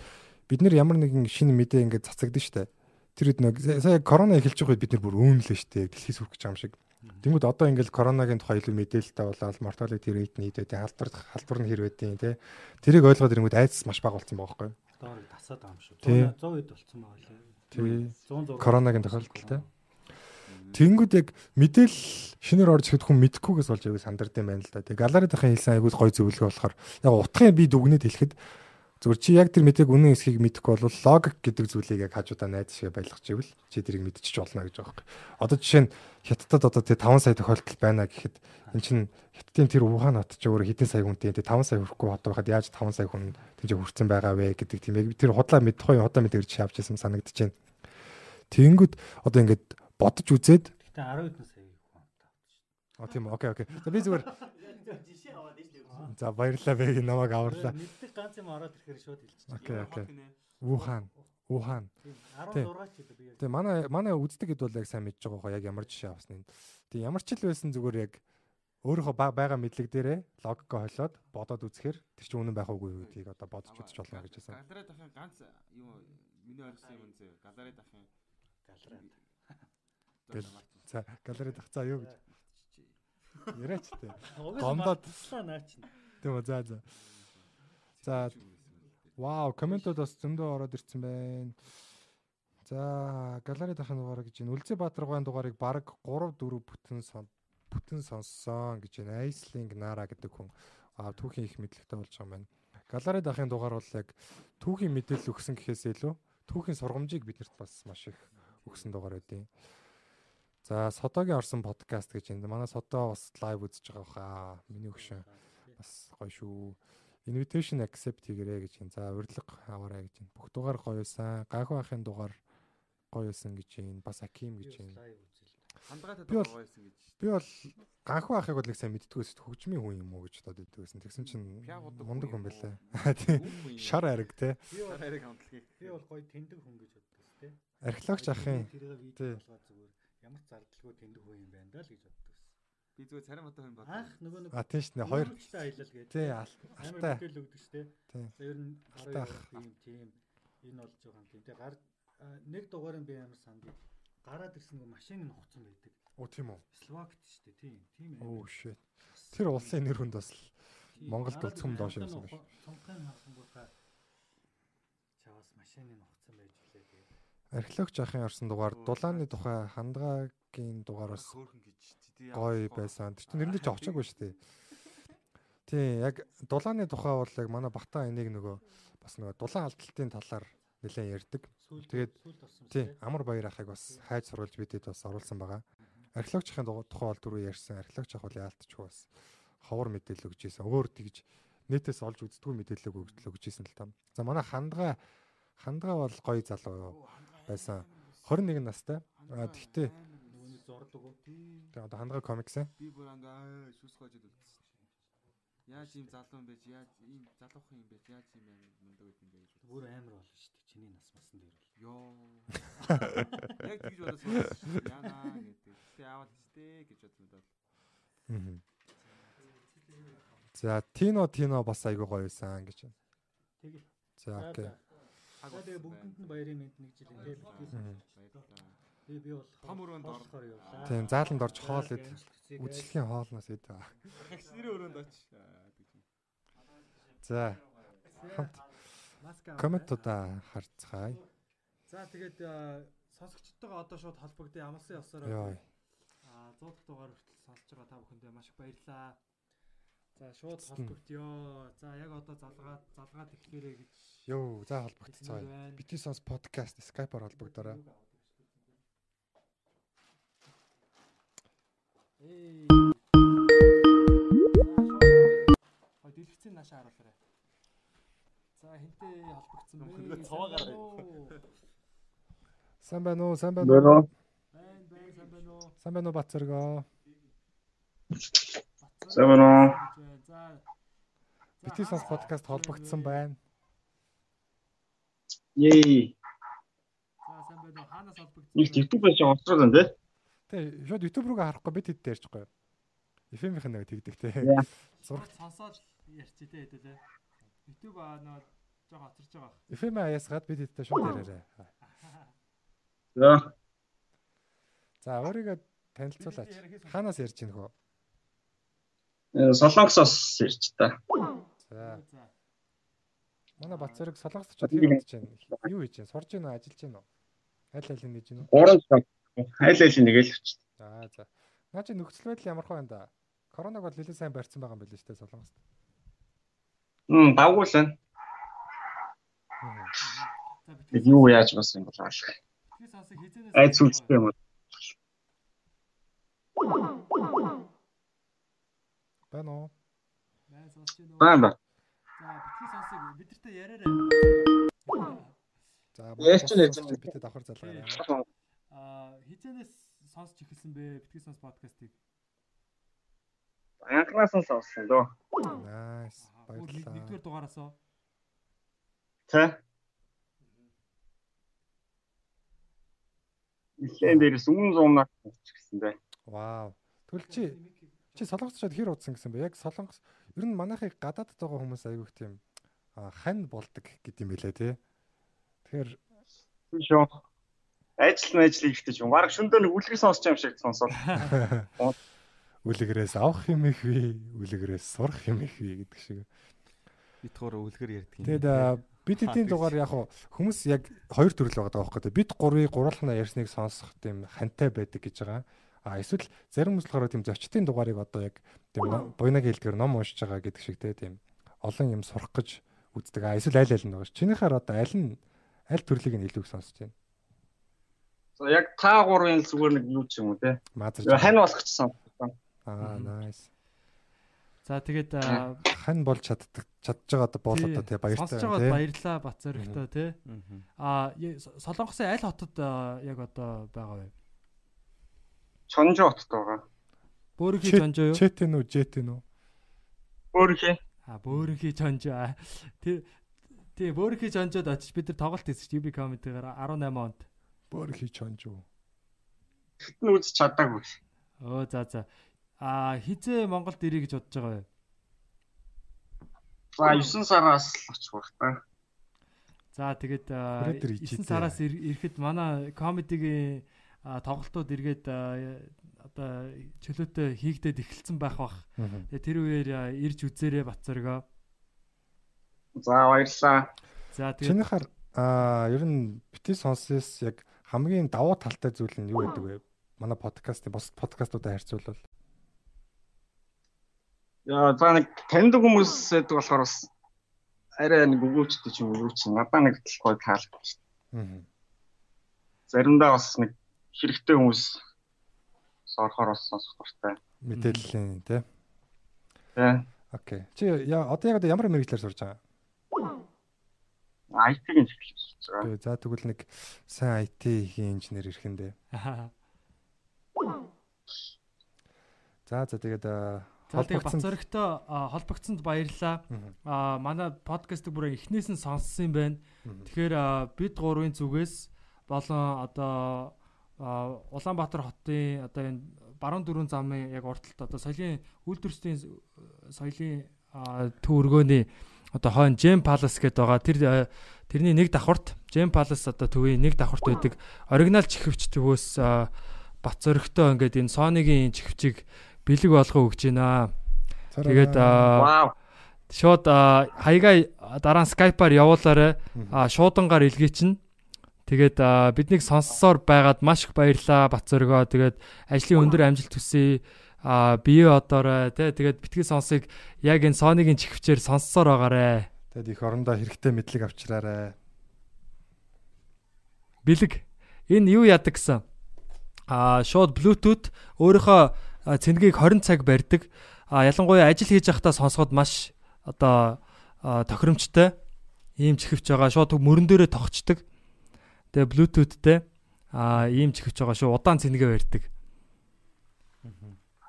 бид нэр ямар нэгэн шинэ мэдээ ингээд цацагдсан штэ. Тэр үед нэг сая корона эхэлж байгаа үед бид нар бүр өөнлөө штэ. Дэлхийс хүрэх гэж юм шиг. Тэнгүүд одоо ингээд коронагийн тухай илүү мэдээлэлтэй болоод mortality rate нь вэ? Халдвар халдвар нь хэр вэ тий. Тэрийг ойлгоод ирэнгүүт айдас маш бага болсон байгаа байхгүй юу? Доорыг тасаад байгаа юм шүү. Тий. 100 100 хэд болцсон байгаа лээ. Тий. 106. Коронагийн тохиолдолтой. Тэнгүүд яг мэдээл шинээр орж ирэхэд хүн мэдхгүйгээс болж аягүй сандард юм байна л да. Тэгээ галари дахин хэлсэн аягүй гой зөвлөгөө болохоор яг утгын би дүгнээд хэлэхэд зүгээр чи яг тэр мэдээг үнэн эсхийг мэдэхгүй бол логик гэдэг зүйлийг яг хажуудаа найз шиг байлгах чивэл чи тэрийг мэдчих болно гэж байгаа юм. Одоо жишээ нь хятадд одоо тэр 5 сая тохиолдол байна гэхэд эн чин хятадын тэр Ухаан хот ч өөр хэдэн сая хүнтэй тэр 5 сая хүрэхгүй хот байхад яаж 5 сая хүн тэнд хүрсэн байгаа вэ гэдэг тийм яг тэр худлаа мэдэх хоёр худлаа мэдээ гэж авч ясан санагдаж байна. Тэнгүүд одоо ингээд бодож үзээд Гэтэ 10 хэдэн сая хүн. А тийм. Окей, окей. За би зүгээр За баярлалаа бэ намайг аварлаа. Мэддэг ганц юм ороод ирэхээр шууд хэлчихсэн. Окей, окей. Ухаан. Ухаан. 16 ч гэдэг би. Тэгээ манай манай үздэг хэд бол яг сайн мэдж байгаа хоо яг ямар жишээ авсныг. Тэгээ ямар ч л байсан зүгээр яг өөрийнхөө ба- байгаа мэдлэг дээрээ логикоо холиод бодоод үзэхээр тэр чинь үнэн байх уугүй гэдгийг одоо бодож үзэж болно гэж хэлсэн. Галараа дахин ганц юу миний ойлгосон юм зөө. Галараа дахин. Гэл. За галерей дах за юу гэж. Яриач тээ. Гомдоод мартсан наач. тийм үү за за. За Вау, комментууд бас зөндөө ороод ирсэн байна. За, галерей дахын дугаар гэж байна. Үлзий Баатаргайн дугаарыг баг 3 4 бүтэн сон бүтэн сонссон гэж байна. Айслинг Нара гэдэг хүн аа түүхийн их мэдлэгтэй болж байгаа юм байна. Галерей дахын дугаар бол яг түүхийн мэдээлэл өгсөн гэхээс илүү түүхийн сургамжийг биднэрт бас маш их өгсөн дугаар байдیں۔ За, Содогийн орсон подкаст гэж байна. Манай Содо бас лайв үзэж байгаа хаа. Миний өгшөн бас гоё шүү. Invitation accept хийгэрэй гэж байна. За, урилга аваарай гэж байна. Бүх дугаар гоё байсан. Гайхуу ахын дугаар гоё байсан гэж байна. Бас Аким гэж байна. Хандгаатай Би бол гоё байсан гэж. би бол ганхуу ахыг бол их сайн мэддгээс хөгжмийн хүн юм уу гэж бодод байсан. Тэгсэн чинь мундаг хүн байлаа. Шар ариг те. Би бол Харийг хамтлагийг. би бол гоё тэндэг хүн гэж боддог тээ. Археологч ахын тэрийг видео болгоод зүгээр ямар ч зардалгүй тэндэг хүн юм байна даа л гэж боддог ус. Би зүгээр царим одоо хүн бод. Анх нөгөө нэг А тийм шнэ хоёр Монголчтай аялал гэдэг. тий ал- Амар алтай. мэдээлэл өгдөг. Тий. За ер нь Алтай 12 ах. тийм энэ болж байгаа юм. Тэгээ гар нэг дугаарыг би амар санд. Гараад ирсэн нөгөө машин нь хуцсан байдаг. Оо тийм үү. Словакт дээ. Тийм. Тийм Оо shit. Тэр улсын нэр хүнд бас л Монголд бол цөм доош явсан биш. Цонхын харсангуудаа чаваас машины нухацсан байж лээ тэгээ. Археологч ахын орсон дугаар дулааны тухай хандгаагийн дугаар бас Хөөхөн гэж. Тий, гоё байсан. Тэр чинь нэрэндээ ч очоогүй шүү дээ. Тий, яг дулааны тухай бол яг манай Бата энийг нөгөө бас нөгөө дулаан алдалтын талаар нэлээд ярьдаг. Тэгээд тий, амар баяр ахыг бас хайж сурвалж бидэд бас оруулсан байгаа. Археологч ахын тухай бол түрүү ярьсан. Археологч ах бол яалтчгүй бас ховор мэдээлэл өгч ийсэн. Өөр тэгж нэтээс олж үздэггүй мэдээлэл өгч өгч ийсэн л та. За манай хандгаа хандгаа бол гоё залуу байсан. 21 настай. А тэгтээ Нөгөөний зурдаг уу? тэгээ одоо хандгаа комикс ээ. Би бүр ангаа шүүсгөөж үлдсэн. Яаж ийм залуу юм бэ? Яаж ийм залуухан юм бэ? Яаж ийм амар мундаг юм бэ. Бүр амар болно шүү дээ. Чиний нас масан дээр бол. Йоо. Яг тэгж бодож яана гэдэг. Тэ аваад тест гэж бодлоо. Мгм. За Тино Тино бас айгүй гоё байсан гэж байна. Тэгэл. За окей. За тэгээ бүгдэнд нь баярын мэнд нэг жил ингээл Мгм. Тэгээ би бол Том өрөөнд ор- болохоор явлаа. Тийм зааланд орж хоол ид. тэгээ. Үдшилхийн хоолноос ид. Хагс нэрийн өрөөнд оч. За хамт комментуудаа харцгаая. За тэгээд сонсогчдтойгоо одоо шууд холбогдъё амлсан явсараа. Аа 100 дахь дугаар хүртэл сонсож байгаа та бүхэндээ маш их баярлалаа. За шууд холбогдъё. За яг одоо залгаад залгаад эхлээрэй гэж. Йоо, за холбогдцгаая. байна. Бити сонс подкаст Skype-аар холбогдорой. Эй. А дэлгэцийн наашаа харуулаарай. За хинтээ холбогдсон бэ? Нөгөө цаваагаар Сайн байна уу? Сайн байна уу? Сайн байна уу? Сайн байна уу Бацэргоо? Сайн байна уу? За Бити сонс подкаст холбогдсон байна. Yay. За сайн байна уу? Хаанаас холбогдсон? Нэг YouTube-ээс онцрол байна те. Тэ шууд YouTube руугаа харахгүй бид хэд дээрчгүй. FM-ийнх нэг тэгдэг те. Зураг сонсоод ярьчих те хэдэлээ. YouTube аа нөө жоо хоцорж байгаа. FM аясгаад бид хэдтэй шууд яриарай. За. За өөрийгөө танилцуулаач. Хаанаас ярьж гинх вэ? Э, Солонгосоос ирж та. За. Манай Бацэрэг солонгос очоод хэр удаж байна? Юу хийж байна? Сурж байна уу? Ажиллаж байна уу? Аль нь хийж байна уу? Гурван цаг. Айл айл нэг л өч. За за. Наа чи нөхцөл байдал ямар хөө байна да? Короног бол нэлээд сайн барьсан байгаа юм байна шүү дээ солонгост. Хм, давгуул байна. За Тэг юу яаж бас юм бол хизэнээс Айц үлдсэн юм уу? Байна уу? Байн сонсож байна уу? Байна. За битгий сонсог бидэртээ яриарай. За Яаж ч нэ зам. битэд давхар залгаарай. Аа хизэнээс сонсч эхэлсэн бэ? Битгий сонс подкастыг. Анхнаас нь сонссон дөө. Найс. Баярлалаа. Нэгдүгээр дугаараасоо. Тэ. Нилээн дээрээс өмнө зуунаад ч гэсэн бэ. Вау. Тэгвэл чи чи солонгос очоод хэр удсан гэсэн бэ? Яг солонгос ер нь манайхыг гадаадд байгаа хүмүүс айгүйх тийм хань болдог гэдэм байлээ тий. Тэгэхээр Шүү. Ажил мэжл ихтэй ч юм. Бараг шөндөө нэг үлгэр сонсч юм шиг сонсоод. үлгэрээс авах юм их вэ? Үлгэрээс сурах юм их вэ гэдэг шиг. Бид гурав үлгэр ярьдаг юм. Тэгэд бид эдийн дугаар яг хүмүүс яг хоёр төрөл байгаа даахгүй. Бид гурвыг гурвалхнаа ярьсныг сонсох тийм хантай байдаг гэж байгаа. А эсвэл зарим хүмүүс болохоор тийм зочдын дугаарыг одоо яг тийм буйнаг хэлдгээр ном уншиж байгаа гэдэг шиг тийм олон юм сурах гэж үздэг. А эсвэл аль аль нь байгаа. Чинийхээр одоо аль нь аль төрлийг нь илүү их сонсож байна? За яг та гурвын зүгээр нэг юу ч юм уу те. Хань болгочихсон. Аа nice. За тэгээд Хань болж чаддаг чадж байгаа одоо боол одоо тий баяртай Сонсож тий. баярлалаа Бат зөрөгтэй тий. Аа Солонгосын аль хотод яг одоо байгаа вэ? Чонжо хотод байгаа. Бөөрийнхи Чэт- чонжоо юу? Чэтэн үү, жэтэн үү? Бөөрийнхи. Аа бөөрийнхи чонжоо. Тий Тий бөөрийнхи чонжоод очиж бид нар тоглолт хийсэн чинь UB comedy-гаар 18 онд. Бөөр хийж чонж уу. Хитэн үзэж чадаагүй. Оо за за. Аа хизээ Монголд ирэх гэж бодож байгаа вэ? За 9 сараас л очих байх та. За тэгээд аа, Хүрээд ир 9 ичээдээ. сараас ир- ирэхэд манай комедигийн тоглолтууд эргээд аа, одоо чөлөөтэй хийгдээд эхэлсэн байх бах. Тэгээ тэр үеэр аа, ирж үзээрэй Бацаргаа. За баярлаа. За тэгээд Чинийхаар аа ер нь бити сонсоос яг хамгийн давуу талтай зүйл нь юу гэдэг вэ? Манай подкастын бус подкастуудаа харьцуулбал Яа за нэг таньдаг хүмүүс гэдэг болохоор бас арай нэг өгөөчтэй ч юм уу юу ч надаа нэг л гой таалагдчих. Мгм. Заримдаа бас нэг хэрэгтэй хүмүүс орохоор бас сонсох дуртай. мэдээллийн тий. Тэ. Окей. Чи яа одоо яг ямар мэрэгчлэр сурж байгаа? IT-ийн чиглэл сурч байгаа. Окей. За тэгвэл нэг сайн IT-ийн инженер ирэх нь дээ. Аа. За за тэгээд тэгээ холбогдсон- Бацаргтай холбогдсонд баярлалаа. Аа манай подкастыг бүр эхнээс нь сонссон юм байна. Тэгэхээр бид гурвын зүгээс болон одоо Улаанбаатар хотын одоо энэ баруун дөрвөн замын яг урталт одоо соёлын үйлдвэрчдийн соёлын төв өргөөний одоо хойно Gem Palace гэдэг байгаа. Тэр тэрний нэг давхарт Gem Palace одоо төвийн нэг давхарт байдаг. Оригинал чихвч төвөөс бат зөрөгтэй ингээд энэ Sony-гийн чихвчийг бэлэг болгоо өгч байна. Тэгээд шууд хаягаа дараа нь Skype-аар явуулаарай. Шуудангаар илгээ чинь Тэгээд биднийг сонссоор байгаад маш их баярлаа Бацөргөө. Тэгээд ажлын өндөр амжилт хүсье. А бие одоорой тий тэгээд битгий сонсыг яг энэ Sony-гийн чихвчээр сонссоор байгаарэ. Тэгээд их орондоо хэрэгтэй мэдлэг авчраарэ. Бэлэг. Энэ юу яадаг гэсэн? А шууд Bluetooth өөрийнхөө цэнгийг 20 цаг барьдаг. А ялангуяа ажил хийж байхдаа сонсоход маш одоо тохиромжтой ийм чихвч байгаа. Шууд мөрөн дээрээ тогтчдаг. Тэгээ Bluetoothтэй аа ийм ч ихж байгаа шүү. Удаан цэнгээ барьдаг.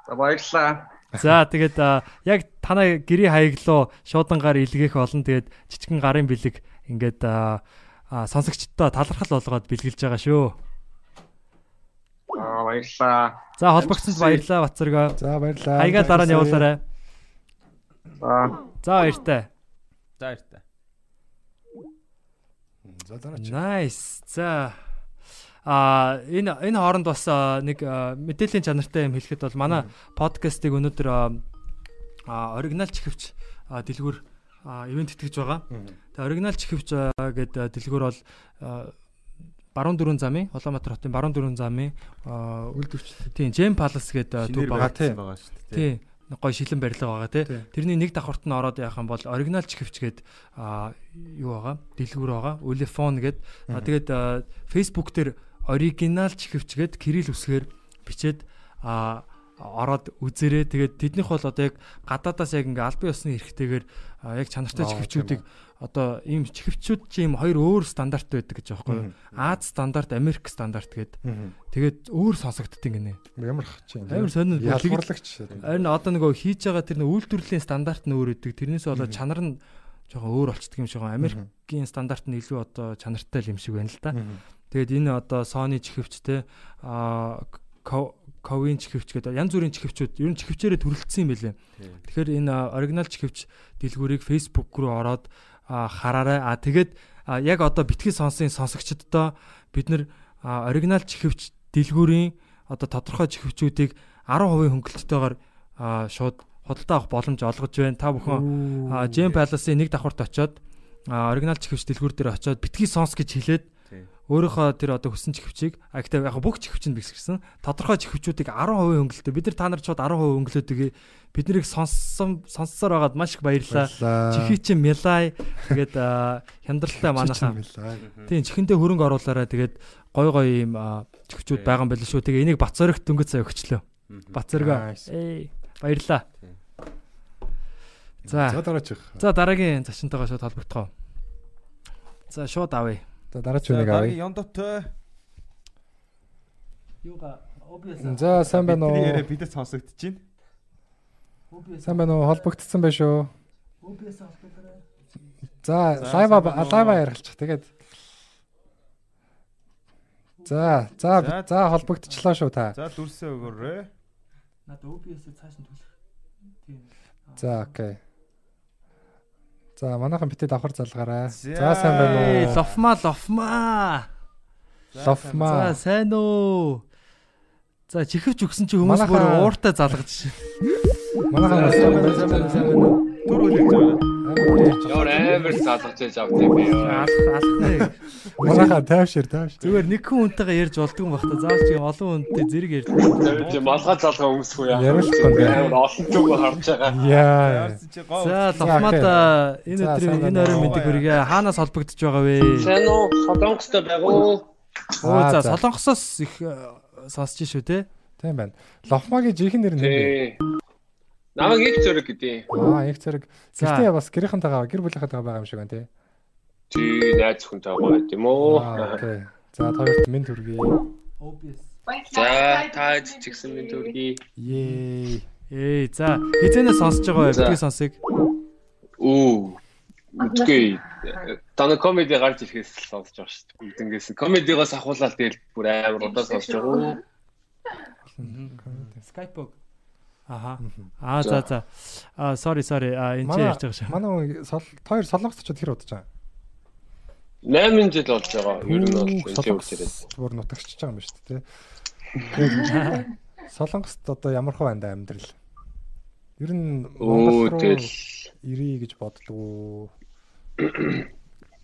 За баярлалаа. За тэгээд яг танай гэрээ хаяглуу шуудангаар илгээх олон тэгээд жижигэн гарын бэлэг ингээд сонсогчдоо талархал болгоод бэлгэлж байгаа шүү. Аа баярлалаа. За холбогдсонд баярлалаа Бацэргөө. За баярлалаа. Хаяга дараа нь явуулаарай. За. За баяртай. За баяртай. За дараач. Nice. За А энэ энэ хооронд бас нэг мэдээллийн чанартай юм хэлэхэд бол манай подкастыг өнөөдөр оригинал чихвч дэлгүүр ивент итгэж байгаа. Тэгээ оригинал чихвч гэдэг дэлгүүр бол баруун дөрвөн замын Улаанбаатар хотын баруун дөрвөн замын үйлдвэрч. Тийм, Gem Palace гэдэг төв байгаа тийм гоё шилэн барилга байгаа тий. Тэрний нэг давхарт нь ороод яах юм бол оригинал чихвч гээд юу байгаа? Дэлгүүр байгаа. Улефон гээд тэгээд Facebook дээр оригинал чихвч гээд кирилл үсгээр бичээд ороод үзээрэй. Тэгээд тэднийх бол одоо яг гадаадаас яг ингээ албан ёсны эрхтэйгээр яг чанартай чихвчүүдийг одоо ийм чихвчүүд чи ийм хоёр өөр стандарт байдаг гэж байхгүй юу? Аз стандарт, Америк стандарт гээд. Тэгээд өөр сонсогддог гинэ. Ямар хах чи Амар сонир ялгарлагч. Харин одоо нөгөө хийж байгаа тэр нэг үйлдвэрлэлийн стандарт нь өөр өгдөг. Тэрнээс болоод чанар нь жоохон өөр болцдог юм шиг байгаа. Америкийн стандарт нь илүү одоо чанартай юм шиг байна л да. Тэгээд энэ одоо Sony чихвчтэй а ковин чихвч гэдэг янз бүрийн чихвчүүд ер нь чихвчээрээ төрөлдсөн юм байлээ. Тэгэхээр энэ оригинал чихвч дэлгүүрийг Facebook руу ороод хараарай. А тэгээд яг одоо битгий сонсын сонсогчдоо бид нэр оригинал чихвч дэлгүүрийн одоо тодорхой чихвчүүдийг 10% хөнгөлөлтөөр шууд худалдаа авах боломж олгож байна. Та бүхэн Gem Palace-ийн нэг давхарт очоод оригинал чихвч дэлгүүр дээр очоод битгий сонс гэж хэлээд өөрийнхөө тэр одоо хүссэн чихвчийг а гэхдээ яг бүх чихвчэнд бисгэрсэн тодорхой чихвчүүдийг 10% хөнгөлөлтөө бид нар та нар чууд 10% хөнгөлөөдөг бид нарыг сонссон сонссоор байгаад маш их баярлалаа. Чихий чи мэлай тэгээд хяндралтай манайхаа. Тийм чихэндээ хөрөнгө оруулаарай. Тэгээд гой гой ийм чихвчүүд байгаа юм байл шүү. Тэгээ энийг Бацорогт дөнгөж цаа өгчлөө. Бацорго ээ баярлалаа. За. За дараач. За дараагийн зочинтойгоо шууд холбогдохоо. За шууд авъя. За дараач үнийг авъя. Яндотой. Юуга OBS. За сайн байна уу? Яриа бидэд сонсогдож байна. OBS. Сайн байна уу? Холбогдсон байх шүү. OBS холбогдорой. За лайв лайв ярилчих. Тэгээд За за за холбогдчихлоо шүү та. За дүрсээ өгөөрэй. Наад OBS-ийг цааш нь түлэх. Тийм. За окей. За манайхан битээ давхар залгаарай. За сайн байна уу? Лофма лофма. Лофма. За сайн уу? За чихвч өгсөн чи хүмүүс бүр ууртай залгаж шин. Манайхан сайн байна сайн байна сайн байна. Түр үлээж байгаа. Ямар амар залгаж яж авт юм бэ? Алах алах. Манайхан тайвшир тайвшир. Зүгээр нэг хүн хүнтэйгээ ярьж болдгүй юм байна. Заавал чи олон хүнтэй зэрэг ярьж. Тийм малгай залгаа өмсөх үү яа. Яриулахгүй. Амар олон зүг харж байгаа. Яа. За лохмата энэ өдрийн энэ орой мэдэг хүргээ хаанаас холбогдож байгаа вэ? Сайн уу? Солонгостой байг уу? Оо за солонгосоос их сонсч шүү те. Тийм байна. Лохмагийн жинхэнэ нэр нь Намайг их зөрөг гэдэг. Аа, их зөрөг. Гэхдээ бас гэрийнхэнтэйгээ гэр бүлийнхэнтэйгээ байгаа юм шиг байна тий. Тий, найз хүнтэй байгаа тийм үү? Окей. За хоёрт минь төргий. OBS. За, та чигсэн минь төргий. Ее. Ээ, за хизэнэ сонсож байгаа вэ? Бидний сонсыг. Үү. Үгүй. Таны комеди гарч ирэхээс л сонсож байгаа шүү дээ. Нь комедигоос ахуулаад тэгэл бүр амар удаа сонсож байгаа. Skype. Аха. Аа за за. Аа sorry sorry. Аа энэ чи ярьж байгаа шүү. Манай сол хоёр солонгост очиод хэр удаж байгаа? 8 жил болж байгаа. Ер нь бол энэ үгээрээ. Бүр нутагчж байгаа юм ба шүү дээ. Солонгост одоо ямар хөө анда амьдрал? Ер нь Монгол руу ирээ гэж бодлоо.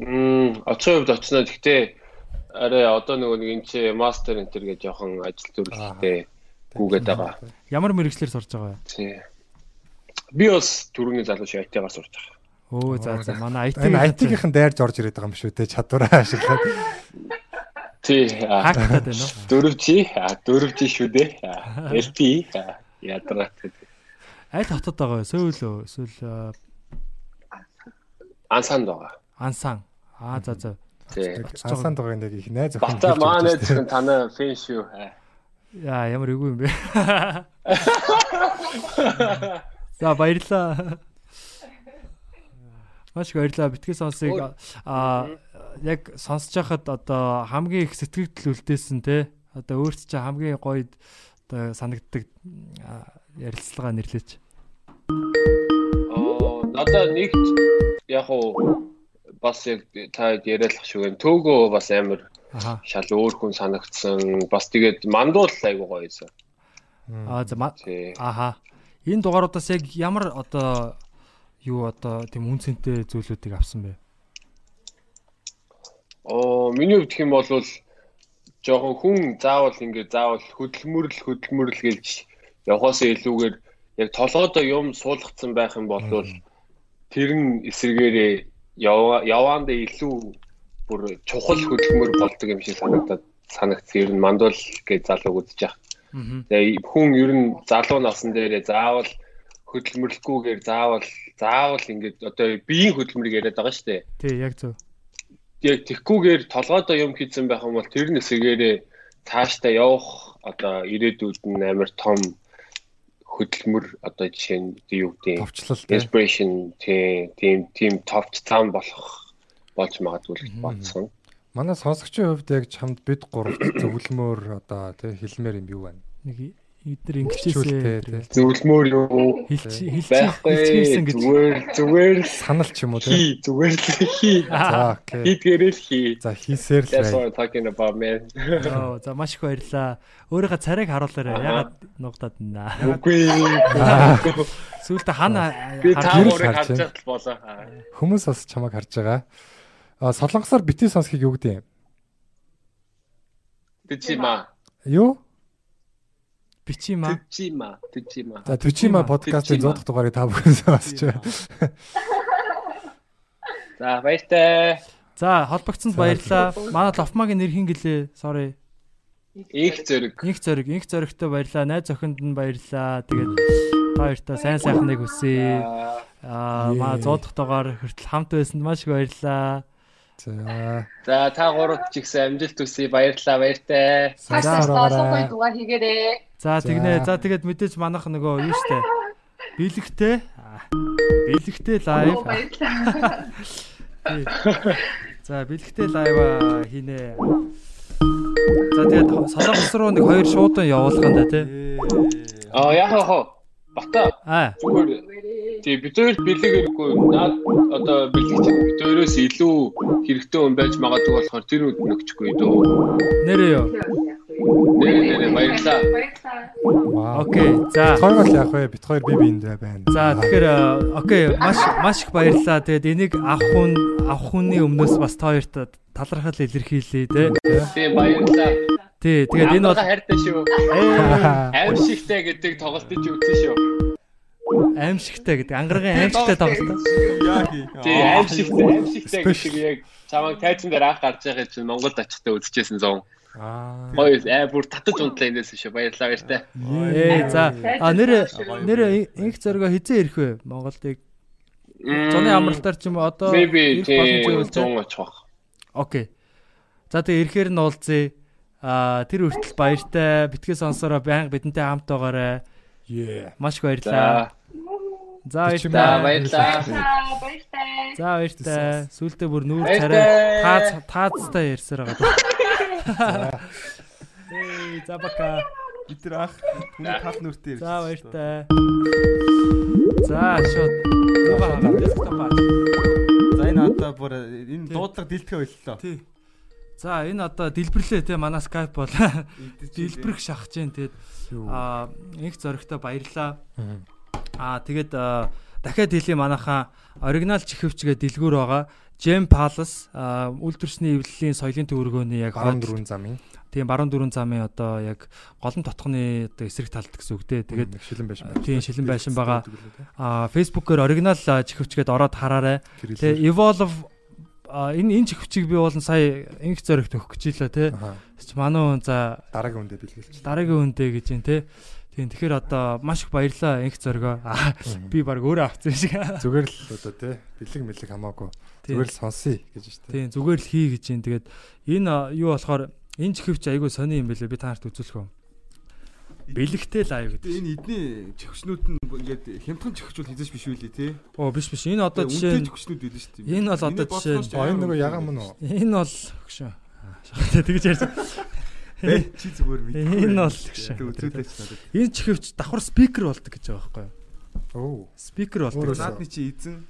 Мм, хувьд очно. Гэхдээ арай одоо нөгөө нэг энэ чи мастер энтер гэж жоохон ажил зүрхтэй гүгээд байгаа. Ямар мэрэгчлэр сурж байгаа вэ? Тий. Би бас түрүүний залуу шиг IT-гаар сурж байгаа. Өө за за манай IT энэ IT-гийнхэн дайрж орж ирээд байгаа юм шүү те чадвараа ашиглаад. Тий. Хактаад байна уу? Дөрөв чи, а дөрөв чи шүү дээ. LP ядраад. Аль хотод байгаа вэ? Сөүл үү? Эсвэл Ансанд байгаа. Ансан. Аа за за. Тий. Ансанд байгаа нэг их найз охин. Бата маань зөвхөн танаа фэн шүү. Яа ямар эгүй юм бэ? За баярлаа. Маш их баярлаа. Битгий сонсыг аа яг сонсож байхад одоо хамгийн их сэтгэл үлдээсэн те одоо өөрт чинь хамгийн гоё одоо санагддаг ярилцлага нэрлээч. Аа надаа нэг яг уу бас яг та яриалах шиг юм. Төөгөө бас амар шал өөр хүн санагдсан. Бас тэгээд мандуул айгуу гоё байсан. Аа за ааха. Энэ дугааруудаас яг ямар одоо юу одоо тийм үнцэнтэй зүйлүүдийг авсан бэ? Оо миний хувьд юм бол жоохон хүн заавал ингээд заавал хөдөлмөрл хөдөлмөрл гэлж явахаас илүүгээр яг толгойдоо юм суулгацсан байх юм бол тэр нь эсэргээрээ яваанд илүү бүр чухал хөдөлмөр болдог юм шиг санагдаад санагдсан. Ер нь мандуул гэж залууг үзэж байгаа. Тэгээ хүн ер нь залуу насн дээрээ заавал хөдөлмөрлөхгүйгээр заавал заавал ингээд одоо биеийн хөдөлмөрийг яриад байгаа шүү дээ. Тий, яг зөв. Яг тэгхгүйгээр толгойдоо юм хийсэн байх юм бол тэр нэсгээрээ цаашдаа явах одоо ирээдүйд нь амар том хөдөлмөр одоо жишээ нь юу гэдэг inspiration тийм тийм товч цаан болох болж магадгүй гэж бодсон. Манай сонсогчийн хувьд яг чамд бид гуравт зөвлөмөр одоо тий хэлмээр юм юу байна? Нэг эдгээр инглишээсээ зөвлөмөр юу? Гэж. Зүгээр зүгээр санал ч юм уу тий? зүгээр л хий. За хийдгэрэл хий за хийсээр л оо за маш их баярлаа өөрийнхөө царайг харуулаарай. Ягаад нугтаад байна? Үгүй. Сүүлдээ хана би та гурыг харж байгаа. Болоо хүмүүс бас чамайг харж байгаа солонгосоор битээ сонсхийг юу гэдэг юм Бичима юу Бичима. Бичима. Бичима. За Бичима подкастын 100 дахь дугаарыг та бүхэн сонсч байна. За баяртай. За холбогдсонд баярлаа. Манай Лофмагийн нэр хин гэлээ. Sorry. Инх зөрөг. Инх зөрөг. Инх зөрөгтэй баярлаа. Найз охинд нь баярлаа. Тэгээд баяртай сайн сайхныг хүсье. Аа маа 100 дахь дугаар хүртэл хамт байсанд маш их баярлаа. За. За та гуравт ч ихсэн амжилт хүсье. Баярлалаа, баяртай. Цаашдаа солонгой дугаар хийгээрэй. За тэгнэ. За тэгээд мэдээж манайх нөгөө юу штэ. Бэлэгтэй. Бэлэгтэй лайв. За бэлэгтэй лайв хийнэ. За тэгээд солонгос руу нэг хоёр шуудан явуулган да тий. Аа яг хаа бата. Зүгээр тий бид хоёр бэлэг хэрэггүй. Наад одоо бэлэг чинь бид хоёроос илүү хэрэгтэй хүн байж магадгүй болохоор тэр үед нөгчихгүй дөө. Нэрээ юу? Нэрээ нэрээ баярлаа. Окей. За. Хоёр бол яг вэ? Бид хоёр би биэндээ байна. За тэгэхээр окей маш маш их баярлалаа. Тэгээд энийг авах хүн авах хүний өмнөөс бас та хоёрт талархал илэрхийлье те. Тийм баярлалаа. Тий, тэгээд энэ бол хайртай шүү. Аимшигтай гэдэг тоглолтыг үзсэн шүү. Аимшигтай гэдэг. Ангаргийн аимшигтай тоглолт. Тий, аимшигтай, аимшигтай гэдэг яг чамаг тайзан дээр анх гарч байгаа чинь Монголд очихдаа үзчихсэн зов. Аа. Ой, аа бүр татаж унтлаа энэс шүү. Баярлалаа гэртээ. Ээ, за. А нэр нэр инх зоргоо хизээ ирэх вэ? Монголыг зуны амралтаар ч юм одоо ирэх боломжтой үлдээ. Окей. За тэгээ ирэхээр нь уулзъя. А тэр хүртэл баяртай. Битгий сонсороо байнга бидэнтэй хамт байгаарай. Yeah. Маш их баярлалаа. За За баярлалаа. баярлалаа. Баярлалаа. За баяртай. Сүултээ бүр нүүр Баяртай. царай таац таацтай ярьсаар байгаа. Эй, за бака. нар ах хүний тал нүртэй За баяртай. За шууд. Угаа хаа. Десктопаа. За энэ одоо бүр энэ дуудлага дэлтгэе боллоо. Тий. За энэ одоо дэлбэрлээ те манай Skype бол дэлбэрэх шахаж जैन тэгээд аа их зөрөгтэй баярлаа. Аа тэгээд дахиад хэлье манайхаа оригинал чихвчгээ дэлгүүр байгаа. Gem Palace үйлдвэрсний эвлэлийн соёлын төвөргөөний яг Баруун хойд- дөрвөн замын. Тийм баруун дөрвөн замын одоо яг голон тотхны одоо эсрэг талд гэсэн үг те. Тэгээд шилэн байшин байна. Тийм шилэн байшин байгаа. Аа Facebook-оор оригинал чихвчгээд ороод хараарай. Тэгээ Evolve энэ энэ чихвчийг би уулан сая инх зоригт өгөх гэж илаа те. Чи манай хүн за дараагийн үндэ бэлгэлж. дараагийн үндэ гэж юм те. Тийм тэгэхээр одоо маш их баярлаа инх. Аа, Би баг өөрөө авсан шиг. Зүгээр л одоо те бэлэг мэлэг хамаагүй. Зүгээр л сонсъё гэж штэ. Тийм зүгээр л хий гэж юм. Тэгээд энэ юу болохоор энэ чихвч айгүй сони юм бэлээ би та нарт үзүүлэх юм. Бэлэгтэй лайв гэдэг. Энэ эдний чихвчнүүд нь ингээд хямдхан чихвчүүл хизэж биш үү лээ тий. Оо биш биш энэ одоо жишээ нь үнэтэй чихвчнүүд байдаг шүү дээ. Энэ бол одоо жишээ нь энэ нөгөө ягаан мөн үү? Энэ бол хөшөө. Тэгж ярьж. Чи зүгээр мэдгүй. Энэ бол Тэг үзүүлээч надад. Энэ чихвч давхар спикер болдог гэж байгаа байхгүй юу? Оо. Спикер болдог. Наадны чи эзэн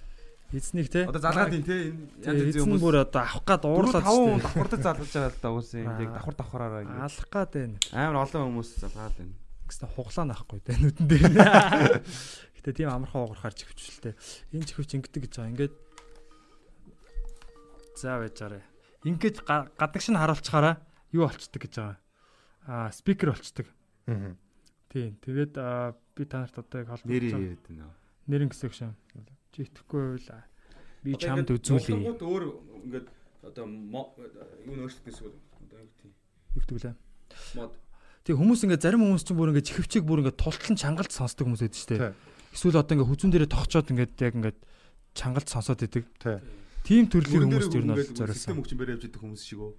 Эзнийг те. Одоо залгаад ийн те энэ янз янзын Эзэн бүр одоо авах гад уурлаад таван давхартай залгаж байгаа л да уус юм. Яг давхар давхараараа ингэ. Алах гад байна. Амар олон хүмүүс залгаад байна. Гэсэн хуглаа наахгүй те нүдэн дээр. Гэтэ тийм амархан уурхаар чихвчлээ. Энэ чихвч ингэдэг гэж байгаа. Ингээд За байжаарай. Ингээд га- гадагш нь харуулчихаараа юу болцдог гэж байгаа. Аа спикер болцдог. Аа. Тийм. Тэгээд би та нарт одоо яг холбогдож Нэрийг яриад байна. Нэрэн гэсэн шам. Чи итгэхгүй байвал би чамд үзүүлье. Монголд өөр ингээд одоо юу нөөцлөх гэсэн үг одоо юу гэдэг. Юу гэдэг лээ. Мод. Тэг хүмүүс ингээд зарим хүмүүс чинь бүр ингээд чихвчийг бүр ингээд тултлан чангалт сонсдог хүмүүс байдаг шүү дээ. Эсвэл одоо ингээд хүзүүн дээрээ тогчоод ингээд яг ингээд чангалт сонсоод идэг. Тийм төрлийн хүмүүс ер нь бол Систем зориулсан. хүчин барай явж идэх хүмүүс шиг үү.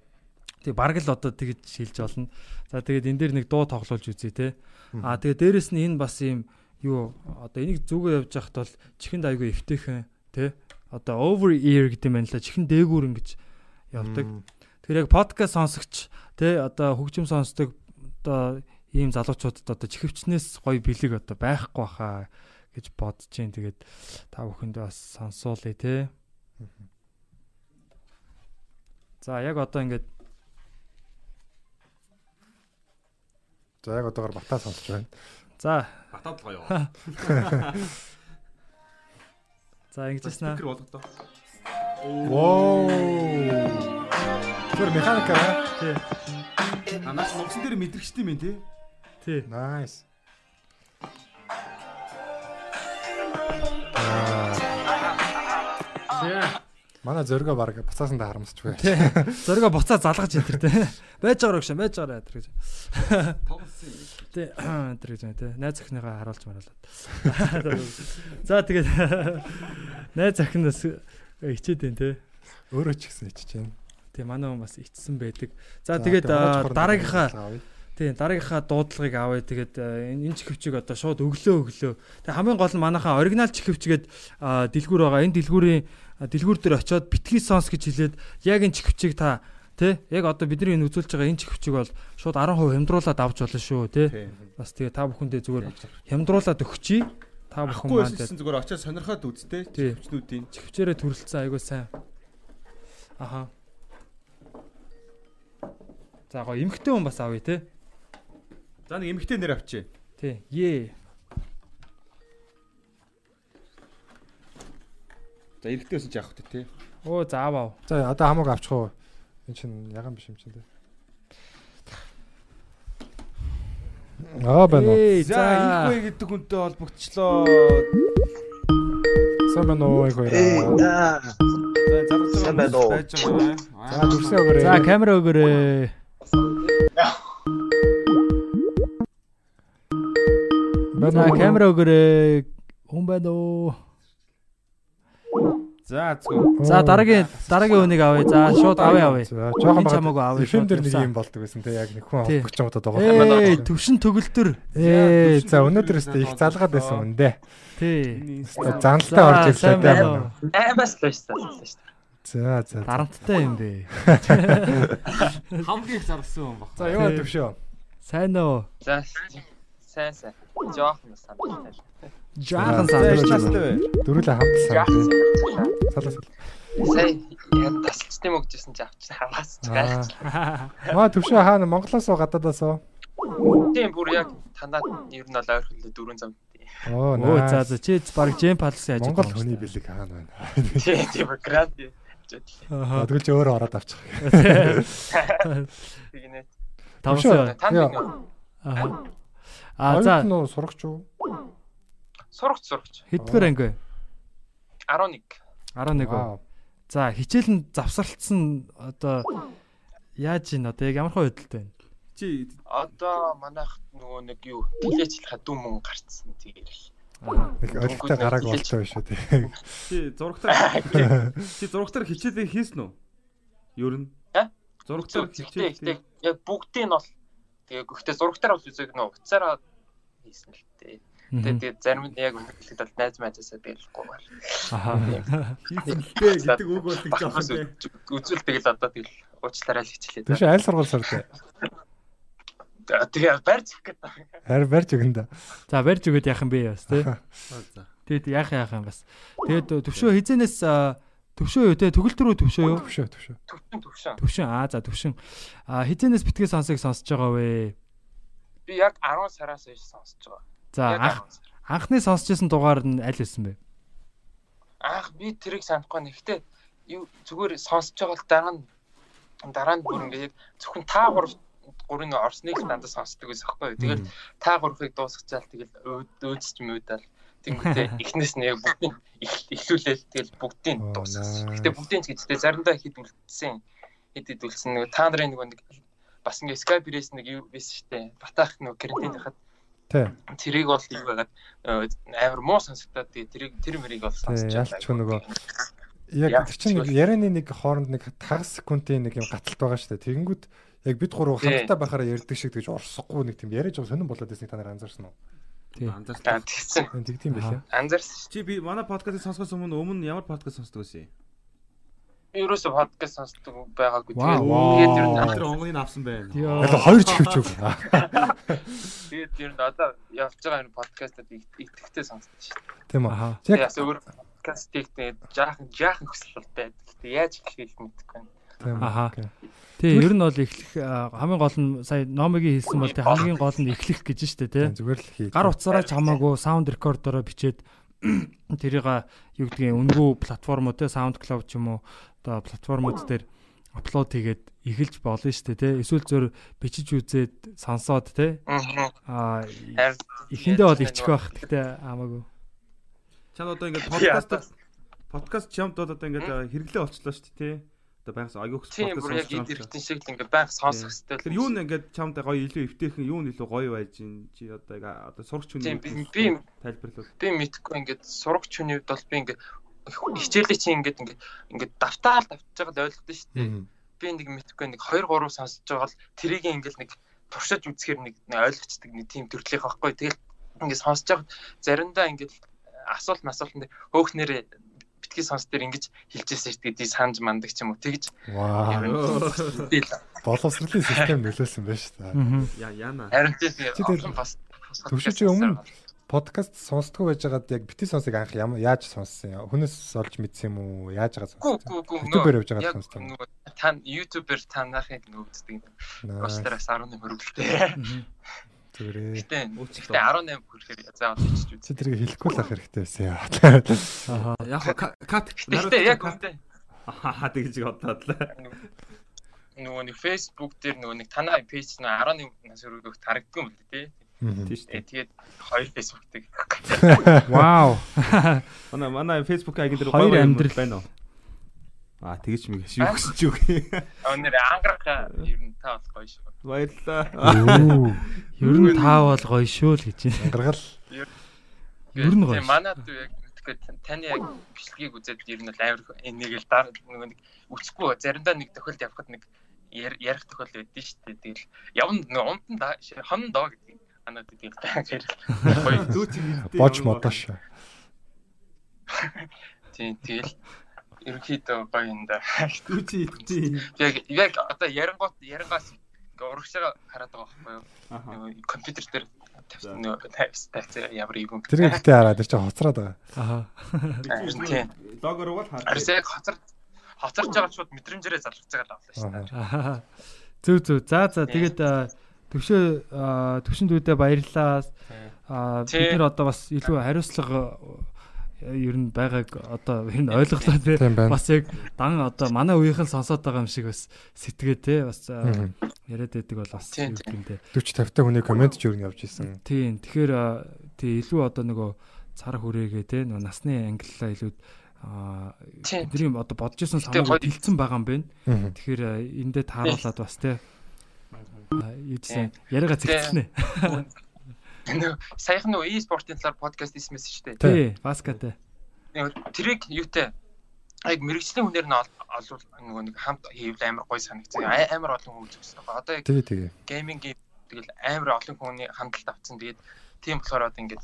Тэг бараг л одоо тэгж шилж болно. За тэгээд энэ дээр нэг дуу тоглуулж үзье те. Аа тэгээд дээрэс нь энэ бас юм юу одоо энийг зүгөө явж байхад бол чихэнд айгүй эвтэйхэн те. Одоо over ear гэдэг юм байна л. Чихэн дээгүүр ингэж явдаг. Тэгэхээр яг подкаст сонсогч те одоо хөгжим сонсдог одоо ийм залуучуудад одоо чихвчнээс гоё бэлэг одоо байхгүй баха гэж бодож जैन. Тэгээд та бүхэндээ бас сонсоолъё те. За яг одоо ингээд За яг одоогор батаа сонсож байна. За Батаад л гоё. За ингэжсэн аа. Спикер болгодоо. Воо. Тэр механикаа. Тий. А наас ногсон дээр мэдрэгчтэй юм тий. Тий. Nice. Тий. Манай зөргөө баг буцаасан да харамсч бай. Тий. Зоргоо буцаа залгаж ятэр те. Байж байгаа гэж байж байгаа ятэр гэж. Тоглосон. Тий. Тэр гэж те. Найз охиныгаа харуулж мараалаа. За тэгээд найз охиноос хичээд байна те. Өөрөө ч гэсэн ичж байна. Тий манай хүн бас ичсэн байдаг. За тэгээд дараагийнхаа дуудлагыг авъя. тий дараагийнхаа дуудлагыг авъя. Тэгээд энэ чихвчийг одоо шууд өглөө өглөө. Тэгээд хамгийн гол нь манайхаа оригинал чихвчгээд дэлгүүр байгаа. Энэ дэлгүүрийн дэлгүүр дээр очиод битгий сонс гэж хэлээд яг энэ чихвчийг та тий яг одоо бидний энэ үзүүлж байгаа энэ чихвчийг бол шууд 10% хямдруулаад авч болно шүү тий. Бас тэгээ та бүхэндээ зүгээр хямдруулаад өгчий. Та бүхэн маань байсан зүгээр очиад сонирхоод үзтээ чихвчнүүдийн. чихвчээрээ төрөлцсөн айгуу сайн. Аха. За гоо эмхтэй хүн бас авъя те. За нэг эмхтэй нэр авчи. Тий. Е. За эрэгтэй байсан ч явах хэрэгтэй тий. Оо заав ав. За одоо хамаагүй авчих уу? Энэ чинь ягаан биш юм чинь дээ. Аа байна уу? За инхвэ гэдэг хүнтэй холбогдчлоо. Сайн байна уу баяраа. За Сайн байна уу? За дүрсээ өгөөрэй. За камера өгөөрэй. Уу? камера өгөөрэй. Хүн байна уу? За зүг. За дараагийн дараагийн үнийг авъя. За шууд авъя авъя. За жоохон чамаагүй авъя. FM дээр нэг юм болдог байсан те яг нэг хүн авах гэж байгаа Ээ төвшин төгөлдөр. Ээ за өнөөдөр өстө их залгаад байсан дээ. Тий. Заналтай орж ирлээ те. Аймаас л байсан шүү дээ. За за. Дарамттай юм бэ. Хамгийн их зарсан юм баг. За яваа төвшөө. Сайн уу? За сайн сайн. Жохон санагдал. Жаахан санагдаж Дөрүлээ хамт санаа. Салаа салаа. Сая яг тасчтай мөгжсэн чи авч хаваас ч гайхаж. Маа төвшөө хаана Монголоос уу гадаадаас уу? Тийм бүр яг танаад ер нь бол ойрхон дөрөв зам. Оо nice. за за чи баг Джем Палс яаж Монгол хүний бэлэг хаана байна? Тийм тийм гранд. Аа тэгвэл чи өөрөө ороод авчих. Тэгнэ. Тавсаа. Танд Яа. Аа. А за Оюутан уу сурагч уу? Сурагч сурагч. хэдгээр анги вэ? 11. 11 Вау. уу. За хичээл нь завсарлцсан одоо яаж ийн одоо яг ямар хөө хөдөлтэй байна? Чи Одоо манайх нөгөө нэг юу тэлээчлэхэ дүн мөн гарцсан тэгэл. Нэг олигтой гарааг болтой биш үү те. чи зурагтаар чи зурагтаар хичээлээ хийсэн үү? Ер нь. Аа? Зурагтаар Гэхдээ хичээл. яг бүгдийг нь бол тэгээ гэхдээ зурагтаар бол үзэг нөө уцаараа хийсэн л дээ. Тэгээ тэгээ зарим нь яг үнэхээр бол найз найзаасаа тэгэлгүй байна. Л дээ гэдэг үг бол жоох юм бэ. Үзвэл тэгэл одоо тэгэл уучлаарай л хичээлээ. Төвшөө аль сургууль сурдаг? Тэгээ барьж их гэдэг. Харин барьж өгнө да. За барьж өгöd яах юм бэ яас те. За. Тэгэд яах яах юм бас. Тэгэд төвшөө хизэнээс төвшөө юу те төгөлдөр үү төвшөө юу? Төвшөө төвшөө. Төвшин төвшин. Төвшин аа за төвшин. А хизэнээс битгий сонсыг сонсож байгаа вэ? Би яг 10 сараас хойш сонсож байгаа. За Яг анх 10 сар. анхны сонсч байсан дугаар нь аль байсан бэ? Аах би тэрийг санахгүй нэгтэй юу зүгээр сонсож байгаа л дараа нь дараа нь бүр ингээд зөвхөн та гурав гурын орсныг дандаа сонсдог байсан юу. Тэгэл та гуравыг дуусгачаал тэгэл өөдсч мөөдөл тэнгүүтээ эхнээс нь яг бүгдийг эхлүүлээл тэгэл бүгдийг дуусгасан. Гэтэ бүгдийг ч гэжтэй заримдаа хэд үлдсэн. Хэд хэд үлдсэн нөгөө та нарын нөгөө нэг бас ингээд Skype бирээс нэг юу байсан штэ. Батаах нөгөө карантин хахад Тэ. тэрийг бол юу байгаад амар муу сонсогдоод тэгээ тэрийг тэр мэрийг бол сонсож Тэ ялч нөгөө яг тэр чинь нэг ярианы нэг хооронд нэг хагас секундын нэг юм гаталт байгаа шүү дээ. Тэгэнгүүт яг бид гурав хамтдаа байхаараа ярьдаг шиг тэгж орсохгүй нэг тийм яриаж байгаа сонирн болоод байсан та нар анзаарсан уу? Тий. Аа тэгсэн. Тэгт юм байлаа. Анзаарсан. Чи би манай подкастыг сонсохоос өмнө өмнө ямар подкаст сонсдог байсан юм? Ерөөсө подкаст сонсдог байгаагүй. Тэгээд ер нь Тэр онгоныг авсан байна. Яг хоёр ч хөвч үг. Тэгээд ер нь одоо явж байгаа энэ подкастад итгэвтэй сонсдог шүү дээ. Тийм үү. Аха. Яг өөр подкастыг тэгээд жаахан жаахан хүсэл байдаг. Гэтэ яаж эхлэхийг мэдэхгүй байна. Тийм. Аха. окей. Тий, ер нь бол эхлэх хамгийн гол нь сая номигийн хэлсэн бол тий хамгийн гол нь эхлэх гэж штэ тий. Тийм, Зүгээр л хий. Гар утсаараа ч хамаагүй саунд рекордороо бичээд тэрийг юу гэдгийг үнгүү платформуд те SoundCloud ч юм уу одоо платформуд дээр апплод хийгээд эхэлж болно шүү дээ те эсвэл зөөр бичиж үзээд сонсоод те аа эхэндээ бол ичих байх гэхдээ хамаагүй Чад одоо ингээд подкаст подкаст чамд одоо ингээд хэрэглээ болчлоо шүү дээ тий. Одоо тийм бүр яг сонсож байгаа юм эрхтэн шиг л ингээ байнга сонсох хэрэгтэй. Тэр юу нэг ингээд чамд гоё илүү эвтэйхэн юу нь илүү гоё байж ин чи одоо яг одоо сурагч хүний Тийм, би- тайлбарлал. би мэдхгүй ингээд сурагч хүний хувьд бол би ингээд хичээлээ чи ингээд ингээд ингээд давтаал давтаж байгаа л ойлгодог шүү дээ. Би нэг мэдхгүй нэг 2 3 сонсож байгаа л тэрийг ингээд нэг туршиж үзэхээр нэг ойлгочдөг нэг тийм төрлийнх байхгүй. Тэгэл ингээд сонсож байгаа заримдаа ингээд асуулт масуулт хөөхнэрээ битгий сонс дээр ингэж дээ. Ди санаж мандаг ч юм уу. Тэгж. Боловсролын систем нөлөөсөн байна шүү дээ. Яа яана. Харин тийм бас Төвшөж өмнө подкаст сонсдгоо байж байгаад яг бити сонсыг анх яаж сонссон юм? Хүнээс олж мэдсэн юм уу? Яаж байгаа сонссон? YouTube-ээр явж байгаа сонссон. та YouTube-ээр танахыг. Nice. Уучлаараас 18 хөрвөлтэй. Зүгээрээ. Гэтэ гэтэ 18 хүрэхээр заавал үз. Чи тэрийг хэлэхгүй л ах хэрэгтэй байсан яа. Аха. Яг кат Гэтэ яг үнтэй. Аа тэгж бодлоо. Нөгөө нэг Facebook дээр нөгөө нэг танай пэйж нь 11 нас өргөх тарагддаг юм л тий. Тийм шүү Э, Тэгээд хоёр Facebook-тэй. Вау. Манай манай Facebook айгын дээр Хоёр гоё юм амьдрал. байна уу? Аа тэгэж мэг шүү гэсэн ч үг. Өнөр ангарах ер нь та бол гоё шүү. Баярлалаа. Ер нь таа бол гоё шүү л гэж. Ангаргал. Ер нь гоё. Тийм манад яг гэхэд таны яг бичлэгийг үзээд ер нь бол амар нэг л нэг үсэхгүй заримдаа нэг тохиолд явахад нэг ярих тохиол байдсан шүү дээ. Тэгэл явна нөгөө умтан да хон доо гэдэг анаад гэдэг та хэрэг. Бож модош. Тийм тэгэл ерөнхийдөө гоё юм да. Түүчи идчихээ. Яг яг одоо ярингууд ярингаас урагшаа хараад байгаа байхгүй юу? Компьютер дээр тавьсан нөгөө тавьсан ямар юм. Тэр ихтэй хараад тэр чинь хоцроод байгаа. Аха. Логоор уул хараад. Арис яг хоцор хоцорч байгаа шууд мэдрэмжээрээ залгаж байгаа л авлаа шүү дээ. Зүг зүг. За за тэгээд төвшөө төвшин дүүдээ баярлалаа. Бид нэр одоо бас илүү хариуцлага ер нь байгааг одоо ер нь ойлголоо тий бас яг дан одоо манай үеийнхэн сонсоод байгаа юм шиг бас сэтгээ тий бас яриад байдаг бол бас юу гэмтэй 40 50 та хүний комент ч ер нь явж исэн. Тийм тэгэхээр тий илүү одоо нөгөө цар хүрээгээ тий нөгөө насны ангиллаа илүү бидний одоо бодож исэн санааг дэлцэн байгаа юм байна тэгэхээр эндээ тааруулаад бас тий. Юусэн яриага зэгцлэнэ Нөө саяхан нөө e-спортын талаар подкаст хийсмээс шүү дээ. Тий, баскатай. Тэрийг юутай яг мэрэгчлийн хүнээр нь олвол нөгөө нэг хамт хийвэл амар гой санагдсан. Амар олон хүн үзсэн. Одоо яг геймингийн тэгэл амар олон хүний хандлт авцсан. Тэгээд тийм болохоор одоо ингээд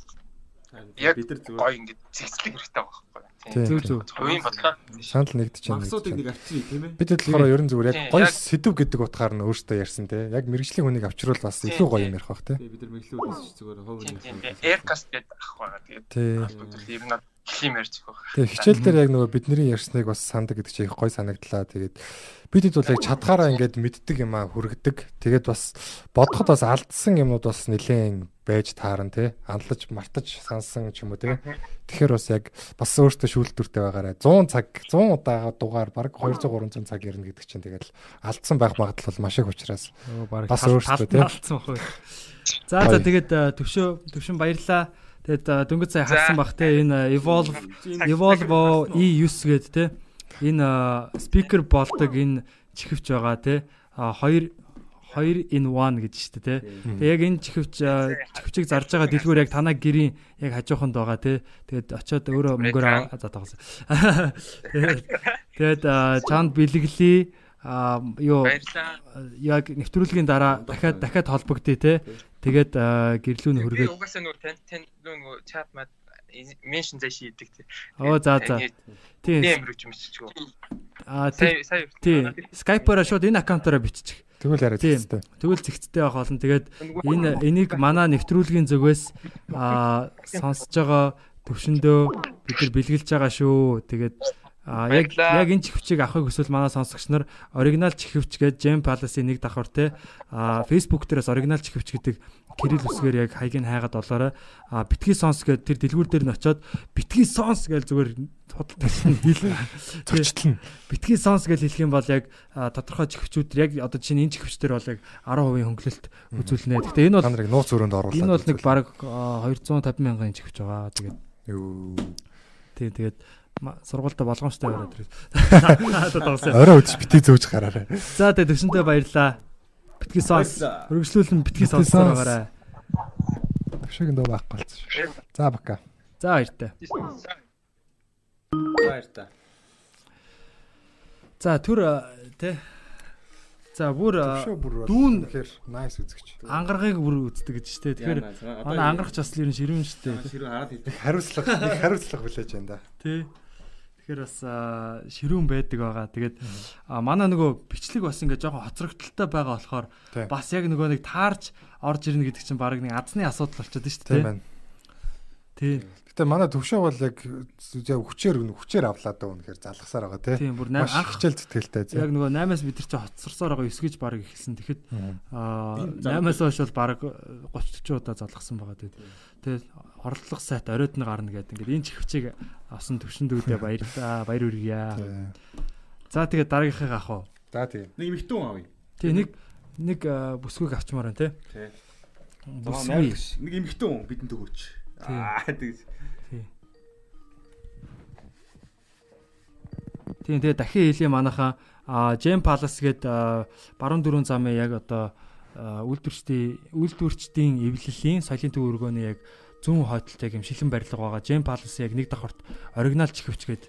яг бид нар зүгээр гоё ингээд цэгцлэг хэрэгтэй байгаа байхгүй. Зүг зүг. Хувийн бодлоо. Шанал нэгдэж байна. Максуудыг нэг авчирий тийм ээ. Бид болохоор ерөн зүгээр яг гоё сэдв гэдэг утгаар нь өөртөө ярьсан те. Яг мэрэгжлийн хүнийг авчруул бас илүү гоё юм ярих бах те. Бид нар мэглүүдээс зүгээр хов нэг. Aircast гэдэг ах байгаа. Тэгээд ер нь хим ярьж байгаа. Тэгээ хичээл дээр яг нөгөө бидний ярьсныг бас сандаг гэдэг чинь их гой санагдлаа. Тэгээд бидэд бол яг чадхаараа ингээд мэддэг юм а хүргэдэг. Тэгээд бас бодоход бас алдсан юмнууд бас нэлээд байж таарна тий. Анлаж мартаж сансан ч юм уу тий. Тэгэхээр бас яг бас өөртөө шүүлтүртэй байгаарай. 100 цаг 100 удаа дугаар баг 200 300 цаг ярина гэдэг чинь тэгээд алдсан байх магадлал маш их учраас бас өөртөө тий. За за тэгээд төвшөө төвшин баярлаа. Тэгээд дөнгөж сая харсан бах те энэ Evolve Evolve E9 гээд те энэ speaker болдог энэ чихвч байгаа те хоёр 2 in 1 гэж штэ те. Тэгээ яг энэ чихвч чихвчийг зарж байгаа дэлгүүр яг танаа гэрийн яг хажууханд байгаа те. Тэгээд очиод өөрөө мөнгөөр за тагс. Тэгээд чанд бэлгэлээ а юу яг нэвтрүүлгийн дараа дахиад дахиад холбогдъё те тэгээд гэрлүүн хөргээд угаасаа нөгөө тань тань нөгөө чат мад меншн зай шийдэг те оо за за. Тийм юм рүү ч юм чичгөө а тийм скайпаараа шууд энэ аккаунтаараа биччих Тэгвэл яриад зэгцтэй. Тэгвэл зэгцтэй байх олон. Тэгээд энэ энийг манай нэвтрүүлгийн зүгээс аа сонсож байгаа төвшөндөө бид нар бэлгэлж байгаа шүү. Тэгээд А яг яг энэ чихвчийг авахыг хүсвэл манай сонсогч нар оригинал чихвч гэж Gem Palace-ийн нэг давхар те а Facebook дээрээс оригинал чихвч гэдэг кирилл үсгээр яг хайгийг хайгаад олоорой. А битгий сонс гэдэг тэр дэлгүүр дээр нь очиод битгий сонс гэж зүгээр худалдан хэл зөрчилнө. Битгий сонс гэж хэлэх юм бол яг тодорхой чихвчүүд яг одоо чинь энэ чихвчтэр бол яг 10% хөнгөлөлт үзүүлнэ. Гэхдээ энэ бол танарыг нууц өрөөнд оруулаад. Энэ бол нэг баг 250 мянган чихвч байгаа. Тэгээд тий тэгээд сургуультай болгоомжтой байгаад ирээ. Орой өдөж битгий зөөж гараарай. За тэгээ төвшөнтэй баярлаа. Битгий сонс. Өргөжлүүлэн битгий сонс байгаарай. Төвшөгийн дөө байхгүй болсон. За бака. За баяртай. Баяртай. За түр тэ За бүр дүүн тэгэхээр nice үзэгч. Ангаргыг бүр үздэг гэж штэ. Тэгэхээр манай ангаргач бас ер нь ширүүн штэ. Ширүүн хараад их хариуцлага хариуцлага хүлээж байна да. Тий. Тэгэхээр бас ширүүн байдаг байгаа. Тэгээд манай нөгөө бичлэг бас ингээ жоохон хоцрогдолтой байгаа болохоор бас яг нөгөө нэг таарч орж ирнэ гэдэг чинь баг нэг азны асуудал болчиход шүү дээ. Тийм байна. Тий. Гэтэ манай төвшөө бол яг хүчээр хүчээр авлаа даа үнэхээр залгасаар байгаа тий. Тийм бүр анх хичээл зэтгэлтэй. Яг нөгөө 8-аас бид нар чи хоцсорсоор байгаа 9 гэж баг ихсэн. Тэгэхэд аа 8-аас хойш бол баг 30 40 удаа залгасан байгаа тий. Тэгээд орлох сайт оройд нь гарна гэдэг. Ингээд энэ чихвчийг авсан төвшөндүүдээ баярлаа. Баяр хүргье. За тэгээд дараагийнхыг авах уу? За тийм. Нэг эмхтэн авъя. Тий нэг нэг бүсгүйг авчмаар байна тий. Тий. Бүсгүй. Нэг эмхтэн бидэнд өгөөч. Аа тэгээс. Тийм тэгээ дахин хэлье манайхаа Jam Palace гээд баруун дөрөв замын яг одоо үйлдвэрчдийн үйлдвэрчдийн эвлэлийн соёлын төв өргөөний яг зүүн хойдолтой юм шилэн барилга байгаа. Джейм Палас яг нэг давхарт оригинал чихвч гээд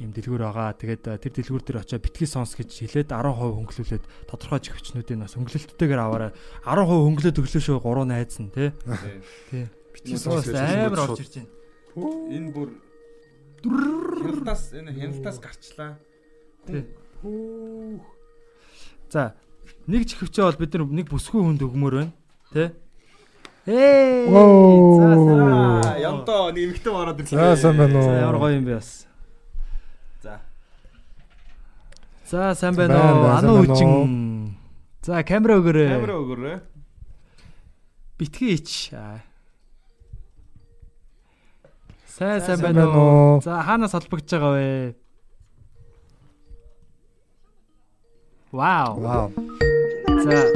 юм дэлгүүр байгаа. Тэгээд тэр дэлгүүр дээр очиод битгий сонс гэж хэлээд 10% хөнгөлүүлээд тодорхой чихвчнүүдийг бас хөнгөлөлттэйгээр аваарай. 10% хөнгөлөөд өглөө шүү 3 найз нь тий. Тий. Сонс амар орж ирж байна. Энэ бүр хяналтаас энэ хяналтаас гарчлаа. За нэг чихвчээ бол бид нар нэг бүсгүй хүнд өгмөр байна. Тий. Ээ. За. Ямтаа нэг эмхтэн ороод ирлээ. За сайн байна уу? За ямар гоё юм бэ бас. За. За сайн байна уу? Ану үжин. За камера өгөөрэй. Камера өгөөрэй. Битгий ич. Сайн сайн байна уу? За хаанаас холбогдож байгаа вэ? Вау. Вау. За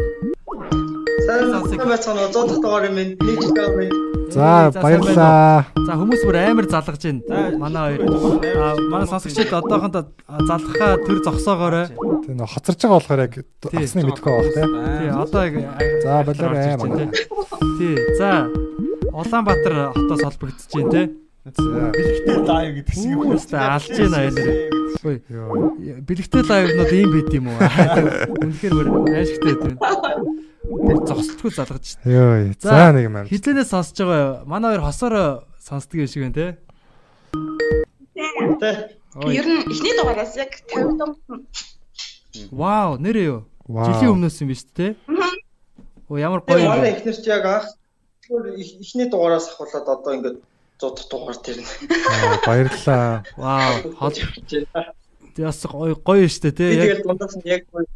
Сайн байцгаана уу 100 дахь дугаар юм нэг жишээ минь. За баярлаа. За хүмүүс бүр амар залгаж байна. Манай хоёр. Аа манай сонсогчид одоохондоо залгахаа төр зогсоогоорой. Тэг нөө хоцорж байгаа болохоор яг асныг мэдгүй байх тий. Тий одоо яг За болоорой манай. Тий. За Улаанбаатар хотоос холбогдож байна тий. Бэлгтэй лайв гэдэг шиг юм. Өстой алж байна энэ. Ой. Бэлгтэй лайвнууд ийм байд юм уу? Үнэхээр бүр аашигтай байна. Бүр зогсолтгүй залгаж шин. Йой. За нэг юм аа. Хизэнээс сонсож байгаа. Манай хоёр хосоор сонсдог юм шиг байна те. Ер нь эхний дугаараас яг 50 дом. Вау, нэрээ юу? Жилийн өмнөөс юм биш те. Оо ямар гоё юм. Манай эхнэр чи яг анх эхний дугаараас ахуулаад одоо ингээд 100 дахь дугаар тэрнэ. Баярлалаа. Вау. Хол. Тэс гоё гоё штэ те. Яг дундаас нь яг гоё.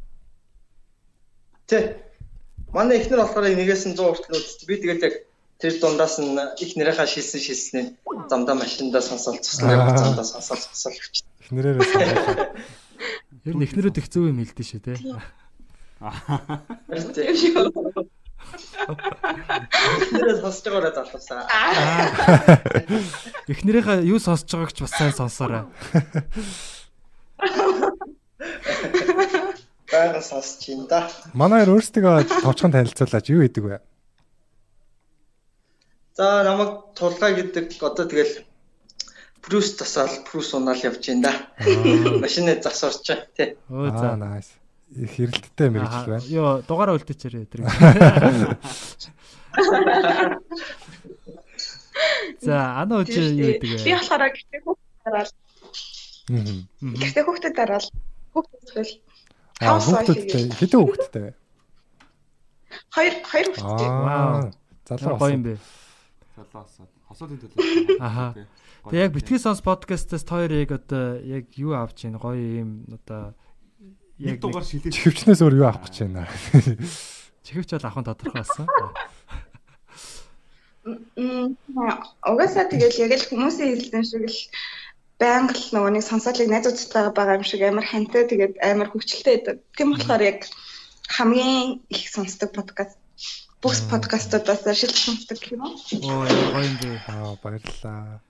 Тэ. Манай эхнэр болохоор нэгээс нь 100 хүртэл үзтээ. Би тэгэл яг тэр дундаас нь их нэрийнхаа шилсэн шилснээ замдаа машиндаа сонсоод цуслаа замдаа сонсоод цуслаа гэж. Эхнэрээрээ сонсоо. Ер нь эхнэрүүд их зөв юм хэлдэг шүү те. Эхнэрээ сонсож байгаараа залуусаа. Эхнэрийнхээ юу сонсож байгааг ч бас сайн сонсоорой. Бага сонсож юм да. Манай хоёр өөрсдөө товчхон танилцуулаач юу гэдэг вэ? За намайг тулгай гэдэг одоо тэгэл Брюс тасаал Брюс унаал явж байна да. Машины засварч тий. Өө за. Nice. Их хэрэлттэй мэрэгжил байна. Йоо дугаараа үлдээчээрээ тэр. За ана үжи юу гэдэг вэ? Би болохоор гэртээ хүүхдэд дараал. Гэртээ хүүхдэд дараал. Хүүхдэд зөвл. Аа хүүхдүүдтэй хэдэн хүүхдтэй вэ? Хоёр хоёр хүүхдтэй. Аа. Залуу гоё юм бэ. Залуусаад хосоодын төлөө. Аха. Тэг яг битгий сонс подкастаас хоёр яг одоо яг юу авч ийн гоё юм одоо яг дугаар шилээ. Чихвчнээс өөр юу авах гэж байна. Чихвч бол авах нь тодорхой болсон. Мм угаасаа тэгэл яг л хүмүүсийн хэлсэн шиг л байнга л нөгөө нэг сонсоолыг найзуудтайгаа байгаа юм шиг амар хантай тэгээд амар хөвчлөлтэй байдаг. Тийм болохоор яг хамгийн их сонсдог подкаст бүх подкастуудаас шилж сонсдог юм уу? Оо гоё юм бэ. Аа баярлалаа.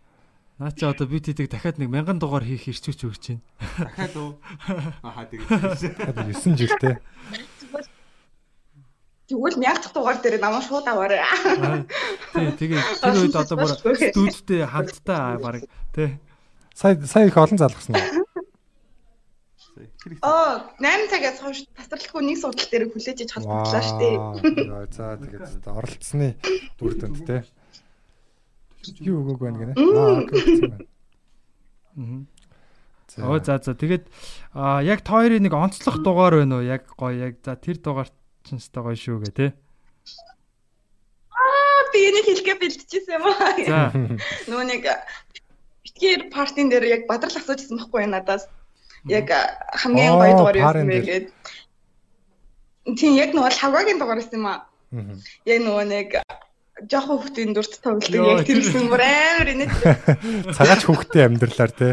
Наа чи одоо бид хэдэг дахиад нэг мянган дугаар хийх ирчүүч өгч байна. Дахиад уу? Ахаа тэгээд 9 жилтэй. Тэгвэл 1000 дахь дугаар дээр намайг шууд аваарай. Тий, тэгээ тэр үед одоо бүр студидтэй хамтдаа баг тий. Сая сая их олон залгсан? Оо, 8 цагаас хойш тасралтгүй нэг судал дээр хүлээж иж холбогдлоо шүү дээ. За тэгээд оролцсны дүр төнд те. Юу өгөөг байна гэнэ? Аа. Оо за за тэгээд яг та хоёрын нэг онцлог дугаар байна уу? Яг гоё яг за тэр дугаар чинь ч гоё шүү гэ те. Аа би энийг хэлгээ бэлтжижсэн юм аа. За. Нөгөө нэг битгээр партийн дээр яг бадрал асуужсэн байхгүй надаас. Яг хамгийн гоё дугаар юу вэ гээд. Тийм яг нөгөө лавгагийн дугаар байсан юм аа. Яг нөгөө нэг жоохон хүүхдийн дүрт тоглолтыг яг тэрсэн бүр амар инээд. Цагаач хүүхдийн амьдралаар те.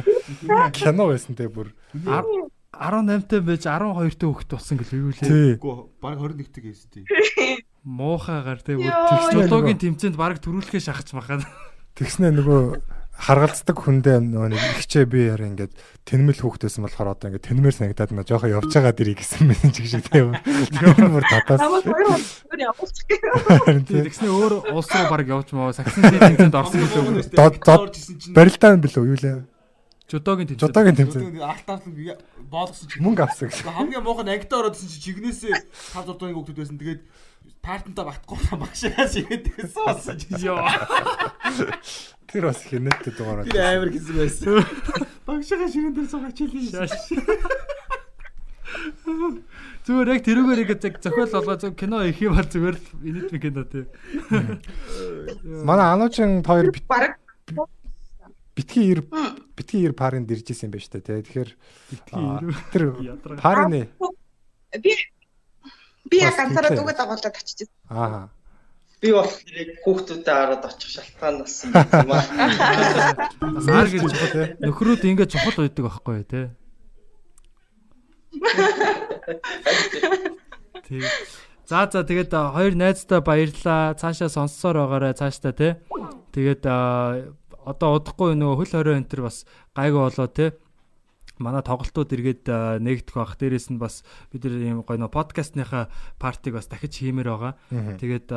Кино байсан те бүр. 18-тай байж 12-тай хүүхэд болсон гэлээ юу лээ. Үгүй баг 21-тэй гэсэн тий. Муухайгаар те бүр технологийн тэмцээнд баг төрүүлэхээ шахаж махаад. Тэгснэ нөгөө харгалздаг хүндээ нөгөө нэг ихчээ би яар ингээд тэнмэл хүүхдээсэн болохоор одоо ингээд тэнмэр санагдаад нөө жоохон явж байгаа дэрий гэсэн чиг шиг тийм. Тэр бүр татаас. Тэгснэ өөр улс руу баг явж маа саксын тэмцээнд орсон билүү. Барилдаан билүү юу лээ. Жодогийн тэмцээн. Жодогийн тэмцээн. Алтаалан боолгосон чи мөнгө авсан гэсэн. Хамгийн муухай нь ангидаа ороод чи чигнээсээ 5 6 дугийн хүүхдүүд байсан. Тэгээд партнтаа багтахгүй багшаас игээд гэсэн болсон чи. Йоо. Тэр бас хинэттэй дугаараа. Тэр амар гэсэн байсан. Багшаа ширэн дээр суугаад чилээ. Зүгээр яг тэрүүгээр яг яг зохиол болгоо зөв кино их юм бол зүгээр л инэт кино тий. Манай ануучин хоёр битгий 90 битгий 90 парын дэржсэн юм байна шүү дээ тий. Тэгэхээр тэр парын би би яг ганцаараа дүүгээ дагуулад очиж. Аа би болох тэрийг хүүхдүүдэд хараад очих шалтгаан болсон юм аа. Сар гэж чухал нөхрүүд ингэж чухал байдаг байхгүй тий. Тий. За за тэгээд хоёр найзтай баярлаа. Цаашаа сонссоор байгаарай цаашдаа тий. Тэгээд одоо удахгүй нөгөө хөл хорой энэ төр бас гайгүй болоо тий манай тоглолтууд эргээд нэгдэх бах. Дээрээс нь бас бид ийм гоё нөө подкастныхаа партиг бас дахиж хиймээр байгаа. Тэгээд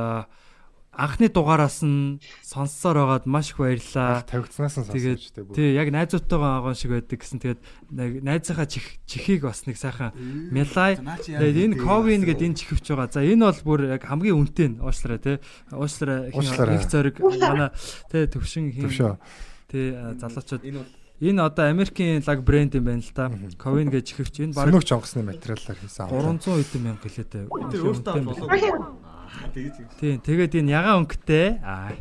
анхны дугаараас нь сонссоор байгаад маш их баярлаа. Тавигдсанаас нь сонсож штэ бүр. Тий, яг найзуудтайгаа агаан шиг байдаг гэсэн. Тэгээд найзынхаа чихийг бас нэг сайхан мелай. Тэгээд энэ ковин гэдэг энэ чихвч байгаа. За энэ бол бүр яг хамгийн үнэтэй нь уушлараа тий. Уушлараа их зориг манай тий төвшин хин. Тий залуучууд энэ бол Энэ одоо Америкийн лаг брэнд юм байна л да. Ковин гэж чихвч энэ баг Сөнөг онгоцны материалаар хийсэн. 300 хэдэн мянга гэлээтэй. Тэр өөртөө болов. Тийм, тэгээд энэ ягаан өнгөтэй. Аа.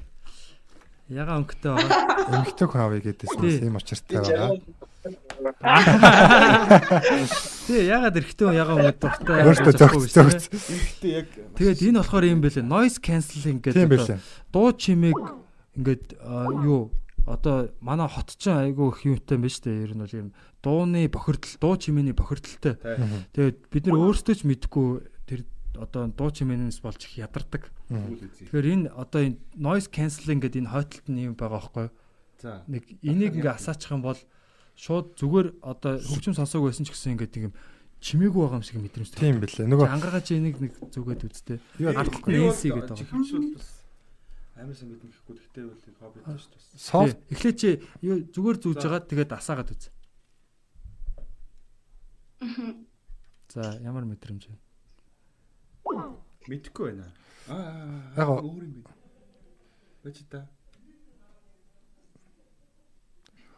Ягаан өнгөтэй байгаа. Өнгөтэй хүн авъя гэдээсэн юм очиртай байгаа. Тий, ягаад эрэгтэй хүн ягаан өнгөтэй дуртай. Өөртөө зөгц зөгц. Эрэгтэй яг. Тэгээд энэ болохоор юм бэлээ. Noise cancelling гэдэг дуу чимээг ингээд юу одоо манай хот ч айгүй их юутай юм ба штэ. Ер нь бол юм дууны бохирдол, дуу чимээний бохирдолтой. Тэгээд бид нар өөрсдөө ч мэдгүй тэр одоо дуу чимээнээс болж их ядардаг. Тэгэхээр энэ одоо энэ noise cancelling гэдэг энэ хойтлолт нь юм байгаа байхгүй юу? За. Нэг энийг ингээ асаачих юм бол шууд зүгээр одоо хөгжим сонсоог байсан ч гэсэн ингээ тийм чимээгүй байгаа юм шиг мэдрэмжтэй. Тийм билээ. Нөгөө ангаргаа чи энийг нэг зүгээд үзтээ. Арахгүй гэдэг байгаа. Хөгжмөл бас амар сан гэдэг нэхгүй гэхдээ бол хобби тааш бас. Софт эхлээ чи зүгээр зүүж байгаа тэгээд асаагаад үз. За ямар мэдрэмж вэ? Мэдхгүй байна. Аа. Яг өөр юм бэ. Бач та.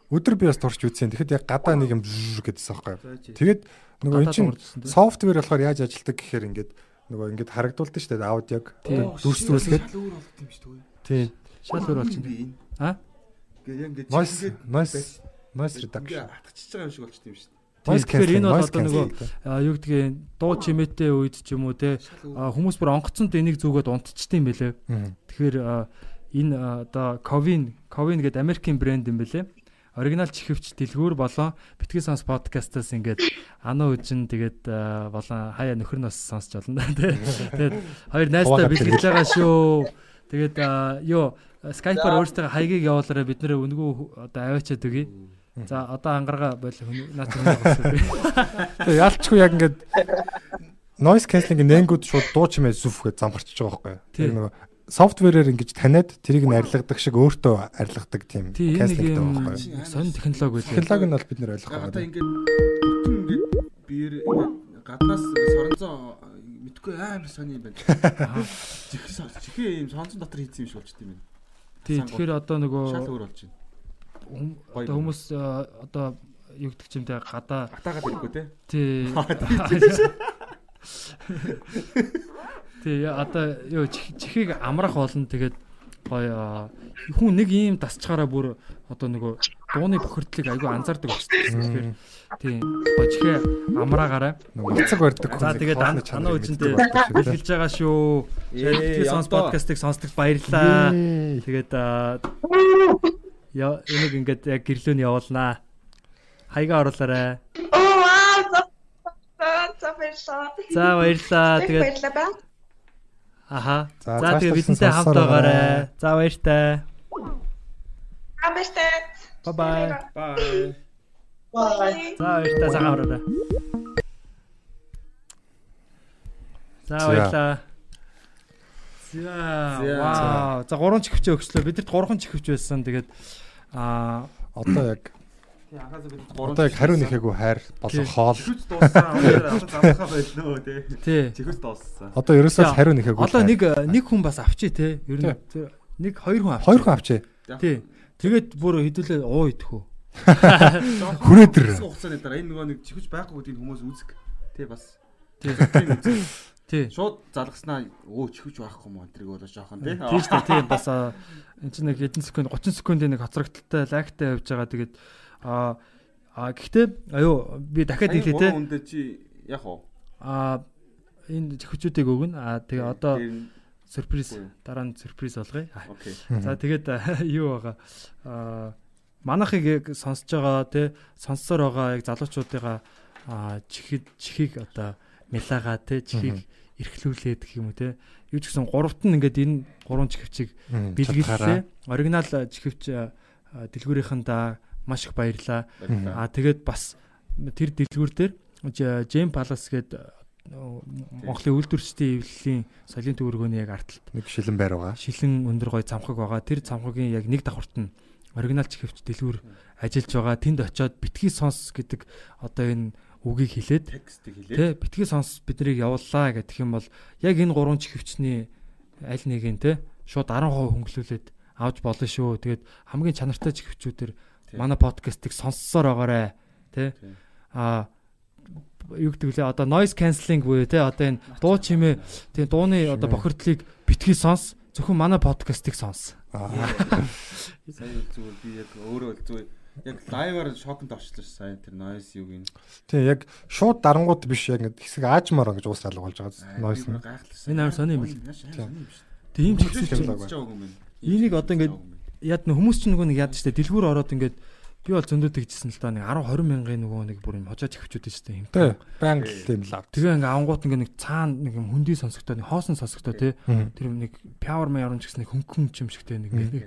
Өдөр би бас турч үзсэн. Тэгэхэд яг гадаа нэг юм гэдсэн байхгүй. Тэгээд нөгөө эн чинь софтвер болохоор яаж ажилладаг гэхээр ингээд нөгөө ингээд харагдуулдаг шүү дээ аудиог дүрс дүрсгээд. Тийм. Шал өөр болчихсон. Аа? Гээ яг ингээд noise noise noise reduction. Атгачихж байгаа юм шиг болчихсон юм шүү дээ. Тэгэхээр энэ бол одоо нөгөө юу гэдгийг дуу чимээтэй үед ч юм уу те хүмүүс бүр онгоцонд энийг зүгээд унтчихдээ юм бэлээ. Тэгэхээр энэ одоо Kovin Kovin гэдэг Америкийн брэнд юм бэлээ. Оригинал чихвч дэлгүүр болон битгий сонс подкастаас ингээд анаа үжин тэгээд болон хаяа нөхөр нас сонсч болно да тий. Тэгээд хоёр найзтай бэлгэлж байгаа шүү. Тэгээд юу Skype-аар өөртөө хаягийг явуулаарай бид нэр үнгүү одоо аваачаад өгье. За одоо ангаргаа бойл наач. Тэгээ ялчгүй яг ингээд noise cancelling нэнгүүд шууд дуу чимээ зүф гэж замбарчж байгаа байхгүй? Тэр нөгөө софтверээр ингэж таниад тэрийг нь арилгадаг шиг өөртөө арилгадаг тийм cancelling байгаа байхгүй? Сонь технологи үү? Технологи нь бол бид нэр ойлгох байгаа. Одоо ингээд бүтэн ингээд биер гаднаас соронзоо мэдгүй амар сони юм байна. Чихээ юм сонцон дотор хийсэн юм шиг болчт юм байна. Тий, тэгэхээр одоо нөгөө шал өөр болж байна одоо хүмүүс одоо юу гэдэг чимтэй гадаа атаагаад ирэхгүй те. Тий. Тий одоо юу чихийг амрах болно тэгээд гоё хүн нэг ийм дасчаараа бүр одоо нөгөө дууны бохирдлыг айгүй анзаардаг болчихсон. Тэгэхээр тийм гоё чихээ амраагаараа цэг барьдаг хүн. За тэгээд танаа үжиндээ бэлгэлж байгаа шүү. Сонс подкастыг сонсдогт баярлалаа. Тэгээд энийг ингээд яг гэрлөөний явуулнаа. Хаяга оруулаарай. Оо вау. За баярлалаа. За баярлалаа. Тэгээд. Аха. За тэгээд бидэнтэй хамт байгаарай. За баяртай. Амбартай. Bye bye. Bye. Bye. За баярлалаа цагаан ороо. За баярлалаа. За вау. За гурван чихвч өгчлөө. Бидэрт гурван чихвч байсан. Тэгээд аа одоо яг Одоо яг хариу нэхээгүй хайр болон хоол. Чихвч дууссан. Одоо замхаа байлнөө тий. Тий. Чихвч дууссан. Одоо ерөөсөө хариу нэхээгүй. Одоо нэг нэг хүн бас авчи те. Ер нь нэг хоёр хүн авчи. Хоёр хүн авчи. Тий. Тэгээд бүр хэдүүлээ уу идэх үү. Хүрээдэр. Хугацааны дараа энэ нөгөө нэг чихвч байхгүй гэдгийг хүмүүс үзэх. Тий бас. Тий. Тий. Шууд залгаснаа өө чихвч байхгүй юм энтриг болоо жоохон тий. Тий шүү дээ. Тий бас энэ чинь нэг хэдэн секунд 30 секундын нэг хоцрогдолтой лайктай явж байгаа. Тэгээд а а гэхдээ аюу би дахиад хэлээ те. Үндэ чи яг уу. А энэ чихвчүүдийг өгнө. А тэгээ одоо сюрприз дараа нь сюрприз болгоё. За тэгээд юу байгаа. А манахыг яг сонсож байгаа те сонссоор байгаа яг залуучуудыгаа чихид чихийг одоо мэлагаа те чихийг эрхлүүлээд гэх юм уу те юу ч гэсэн гуравт нь ингээд энэ гурван чихвчийг бэлгэлээ оригинал чихвч дэлгүүрийнхэндээ маш их баярлаа а тэгээд бас тэр дэлгүүр дээр Джейм Палас гээд Монголын үйлдвэрчдийн эвлэлийн соёлын төвөргөөний яг артталт нэг шилэн байр байгаа. Шилэн өндөр гой цамхаг байгаа. Тэр цамхагийн яг нэг давхарт нь оригинал чихвч дэлгүүр ажиллаж байгаа. Тэнд очиод битгий сонс гэдэг одоо энэ үгийг хэлээд тий битгий сонс биднийг явууллаа гэдэг юм бол яг энэ гурван чихвчний аль нэг нь тий шууд 10% хөнгөлүүлээд авч болно шүү. Тэгээд хамгийн чанартай чихвчүүдэр манай подкастыг сонссоор байгаарэ тий а юу гэдэг лээ одоо noise cancelling буюу те одоо энэ дуу чимээ тийм дууны одоо бохирдлыг битгий сонс зөвхөн манай подкастыг сонс. Сайн зүгээр би яг өөрөө зүгээр яг лайваар шоконд орчлоо сайн тэр noise юуг нь. Тийм яг шууд дарангууд биш яг ингэ хэсэг аажмаар ингэж уус алга болж байгаа noise нь. Энэ амар сони юм л. Тийм ч хэсэг Энийг одоо ингэ яд н хүмүүс ч нөгөө нэг яд штэ дэлгүүр ороод ингээд би бол зөндөө тэгжсэн л да нэг 10 20 мянган нөгөө нэг бүр юм хожоо чихвчүүд штэ юм. Тийм банк тийм л. Тэгээ ингээ авангууд ингээ нэг цаана нэг юм хөндөй сонсогдоо нэг хоосон сонсогдоо тий. Тэр нэг power май оруулж гэсэн нэг хөнгөн юм шигтэй нэг ингээ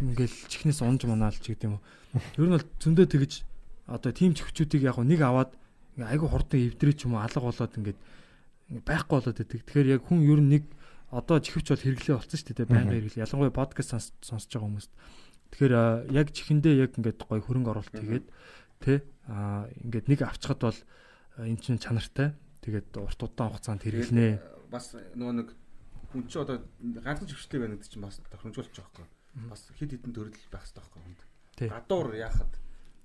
ингээл чихнээс унж манаалч гэдэг юм уу. Ер нь бол зөндөө тэгж одоо тим чихвчүүдийг яг нэг аваад айгу хурдан эвдрээ ч юм уу алга болоод ингээд байхгүй болоод байдаг. Тэгэхээр яг хүн ер нь нэг одоо чихвч бол хэрэглээ болсон шүү дээ байнга хэрэглээ. Ялангуяа подкаст сонсож байгаа хүмүүст. Тэгэхээр яг чихэндээ яг ингээд гоё хөрөнгө оруулалт хийгээд тэ аа ингээд нэг авчихад бол эн чинь чанартай. Тэгээд урт удаан хугацаанд хэрэглэнэ. Бас нөгөө нэг хүн чи одоо ганцхан чихвчтэй байна гэдэг чинь бас тохиромжуулж байгаа байхгүй. Бас хэд хэдэн төрөл байх хэрэгтэй байхгүй хүнд. Гадуур яахад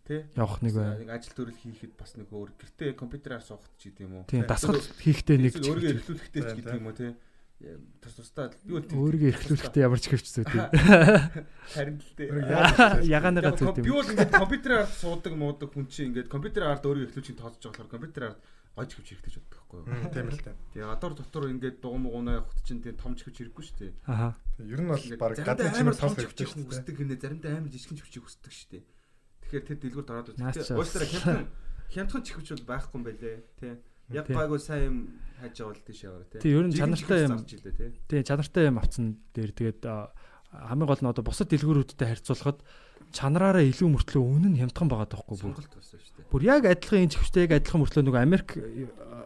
тий явах нэг бай. Нэг ажил төрөл хийхэд бас нэг өөр гэртээ компьютераар суухад ч гэдэг юм уу. Тийм дасгал хийхдээ нэг өөрийгөө эрхлүүлэхтэй ч гэдэг юм уу тий тус тусдаа би бол өөрийгөө эрхлүүлэхдээ ямар ч хөвч зүйтэй. Харин л дээ. Ягааныгаа зүйтэй. Би бол ингээд компьютераар суудаг муудаг хүн чинь ингээд компьютераар өөрийгөө эрхлүүлчих тоодож байгаа болохоор компьютераар гoj хөвч хэрэгтэй ч боддог байхгүй юу. Тийм л дээ. Тэгээ гадуур дотор ингээд дугуй мууна явахт чинь тийм том хөвч хэрэггүй шүү дээ. Аха. Ер нь бол баг гадны хэрэгтэй шүү дээ. Хүсдэг хинэ заримдаа амар жижигхэн хөвчийг хүсдэг шүү дээ. Тэгэхээр тэр дэлгүүрт ороод үзтээ. Уустраа хямдхан хямдхан чихвч бол байхгүй юм байлээ. Тий. Яг гайгүй сайн юм хайж авал тийш яваа тий. Тий, ер нь чанартай юм. Тий, чанартай юм авцсан дээр тэгээд хамгийн гол нь одоо бусад дэлгүүрүүдтэй харьцуулахад чанараараа илүү мөртлөө үнэн нь хямдхан байгаа тоххой бүр. Бүр яг адилхан энэ чихвчтэй яг адилхан мөртлөө нөгөө Америк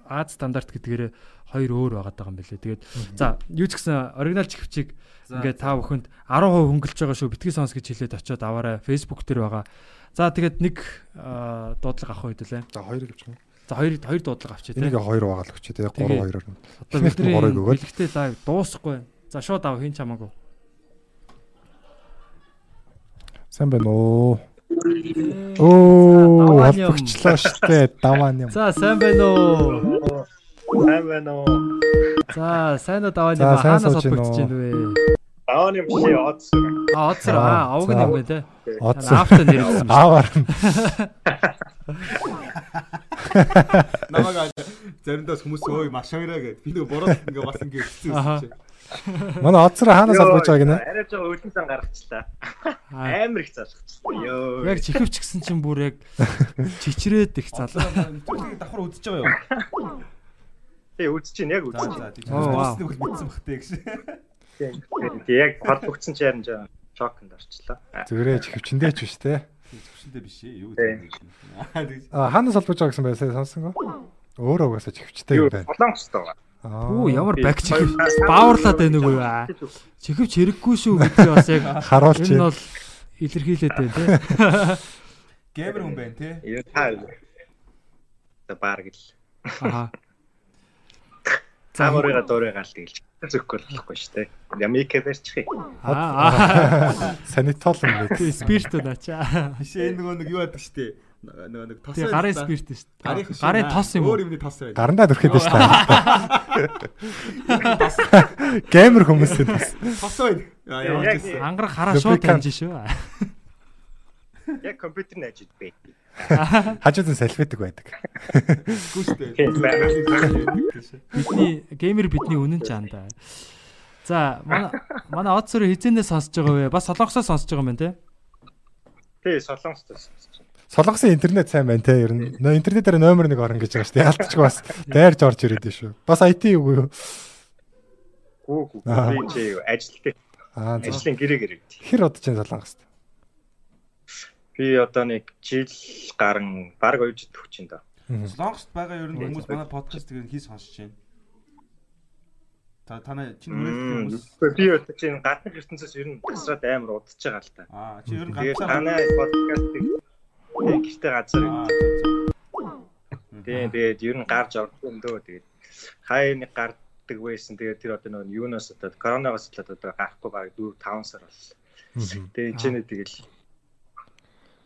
Аз стандарт гэдгээр хоёр өөр байгаа даа юм билээ. Тэгээд за юу ч гэсэн оригинал чихвчийг ингээд та бүхэнд 10% хөнгөлж байгаа шүү. Битгий сонс гэж хэлээд очиод аваарай. Facebook дээр байгаа. За тэгээд нэг дуудлага авах үед лээ. За хоёрыг авчих. За хоёр хоёр дуудлага авчи тээ. Энийг хоёр байгаа л өгчээ тээ. 3 2-оор. Одоо бидний горыг өгөөл. Бэлгтэй лайв дуусахгүй. За шууд ав хин чамаагүй. Сайн байна уу? Оо, холбогчлоо штэ даваан юм. За сайн байна уу? Сайн байна уу? За сайн уу даваан юм. Хаанаас холбогдож байна вэ? Даваан юм ши Одсор. А Одсор аа, авг юм бэ те. Одсор. Авто нэрсэн. Аваар. Намаг заримдаа хүмүүс өөй маш авираа гэд. Би нөгөө бороо ингээ бас ингээ өссөн чинь. Манай Одсор хаанаас албаж байгааг нэ? Арай жоо өлөн сан гаргачлаа. Амар их залхчихсан. Йоо. Яг чихвч гисэн чинь бүр яг чичрээд их залуу. Давхар үдчихэж байгаа юу? Тий үдчих чинь яг үдчих. За тийм. Дуусны бол мэдсэн бахтэй гэж. Тийм яг холбогдсон чи харин жаа Чоконд орчлоо. Зүрээ хөвчөндөө ч биш те. Хөвчөндөө биш ээ. Юу гэдэг. Аа хаанаас олбож байгаа гэсэн байсаа сонсонго. Өөрөө угаасаа чихвчтэй юм байна. Солонгост байгаа. Оо ямар баг чихв бааварлаад байна уу аа. Чихвч хэрэггүй шүү гэдгийг бас яг харуулж энэ бол илэрхийлээд байна те. Геймер хүн байна те. Юу таа. Тэ баг л. Аа. Цааморыга дуурайгаал тэгэлж зөвхгүй болохгүй шүү дээ. Ямик барьчих. Аа. Санитол юм бэ. Спирт наача. Биш энэ нөгөө нэг юу яадаг шүү дээ нөгөө нэг тос Тэгээ гарын спирт шүү дээ. Гарын тос юм уу? Өөр юмний тос байна. Гарандаа дүрхэд шүү дээ. Геймер хүмүүс энэ тос. Тос байна. Ангарах хараа шууд таньж шүү. Яг компьютер нэж идбэ. Хажууд нь салфетик байдаг. Бидний геймер бидний үнэн ч андаа. За манай манай одсор хизэнээ сонсож байгаа вэ? Бас солонгосоо сонсож байгаа юм байна те? Тий, солонгостой сонсож байна. Солонгосын интернет сайн байна те ер нь. Интернетээр номер 1 орно гэж байгаа шүү дээ. Яалтчгүй бас дайрж орж ирээд шүү. Бас IT юу юу? Гүү гүү. Би чи ажилтдаг. Аа ажлын гэрээ гэрээ. Хэр удаж чинь солонгост? Би одоо нэг жил гарan баг 2 жил төгч юм да. Солонгост байгаа ер нь хүмүүс манай подкастыг хий сонсож байна. Та танай чинь үргэлж хүмүүс би одоо чинь гадны ертөнцөөс ер нь тасраад амар удаж байгаа л та. Аа чи ер нь ганцаар танай подкастыг гэртээ газар. Тийм тэгээд ер нь гарч юм дөө тэгээд хаяа нэг гардаг байсан. Тэгээд тэр одоо нөгөө юунаас одоо коронавигоос болоод одоо гарахгүй баг 4 5 сар боллоо. Тэгээд энэ ч нэ тэгэл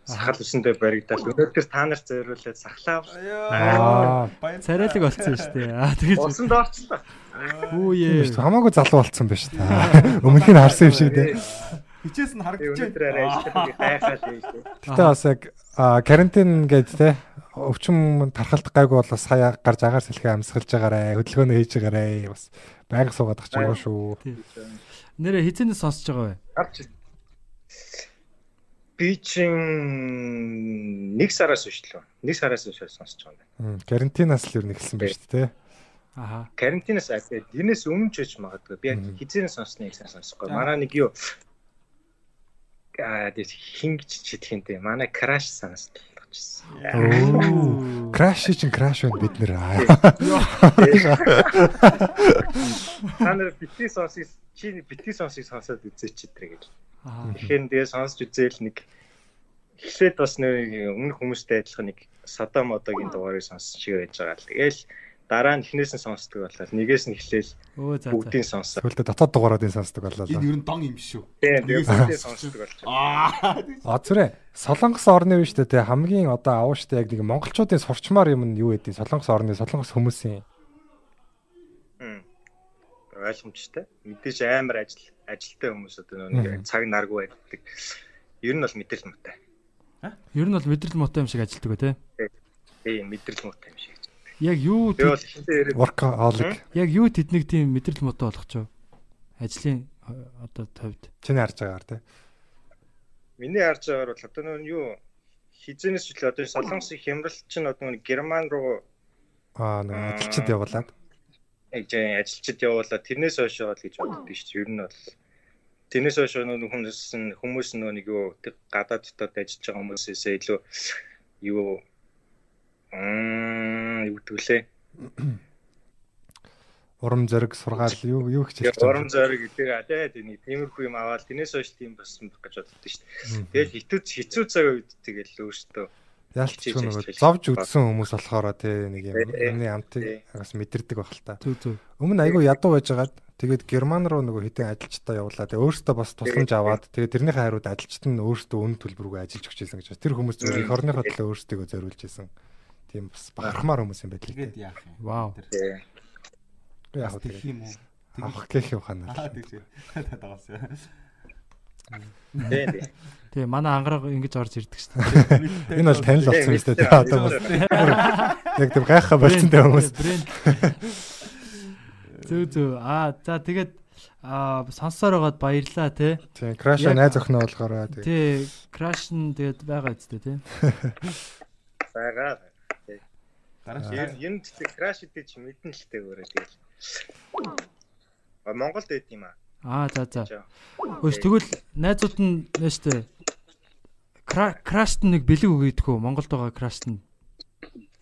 сахал үсэндээ баригдал. Өнөөдөр та нарт зориулаад сахлаа. Аа царайлаг болцсон шүү дээ. Аа тэгэж Усан доорчлоо. Хүүе. Хамаагүй залуу болцсон байна шүү дээ. Өмнөх нь харсан юм шиг дээ. Хичээс нь харагдаж байна. Гэтэ бас яг карантин гээд те өвчин тархалт гайгүй бол бас хаяа гарч агаар сэлхээ амсгалж байгаарэ хөдөлгөөнөө хийж байгаарэ бас байнга суугаад ах чагаа шүү. Нэрэ хизэнээс сонсож байгаа вэ? Гарч би чин нэг сараас өшлөө. Нэг сараас өшөө сонсож байгаа юм. Карантинаас л ер нь эхэлсэн байна шүү дээ. Аха. Карантинаас ахаад тэрнээс өмнө ч гэж магадгүй. Би яг хизээс сонссныг сайн сонсохгүй. Манай нэг юу аа тийм хингч чидхэнтэй. Манай краш санагдчихсан. Оо. Краш чинь краш байна бид нэр. Та нар битгий сонсыг чи битгий сонсыг сонсоод үзээч читрэ гэж. Тэгэхээр тэгээ сонсч үзээл нэг эхлээд бас нэг өмнөх хүмүүстэй адилхан нэг садам одогийн дугаарыг сонссон шиг байж байгаа л. Тэгээл дараа нь эхнээс нь сонсдог болол нэгээс нь эхлээл бүгдийг сонссоо. Тэгвэл дотоод дугаараадын сонсдог болоо. Энэ ер нь дон юм шүү. Тийм бүгдийг сонсдог болж байгаа. Аа зүрэ Солонгос орны биш үү те хамгийн одоо авууштай яг нэг монголчуудын сурчмаар юм нь юу гэдэг Солонгос орны Солонгос хүмүүсийн ойлгомжтой. Мэдээж амар ажил ажилтай хүмүүс одоо нэг цаг наргүй байдаг. Ер нь бол мэдрэл муутай. Ер нь бол мэдрэл муутай юм шиг ажилтдаг үү те? Тийм мэдрэл муутай юм шиг. Яг юу workaholic. Яг юу тэднийг тийм мэдрэл муутай болгоч вэ? Ажлын одоо товд. Чиний харж байгаагаар те. Миний харж байгаагаар бол одоо нэг юу хизэнээс ч л одоо солонгосын хямрал чинь одоо нэг герман руу аа нэг ажилчид явуулаад ажилчид явуулаад тэрнээс хойш бол гэж боддог шүү дээ. Ер нь бол тэрнээс хойш нөгөө хүмүүс нь хүмүүс нөгөө нэг юу гадаад дотоод ажиллаж байгаа хүмүүсээсээ илүү юу аа юу төлөө урам зориг сургаал юу юу хичээлж байгаа. Урам зориг гэдэг аль тийм тиймэрхүү юм аваад тэрнээс хойш тийм болсон гэж боддог шүү дээ. Тэгэл хэцүү хэцүү цаг үед тэгэл өөртөө Ялч нөгөө зовж үдсэн хүмүүс болохоор тий нэг юм юмны амтыг бас мэдэрдэг байх л та. Өмнө айгүй ядуу байжгаад тэгээд герман руу нөгөө хитэн ажилчдаа явуулаа. Тэгээд өөртөө бас тусламж аваад тэгээд тэрнийхээ хариуд ажилчид нь өөртөө үн төлбөргүй ажиллаж өгч байсан гэж. Тэр хүмүүс зөв их орныхоо төлөө өөртөө зориулж байсан. Тийм бас бахархмаар хүмүүс юм байл л дээ. Вау. Яг тэгэх юм уу? Авах гэх юм ханаа. Аа тийм. Тагаас. Тэгээ манай ангараг ингэж орж ирдэг шүү дээ. Энэ бол танил болсон юм шүү дээ. Одоо бас яг тийм гайхаа болсон дээ хүмүүс. Зүг зүг. Аа за тэгээд аа сонсоор байгаад баярлаа те. Тийм краш найз охиноо болохоор тэгээ. Тий краш нь тэгээд байгаа үстэй те. Байгаа. Гараш ер нь тийм краш чи мэдэн л дээ өөрөө тэгэл. Монголд байд юм аа. Аа за за. Хөөс тэгвэл найзууд нь нэ штэ. Крашт нэг бэлэг өгөөдөх үү? Монголд байгаа крашт нь.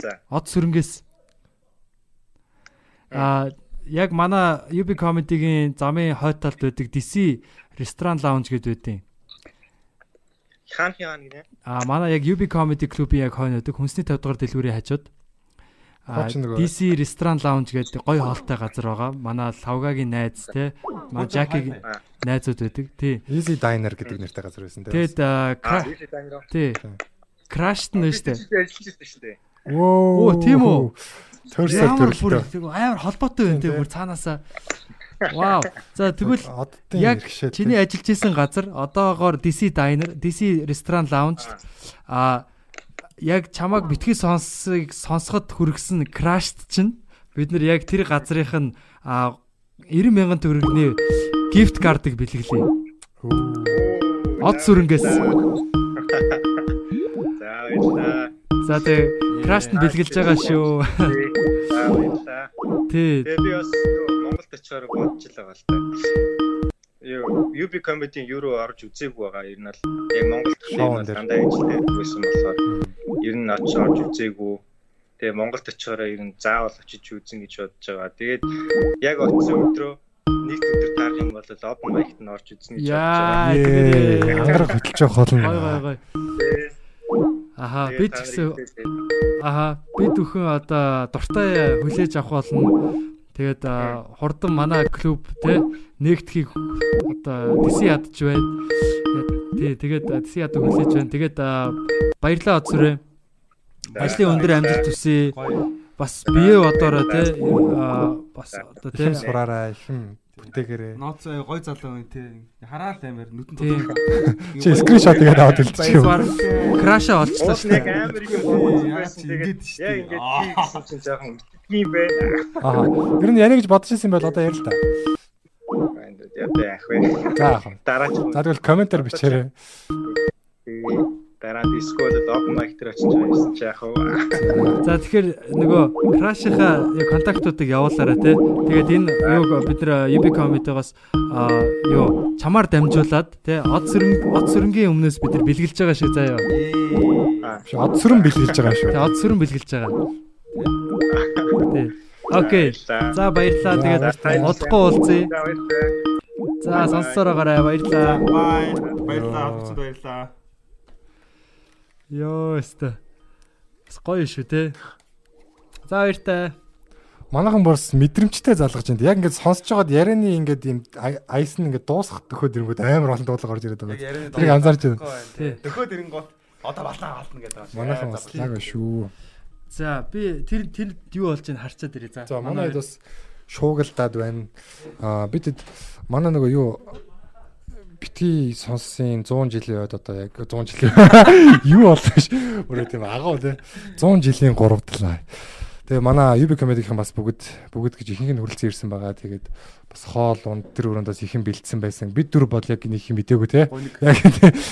За. Од сүрэнгээс. Аа яг манай UB comedy-гийн замын хойд талд байдаг DC restaurant lounge гэдэг байдیں۔ Хаан хаан гинэ. Аа манай яг UB comedy club-ийн яг хойно байдаг хүнсний 50 дугаар дэлгүүрийн хажууд. DC restaurant lounge гэдэг гоё хоолтой газар байгаа. Манай Лавгагийн найз те. Манай Жакигийн найзууд байдаг. Тий. Easy Diner гэдэг нэртэй газар байсан те. Тэгэд тий. Crashed нь дээ. Оо тийм үү. Төрсөөр төрлөө. Амар холбоотой байна те бүр цаанаасаа. Вау. За тэгвэл яг чиний ажиллаж исэн газар одоогоор DC Diner, DC Restaurant Lounge а яг чамааг битгий сонсыг сонсоход хүргэсэн крашт чинь бид нар яг тэр газрынх нь 90 мянган төгрөгийн gift card-ыг бэлгэлээ. Од сүрэнгээс. За баярлалаа. За тэг крашт нь бэлгэлж байгаа шүү. Тий. Тэгээ би бас Монголд очихоор бодож л байгаа л та. Юу UB comedy юу руу орж үзээгүй байгаа. Ер нь л яг Монголд шоунд дандаа ажилладаг байсан болохоор ер нь очиж орж үзээгүй. Тэгээ Монголд очихоор ер нь заавал очиж үзэн гэж бодож байгаа. Тэгээд яг очисон өдрөө нэг өдөр таарах юм бол open mic-т нь орж үзэн гэж бодож байгаа. Ангараг хөтлж явах болно. Гой гой гой. Аха бид гэсэн аха бид бүхэн одоо дуртай хүлээж авах болно. Тэгээд хурдан манай клуб те нэгдхийг одоо DC ядж байна. Тий тэгээд DC яд хүлээж байна. Тэгээд баярлалаа Оцрэ. Ажлын өндөр амжилт хүсье. Бас бие бодороо те бас одоо те сураараа ихэн бүтээгээрээ. Ноц гой залуу юм те. Хараад амар нүдэн тутах. Чи скриншот игээд аваад үлдчихв. Краша олчлаа шүү дээ. Амар юм байсан. Тэгээд яг ингээд тийм гэсэн чинь жоохон юм байна. Аа. Ер нь яна гэж бодож ирсэн байл одоо ярил та. Одоо яах вэ? За? Дараа. За тэгвэл комментар бичээрэй. Дараа дискорд open mic дээр очиж байсан чи яах вэ? За тэгэхээр нөгөө крашийнхаа контактуудыг явуулаарай те. Тэгээд энэ юу бид нар UB comedy-гоос юу чамаар дамжуулаад те од сөрөнг од сөрөнгийн өмнөөс бид нар бэлгэлж байгаа шиг заяа. Од сөрөн бэлгэлж байгаа шүү. Тэг од сөрөн бэлгэлж байгаа. Тий. Окей. За баярлалаа. Тэгээд удахгүй уулзъя. За сонссоор байгаарай. Баярлалаа. Баярлалаа. Авчид баярлалаа. Йоо, өстө. Бас гоё шүү те. За баяртай. Манайхан бас мэдрэмжтэй залгаж байна. Яг ингээд сонсож байгаад ярианы ингээд юм айс нь ингээд дуусах төхөөд ирэнгүүт амар олон дуудлага орж ирээд байгаа. Тэрийг анзаарч байна. Төхөөд ирэнгүүт одоо балаа гаалтна гэдэг байна. Манайхан бас лаг шүү. За би тэр тэр юу болж байгааг харчаад ирээ. За. За манайд бас шуугалдаад байна. Аа бид манай нөгөө юу битгий сонссон 100 жилийн үед одоо яг 100 жилийн юу болсон ш. Өөрөө тийм агуу те 100 жилийн 3 талаа. Тэгээ манай UB comedy-ийн бас бүгд бүгд гэж ихэнх нь хүрэлцэн ирсэн байгаа. Тэгээд бас хоол унд тэр өрөөндөөс ихэн бэлдсэн байсан. Бид дөрв бол яг нэг юм мдээгүй те. Яг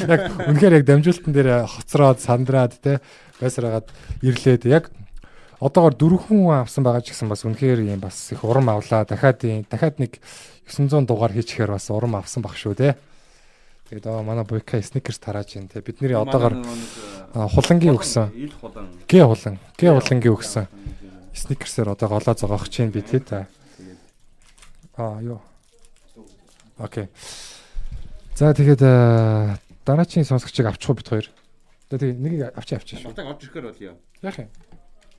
яг үнэхээр яг дамжуултан дээр хоцроод сандраад те байсараад ирлээд яг одоогор дөрвөн авсан байгаа ч гэсэн бас үнэхээр юм бас их урам авлаа. Дахиад дахиад нэг 900 дугаар хийчихээр бас урам авсан баг шүү те. Тэгээд аа манай буйка сникерс тарааж байна те. Бидний одоогор хулангийн өгсөн. Г хулан. Г хулангийн өгсөн. Сникерсээр одоо голоо зогоох чинь би те та. Аа ёо. Окей. За тэгээд дараачийн сонсогчийг авчих уу бит хоёр. Тэгээд нэг авчи авчи шүү. Батаг орж ирэхээр бол яа. Яах юм?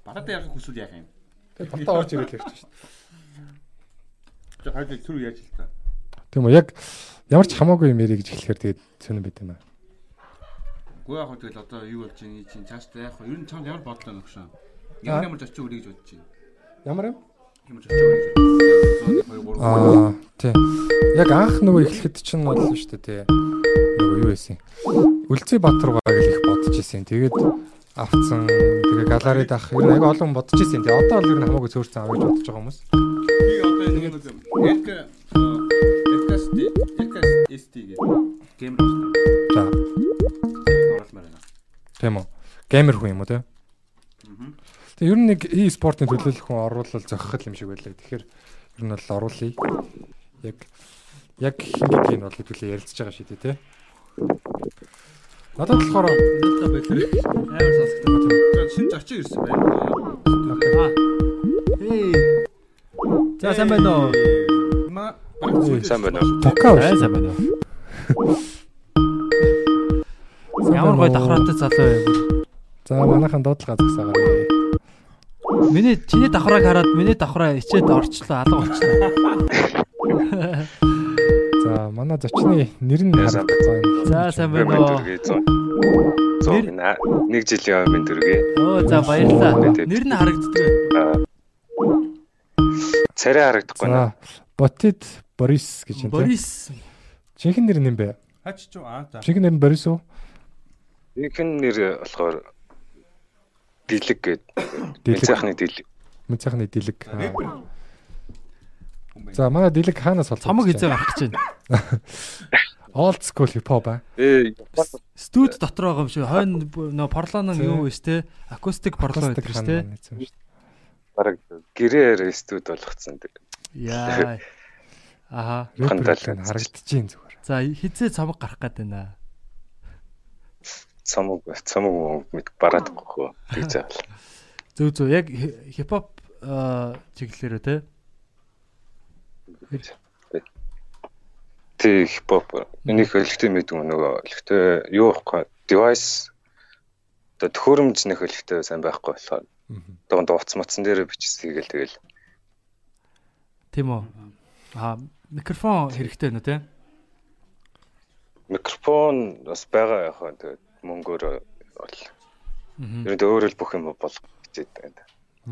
Батад яах хүсвэл яах юм? Тэгээд батаа орж ирэл явчих шүү. Тэг хайд түр яаж л та. Тийм үү яг ямар ч хамаагүй юм ярих гэж хэлэхээр тэгээд сонирн байт юм аа. Гүү яг хөө тэгэл одоо юу болж чинь чинь цаашдаа яах вэ? Ер нь чамд ямар бодлоо нөхшөө? Ямар ямар зорчих үрийг гэж бодож байна. Ямар юм? Ямар зорчих үрийг. Аа тий. Яг анх нөгөө эхлэхэд чинь бол шүү дээ тий. Нөгөө юу байсан? Үлцээ Баатаргаа гэж их бодож ирсэн. Тэгээд авцсан. Тэгээ галерейд авах ер нь аяга олон бодож ирсэн. Тэгээ одоо бол ер нь хамаагүй цөөрцөн авах гэж бодож байгаа хүмүүс. Би одоо нэг нэг яг FKST FKST гэх гейм руу. За. Тийм үү. Геймер хүн юм уу те? Тэгээ ер нь нэг e-спортын төлөөлөх хүн оруулал зохих юм шиг байлаа. Тэгэхээр ер нь бол оруулъя. Яг яг гэдгийг нь бол хэдүүлээ ярилцж байгаа шүү дээ тий. Надад болохоор та байлаа. Амар сонсогдсон. Шинэ зочин ирсэн байна. Аа. Эй. За сайн байна уу? Ма сайн байна уу? Тока Аа сайн байна уу? Ямар гой давхраатай залуу вэ? За манайхан дуудлага згсаагаа. Миний чиний давхрааг хараад миний давхраа ичээд орчлоо, алга болчлоо. За манай зочны нэр нь харагдсан. За сайн байна уу? Зоо нэг жилийн өмнө төргий. Оо за баярлалаа. Нэр нь харагддаг. Царай харагдахгүй наа. Ботид Борис гэж юм. Борис. Жинхэнэ нэр нь юм бэ? Хач ч аа за. Жинхэнэ нэр нь Борис уу? Жинхэнэ нэр болохоор Дилэг гээд. Мэцахны Дилэг. Мэцахны Дилэг. За манай Дилэг хаанаас олсон? Цамаг хизээ гарах гэж байна. Old school hip hop аа. Студ дотор байгаа юм шиг. Хойно нөө порлоно юу вэ те? Акустик порлон гэдэг шүү те. Бараг гэрээр студ болгоцсон тэр. Яа. Аха. Хандал харагдчихээн зүгээр. За хизээ цамаг гарах гээд байна. Цамаг цамаг мэд бараадахгүй хөө. Тэг заавал. Зүг зүг яг хипхоп чиглэлээрээ те. Тэг хипхоп. Миний хөлөгтэй мэдгүй нөгөө хөлөгтэй юу байхгүй device одоо төхөөрөмж нэг хөлөгтэй сайн байхгүй болохоор одоо дууц матсан дээр бичсэйгээл тэгэл. Тийм үү. Аа микрофон хэрэгтэй нэ те? Микрофон бас байгаа яхаа тэгээд мөнгөөр бол. Ер нь өөрөө л бүх юм болгох гэж байна.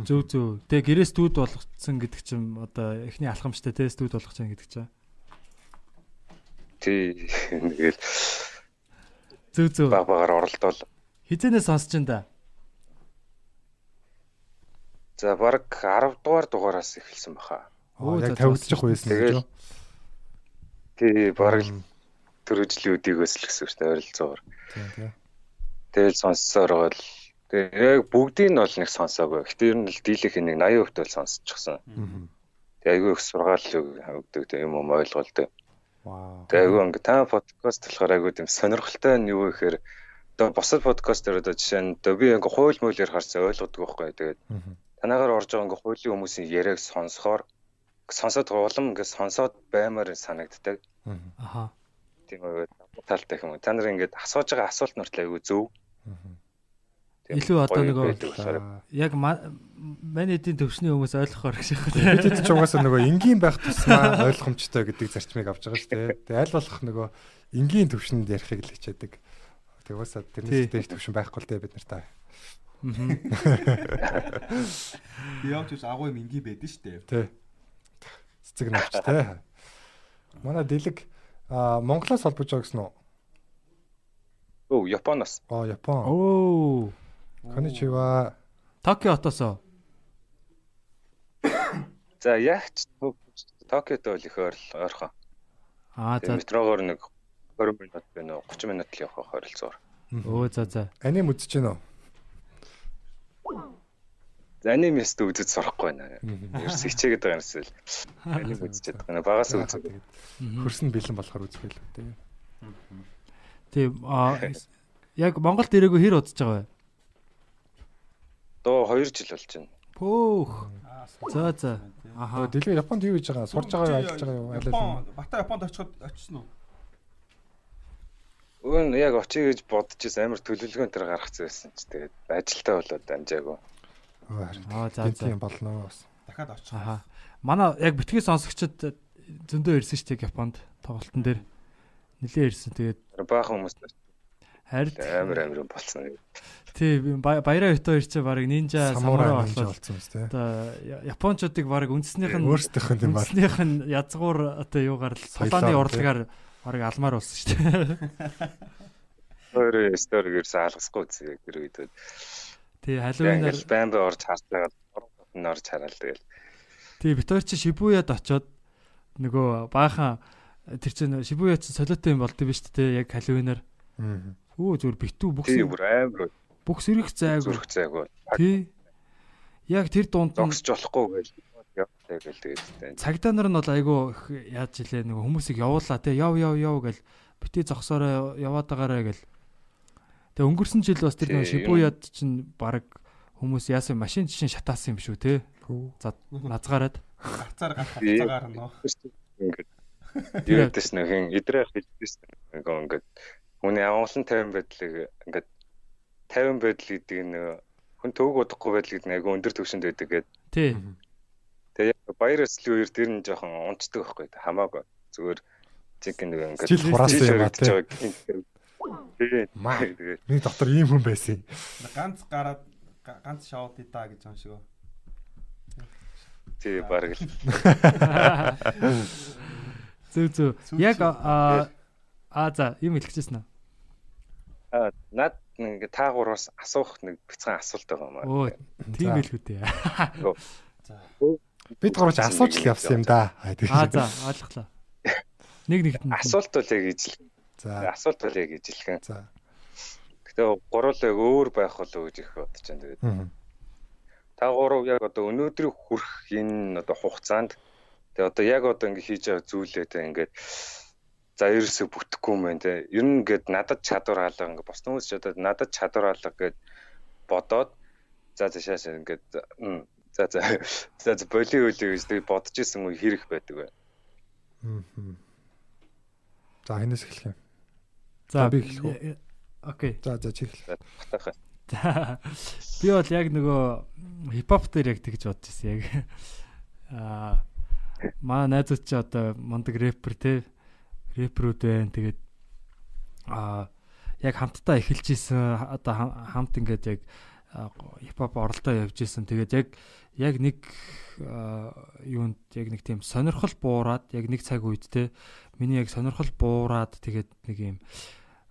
Зөв зөв. Тэгээ гэрээ студ болгоцсон гэдэг чинь одоо эхний алхамжтай те студ болгож байгаа гэдэг чинь. Тий. Нэгэл Зөв зөв. Баг багаар оролдоол. Хизэнээ сонсож ин да. За баг 10 дугаар дугаараас эхэлсэн баха. Яг тавигдчих байсан гэж. Тий, баг л төрөжлийн үдийг өсөлгсөн шүү дээ ойролцоогоор. Тий. Тэгэл сонссоор бол яг бүгдийг нь бол нэг сонсоогүй. Гэтэ ер нь л дийлэх нэг 80% төл сонсчихсан. Тэгээ айгүй их сургаал өгдөг юм юм ойлголтой. Тэгээ айгүй ингээ та подкаст болохоор айгүй тийм сонирхолтой нь юу гэхээр одоо босод подкастер одоо жишээ нь одоо би ингээ хууль муулээр харсан ойлгодог байхгүй. Тэгээд танаагаар орж байгаа ингээ хуулийн хүмүүсийн яриаг сонсохоор сонсоод улам ингээ сонсоод баймаар санагддаг. Аха. Тийм үү талтай юм. Та нар ингээд асууж байгаа асуулт нуртлаа айгүй зөв. Илүү одоо нөгөө яг манайдын төвшний хүмүүс ойлгохоор гэж байна. Бид ч угаасаа нөгөө энгийн байх тусмаа ойлгомжтой гэдэг зарчмыг авч байгаа шүү дээ. Тэгээ аль болох нөгөө энгийн төвшөнд ярихыг л хичээдэг. Тэгээ угаасаа тэрнээс дээш төвшин байхгүй л дээ бид нартай. Би явж ус агуу юм энгийн байдэн шүү дээ. Тий. Цэцэг навч те. Манай дэлэг Монголоос холбож байгаа гэсэн үү? Оо, Японоос. Аа, Япон. Оо. Коничива. Токио хотоосоо. За ягч Токиод бол их ойрхон. Аа за. Метрогоор нэг 20 минут байна уу? 30 минут л явах ойролцоогоор. Өө за за. Аним үзэж гэнэ үү? За анимест үзэж сурахгүй байна. Ерөөс хичээгээд байгаа юмсэл. Аним үзэж чаддаг. Багаас үзэж. Хөрсөн бэлэн болохоор үзэх байлгүй дээ. Тийм аа яг Монголд ирээгүй хэр удаж байгаа вэ? Доо 2 жил болж байна. Пөөх. За за. Аха. Дэлгэр Японд юу хийж байгаа? Сурж байгаа юу, ажиллаж байгаа юу? Япон Бата Японд очиход очсон уу? Өн яг очие гэж бодож ирсэн амар төлөвлөгөөн төр гаргацсан байсан ч тэгээд ажилтаа болоод амжаагүй. Аа за за. Тийм болно бас. Дахиад очих. Аха. Манай яг битгий сонсогчд зөндөө ирсэн шүү дээ Японд тоглолтын дээр. Нилээ ирсэн. Тэгээд баахан хүмүүс харин амар амар болсон. Тий баяраа өтөө ирчээ баг нинжа самурай болсон үстэй. Одоо японочдыг баг үндснийх нь өөрсдийнх нь баг. Үндснийх нь язгуур одоо юугаар л сулааны урлагаар баг алмаар болсон шүү дээ. Өөрөө стори гэрсэн алгасгүй үзье гэр үйдүүд. Тий халуунаар бамб орж харцаагаад орон орж хараал тэгэл. Тий бид хоёр чи Шибуяд очоод нөгөө баахан тэр чинь Шибуяд чи солиотой юм болд юм биш үү яг халуунаар. Өө зүгээр битүү бүхс. Тий бүр амар. Бүхс ирэх зайг. Зүрх зайг бол. Тий. Яг тэр дунд зогсож болохгүй гэж явтай гэл тэгээд цагдаа нар нь бол айгүй яаж жилээ нэг хүмүүсийг явуулаа те яв яв яв гэл бити зогсоороо яваад байгаарэ гэл Тэгээ өнгөрсөн жил бас тэр нэг Шибуяд чинь баг хүмүүс яасан машин чинь шатаасан юм шүү те. За назгаарад. Гарцаар гарах цагаар нөө. Ингээд юу гэдэж нэг хин идрээ хэлжсэн ингээд хүний авангалан 50 байдлыг ингээд 50 байдал гэдэг нэг хүн төвөг удахгүй байдал гэдэг нэг өндөр төвшөнд байдаг гэдэг. Тий. Тэгээ баяр эслийн үеэр тэр нь жоохон унцдаг байхгүй хамаагүй. Зүгээр чиг нэг ингээд жил хураасан юм тий. Тэгээ маа тэгээ. Миний доктор ийм хүн байсан. Ганц гараад ганц шоуд идаа гэж юм шиг. Тий баг л. Зүг зүг. Яг а а за юм хэлчихсэн үү? А над нэг таагуураас асуух нэг бяцхан асуулт байгаа юм аа. Өө тийм л үү дээ. За. Бид гурвч асууж л явсан юм да. А за ойлголоо. Нэг нэгт нь асуулт бол яг ижил. За. Асуулт бол яг ижилхэн. За. Гэтэ гурвал яг өөр байх болов гэж их бодож байна тэгээд. Та гурав яг одоо өнөөдрийг хүрэх энэ одоо хугацаанд тэгээ одоо яг одоо ингэ хийж байгаа зүйлээ тэ ингээд за ерөөсө бүтэхгүй юм байна те. Ер нь ингээд надад чадвар хаалга ингээд бос хүмүүс ч одоо надад чадвар хаалга гэд бодоод за шааш ингээд за за за за боли үли гэж тэг бодож исэн үе хэрэг байдаг бай. Аа. За хинээс эхлэх юм. За би эхлэх үү? Окей. За за чи эхлэх. За би бол яг нөгөө хипхоп дээр яг тэгж бодож ирсэн яг. Аа маа найзууд чи одоо мондөг рэпер те рэперүүд байна. Тэгээд аа яг хамтдаа эхэлж исэн одоо хамт ингээд яг хипхоп оролдоо явж исэн. Тэгээд яг яг нэг юунд яг нэг тийм сонирхол буураад яг нэг цаг үед те миний яг сонирхол буураад тэгээд нэг юм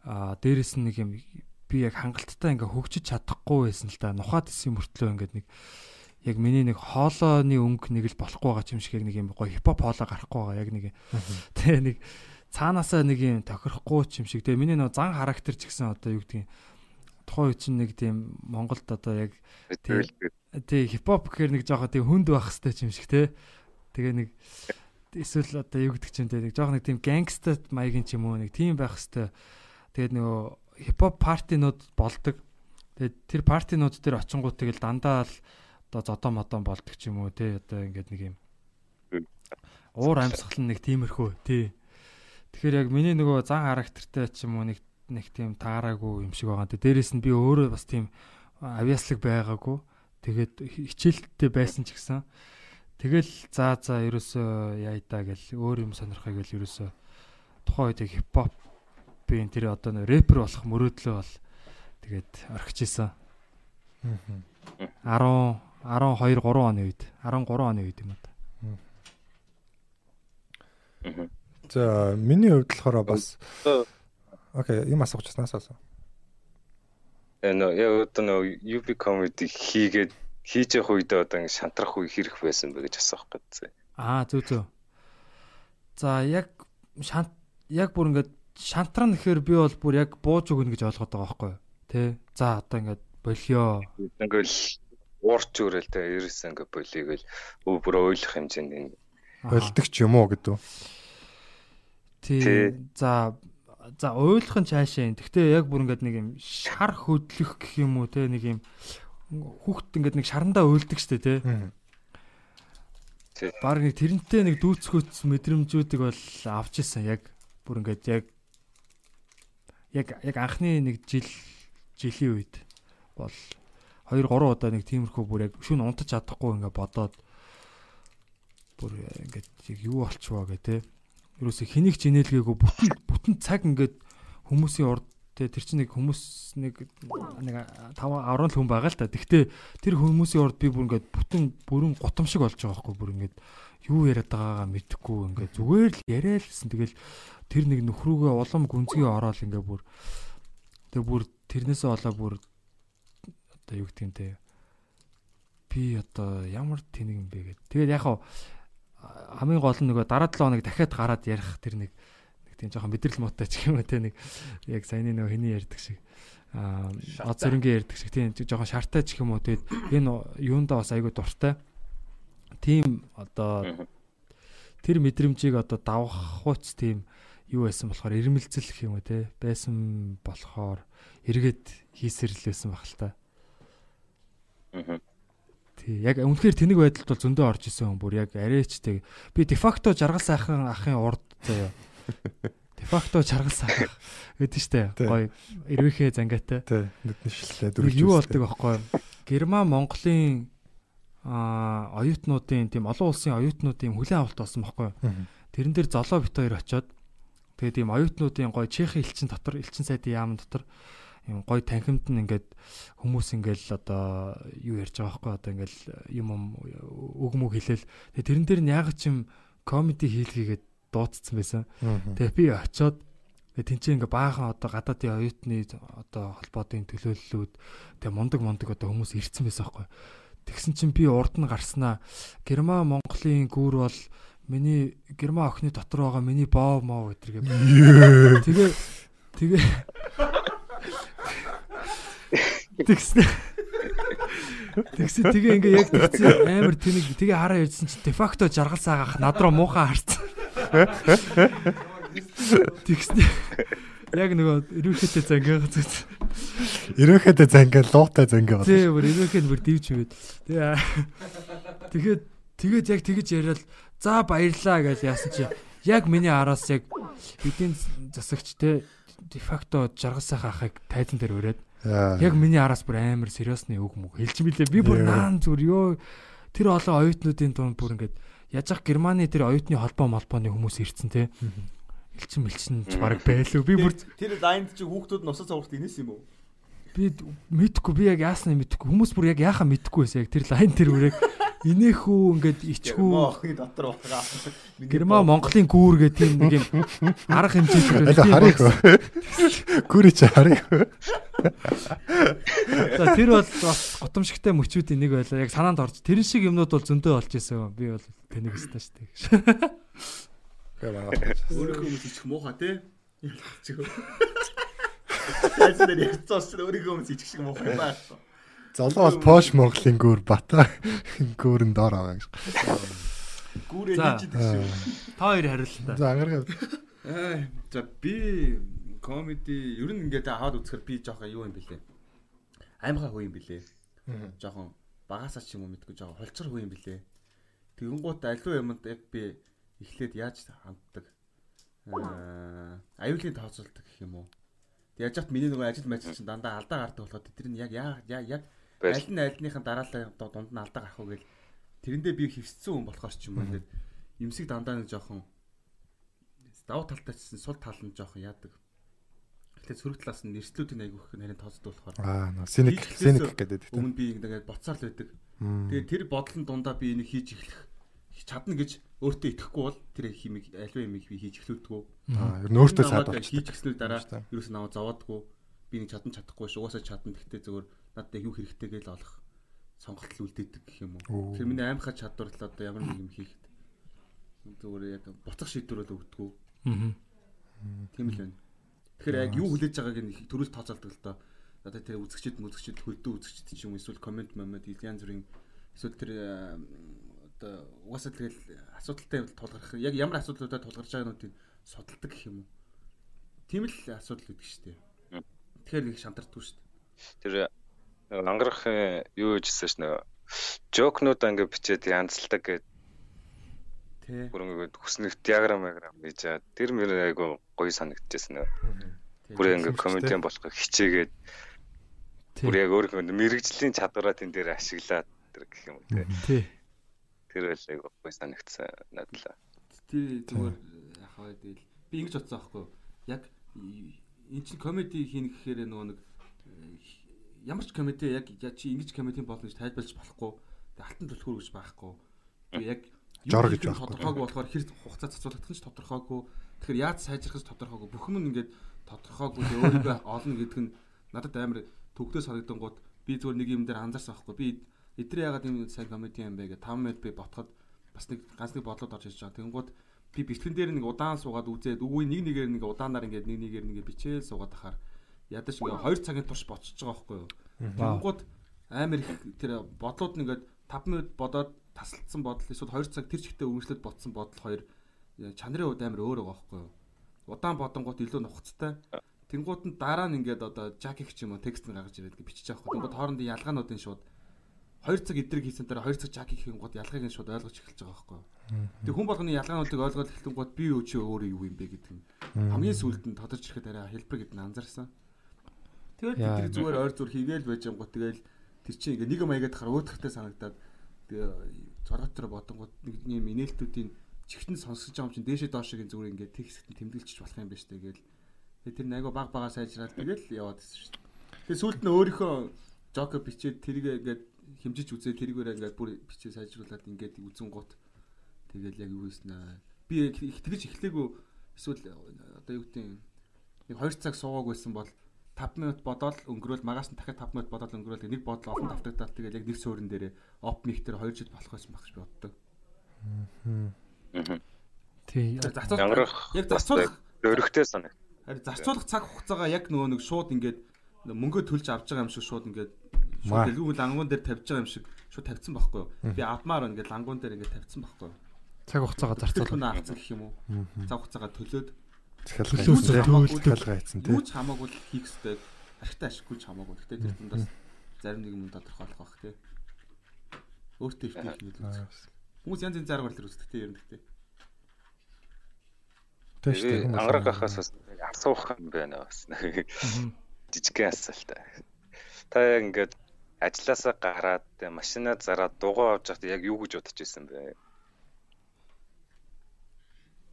аа дээрэс нь нэг юм би яг хангалттай ингээ хөгжиж чадахгүй байсан л да. Нухаад исэн мөртлөө ингээд нэг яг миний нэг хоолойны өнгө нэг л болохгүй байгаа юм шиг нэг юм гоё хипхоп хоолой гарахгүй байгаа. Яг нэг тэгээ нэг цаанаасаа нэг юм тохирохгүй юм шиг. Тэгээ миний нэг зан характер ч гэсэн одоо юу гэдгийг тухайн үе чинь нэг тийм Монголд одоо яг тий хипхоп гэхээр нэг жоохон тийм хүнд байх хэвээр юм шиг те тэгээ нэг эсвэл одоо юу гэдэг чинь те нэг жоохон нэг тийм гангста маягийн ч юм уу нэг тийм байх хэвээр тэгээд нөгөө хипхоп партинууд болдог. Тэгээд тэр партинууд дээр очингууд тэгэл дандаа л одоо зодоо модон болдог ч юм уу тий одоо ингээд нэг юм уур амьсгал нэг тиймэрхүү тий. Тэгэхээр яг миний нөгөө зан характертай ч юм уу нэг нэг тийм таараагүй юм шиг байгаа. Дээрээс нь би өөрөө бас тийм авьяаслаг байгаагүй. Тэгээд хичээлтэй байсан ч гэсэн тэгэл заа заа ерөөсөө яйдаа гэл өөр юм сонирхоо гэл ерөөсөө тухайн үед хипхоп би энэ тэр одоо нэ рэпер болох мөрөөдлөө бол тэгээд орхиж исэн. 10 12 3 оны үед 13 оны үед юм уу. За миний хувьд болохоор бас Окей, юм асууж яснаас асуу. Энэ яг одоо нөө UB comedy хийгээд хийж явах үед одоо ингэ шантрах үе хэрэг байсан бэ гэж асуух гэсэн. Аа зүг зүг. За яг шант яг бүр ингээд шантран гэхээр би бол бүр яг бууж өгнө гэж ойлгоод байгаа байхгүй юу? Тэ. За одоо ингээд болио. Ингээл уурч өрөөл тэ ерөөсөө ингээд болиё гэл өө бүр ойлгох хэмжээнд энэ болдог ч юм уу гэдэг. Тий. За за ойлгох нь цаашаа юм. Гэхдээ яг бүр ингээд нэг юм шар хөдлөх гэх юм уу те нэг юм хүүхд ингээд нэг шарандаа уйлдаг штэ те. Бараг нэг тэрнтэй нэг дүүцхөц мэдрэмжүүдийг бол авч исэн яг бүр ингээд яг яг яг анхны нэг жил жилийн үед бол 2 3 удаа нэг тиймэрхүү бүр яг шүн унтаж чадахгүй ингээ бодоод бүр ингээд юу болчихвоо гэ тэ. Юусе хэнийг ч инээлгээгүй бүтэн бүтэн цаг ингээд хүмүүсийн урд тэ тэр чинь нэг хүмүүс нэг нэг 5 10 хүн байгаа л та. Тэгтээ тэр хүмүүсийн урд би бүр ингээд бүтэн бүрэн гутам шиг болж байгаа байхгүй бүр ингээд юу яриад байгаагаа мэдэхгүй ингээд зүгээр л яриа л гэсэн. Тэгэл тэр нэг нөхрүүгээ улам гүнзгий ороод ингээ бүр тэг бүр тэрнээсээ болоо бүр одоо юу гэх юм те би одоо ямар тэнэг юм бэ гэдэг. Тэгээд яг хамгийн гол нь нөгөө дараа 7 хоног дахиад гараад ярих тэр нэг нэг тийм жоохон мэдрэл муутай ч юм уу те нэг яг саяны нөгөө хэний ярьдаг шиг аа од зөрөнгө ярьдаг шиг тийм жоохон шартай ч юм уу тэгээд энэ юундаа бас айгүй дуртай. Тийм одоо тэр мэдрэмжийг одоо давах хуц тийм юу байсан болохоор ирмэлзэл гэх юм уу те байсан болохоор эргээд хийсэрлээсэн баг л та. Тий, яг үнэхээр тэнэг байдалд бол зөндөө орж исэн хүн бүр яг арайчтэй. Би дефакто жаргал сайхан ахын урд заяа. Дефакто жаргал сайхан гэдэг штэ. Гой эрвэхээ зангаатай. Тий, нүдний шиллээ дөрвж. Юу болдог аахгүй. Герман Монголын а оюутнуудын тийм олон улсын оюутнуудын хүлэн авалт болсон байхгүй. Тэрэн дээр золоо бит хоёр очоод тэгээ тийм оюутнуудын гой Чехийн элчин дотор элчин сайдын яам дотор юм гой танхимд нь ингээд хүмүүс ингээл одоо юу ярьж байгаа байхгүй одоо ингээл юм үг мөг хэлээл тэгээ тэрэн дээр нь яг ч юм комеди хийлгээгээд дуудсан байсан. Тэгээ би очиод тэнцээ ингээ баахан одоо гадаадын оюутны одоо холбоотын төлөөллүүд тэгээ мундаг мундаг одоо хүмүүс ирцэн байсан байхгүй. Тэгсэн чинь би урд нь гарснаа Герман Монголын гүүр бол миний Герман охины дотор байгаа миний боо моо гэдэргээ. Тэгээ тэгээ Тэгсэн. Тэгсэн тэгээ ингээ яг тэгсэн амар тэнэг тэгээ хараа ярьсан чи дефакто жаргал саагах над руу муухай харсан. Тэгсэн. Яг нөгөө ирүүхэтэ зангиага зүт. Ирүүхэтэ зангаа луутай зангаа болов. Тийм бүр ирүүхэд бүр дивч. Тэгээ тэгээд тэгээд яг тэгэж яриад за баярлаа гэж яасан чи яг миний араас яг эдийн засагч те дефакто жаргал сайхан ахыг тайзан дээр өрөөд Яг миний араас бүр амар сериосны үг мөг хэлж билээ. Би бүр наан зүр ёо тэр олон оюутнуудын дунд бүр ингээд яаж ах Германы тэр оюутны холбоо молбооны хүмүүс ирцэн те. Элчин мэлчин ч баг байлуу. Би бүр тэр лайнд чи хүүхдүүд нь усаа цогт инээс юм уу? Би мэдхгүй би яг яаснаа мэдхгүй. Хүмүүс бүр яг яахаа мэдхгүй байсан. Яг тэр лайн тэр үрэг инээхүү ингээд ичхүү охины дотор утгаа. Герман Монголын гүүр гэх тийм нэг юм арга хэмжээтэй тийм харих. Гүрий чи харих. За тэр бол бас готомшигтай мөчүүдийн нэг байлаа. Яг санаанд орж тэр шиг юмнууд бол зөндөө олж исэн. Би бол тэнэг өстэй шүү Өөрөө хүмүүс ичих муухай тий. Тайлбар ярьцсан өөрөө хүмүүс ичих шиг муухай байна. Золоо бол Пош Монголын гүр бата гүрэн доор байгаа гэж. Гүрээ хийж идэг шүү. Та хоёр хариултаа. За ангараа. Аа за би комеди ер нь ингээд аваад үзэхэр би жоохон юу юм бэлээ. Аймхаа хөө юм бэлээ. Жоохон багасаа ч юм уу мэдгүй жоохон холцор хөө юм бэлээ. Тэгэнгუут аливаа юмд яг би эхлээд яаж ханддаг. Аа аюулын тооцоолт гэх юм уу. Яаж яхад миний нөгөө ажил мажил чинь дандаа алдаа гардаг болоход тэр нь яг яг яг аль нь альныхын дараалал дунд нь алдаа гарах уу гэл тэрэндээ би хөвсцсэн хүн болохоор ч юм уу ингээд эмсэг дандаа нэг жоохон давуу талтай чсэн сул тал нь жоохон яадаг. Эхлээд сөрөг талаас нь нэрслүүдийн айгүйх нарийн тооцдог болохоор аа синик синик гэдэг. Өмнө би ингээд боцоор л байдаг. Тэгээд тэр бодлон дундаа би энийг хийж эхлэх чадна гэж өөртөө итгэхгүй бол тэр химиг альва юмыг би хийж эхлүүлдэггүй. Аа ер нь өөртөө саад болж хийж эхлэснээр дараа ерөөс нь аваа зовоодгүй. Би нэг чадан чадахгүй ш угаасаа чадна гэхдээ зөвөр надад юу хэрэгтэй гэж олох сонголт үлдээдэг гэх юм уу. Тэр миний аимхаа чадвар л одоо ямар нэг юм хийхэд зөвөр яг буцах шийдвэр бол өгдөггүй. Аа. Тийм л байна. Тэгэхээр яг юу хүлээж байгааг нь төрөл тооцоолдог л доо. Одоо тэр үзэгчд мүзэгчд хөлдөө үзэгчд ч юм эсвэл комент момент янз бүрийн эсвэл тэр одоо угаасаа тэгэл асуудалтай тулгарх яг ямар асуудлуудад тулгарч байгааг нь судалдаг гэх юм уу. Тийм л асуудал гэдэг шүү дээ. Тэгэхээр нэг шантардгүй шүү дээ. Тэр ангарах юу гэжсэн ш нэг жокнуудаа ингээ бичээд янзалдаг гэдэг Тий. Бүр ингээд хүснэгт диаграм диаграм гэж аа тэр мөр айгу гоё санагдчихсэн нөө. Бүр ингээд комедиан болох хичээгээд бүр яг өөрөө мэрэгжлийн чадвараа тэн дээр ашиглаад тэр гэх юм уу тий. Тэр л айгу гоё санагдсан надлаа. Тий зүгээр яхаа тэгэл би ингэж бодсон аахгүй яг эн чинь комеди хийнэ гэхээр нөгөө нэг ямар ч комеди яг чи ингэж комеди болно гэж тайлбарлаж болохгүй. Алтан түлхүүр гэж байхгүй. Яг жор гэж байхгүй. Тодорхойгүй болохоор хэр хугацаа цацуулах нь ч тодорхойгүй. Тэгэхээр яаж сайжрах нь тодорхойгүй. Бүх юм ингээд тодорхойгүй өөрийгөө олно гэдэг нь надад амар төгтөө санагдангууд би зүгээр нэг юм дээр анзаарсан байхгүй. Би эдрээ ягаад юм сайн комеди юм бэ гэж 5 минут би ботход бас нэг ганц нэг бодлоод орж ирж байгаа. Тэгэнгүүт би бичлэгэн дээр нэг удаан суугаад үзээд үгүй нэг нэгээр нэг удаанаар ингээд нэг нэгээр нэг бичээл суугаад ахаар ядаж ингээ 2 цагийн турш ботсож байгаа байхгүй юу. Тэгэнгүүт амар их тэр бодлууд нь ингээд 5 минут бодоод тасалдсан бодол эсвэл 2 цаг тэр чигтээ үргэлжлээд бодсон бодол хоёр чанарын хувьд амар өөр байгаа байхгүй юу? Удаан бодонгууд илүү нухацтай. Тэнгууд нь дараа нь ингээд одоо жакик ч юм уу текст гаргаж ирээд бичиж байгаа байхгүй. Тэнгууд хоорондын ялгаануудын шууд 2 цаг эдрэг хийсэн дараа 2 цаг жакик хийх гот ялгааг нь шууд ойлгож эхэлж байгаа байхгүй. Тэг хүн болгоны ялгаануудыг ойлгоод эхлэн гот би юу чи өөрөө юу юм бэ гэдэг нь хамгийн сүүлд нь тодорч ирэхэд арай хэлбэр гэдэг нь анзаарсан. Тэгээд тэр зүгээр ойр зүр хийгээл байж гот тэгэл тэр чинь ингээ нэг маягаад хахаар өөдөртэй санагдаад тэгээ зургат дээр бодонгууд нэг юм инээлтүүдийн чихтэн сонсож байгаа юм чинь дээшээ доошгийн зүгээр ингээ хэсэгт тэмдэглэж болох юм байна штэ гээл. Тэр айгу баг багаа сайжраад тэгэл яваад шүү дээ. Тэгээ сүүлд нь өөрийнхөө жокер бичээд тэрийг ингээд хэмжиж үзээ тэрийгээр ингээд бүр бичээ сайжруулад ингээд үзэн гут тэгэл яг юу хийсэн аа би их тэгж эхлэегүй эсвэл одоо юу гэдэг нэг 2 цаг суугааг байсан бол 5 минут бодоол өнгөрөөл магаас нь дахиад 5 минут бодоол өнгөрөөл нэг бодол олон давтагдаад тэгэл яг нэг суурин дээр оп нэг дээр 2 жил болох байсан баг гэж би боддог. Аа. Тий. Янграх яг зарцуулах өргөтэй санаг. Харин зарцуулах цаг хугацаагаа яг нөгөө нэг шууд ингээд мөнгө төлж авч байгаа юм шиг шууд ингээд шууд дэлгүүр лангуун дээр тавьж байгаа юм шиг шууд тавьсан байхгүй юу? Би адмаар ингээд лангуун дээр ингээд тавьсан байхгүй юу? Цаг хугацаагаа зарцуулах. Хүн авцсан гэх юм уу? Цаг хугацаагаа төлөөд захиалга хийсэн тийм. Юуч хамаагүй хийх хэрэгтэй. Архтай ашиггүй ч хамаагүй. Гэтэ тэр дундаас зарим нэг юм тодорхойлох байх тий. Өөртөө ихтэй хийх нь. Хүмүүс янз янз заргаар төр үздэг тий ер нь гэтээ. Тэгээ ангараг гахаас бас асуух юм байна бас. Жижигхэн асуулт. Та ингээд ажилласаа гараад машинаа зараад дугаа авч явахдаа яг юу гэж бодож байсан бэ?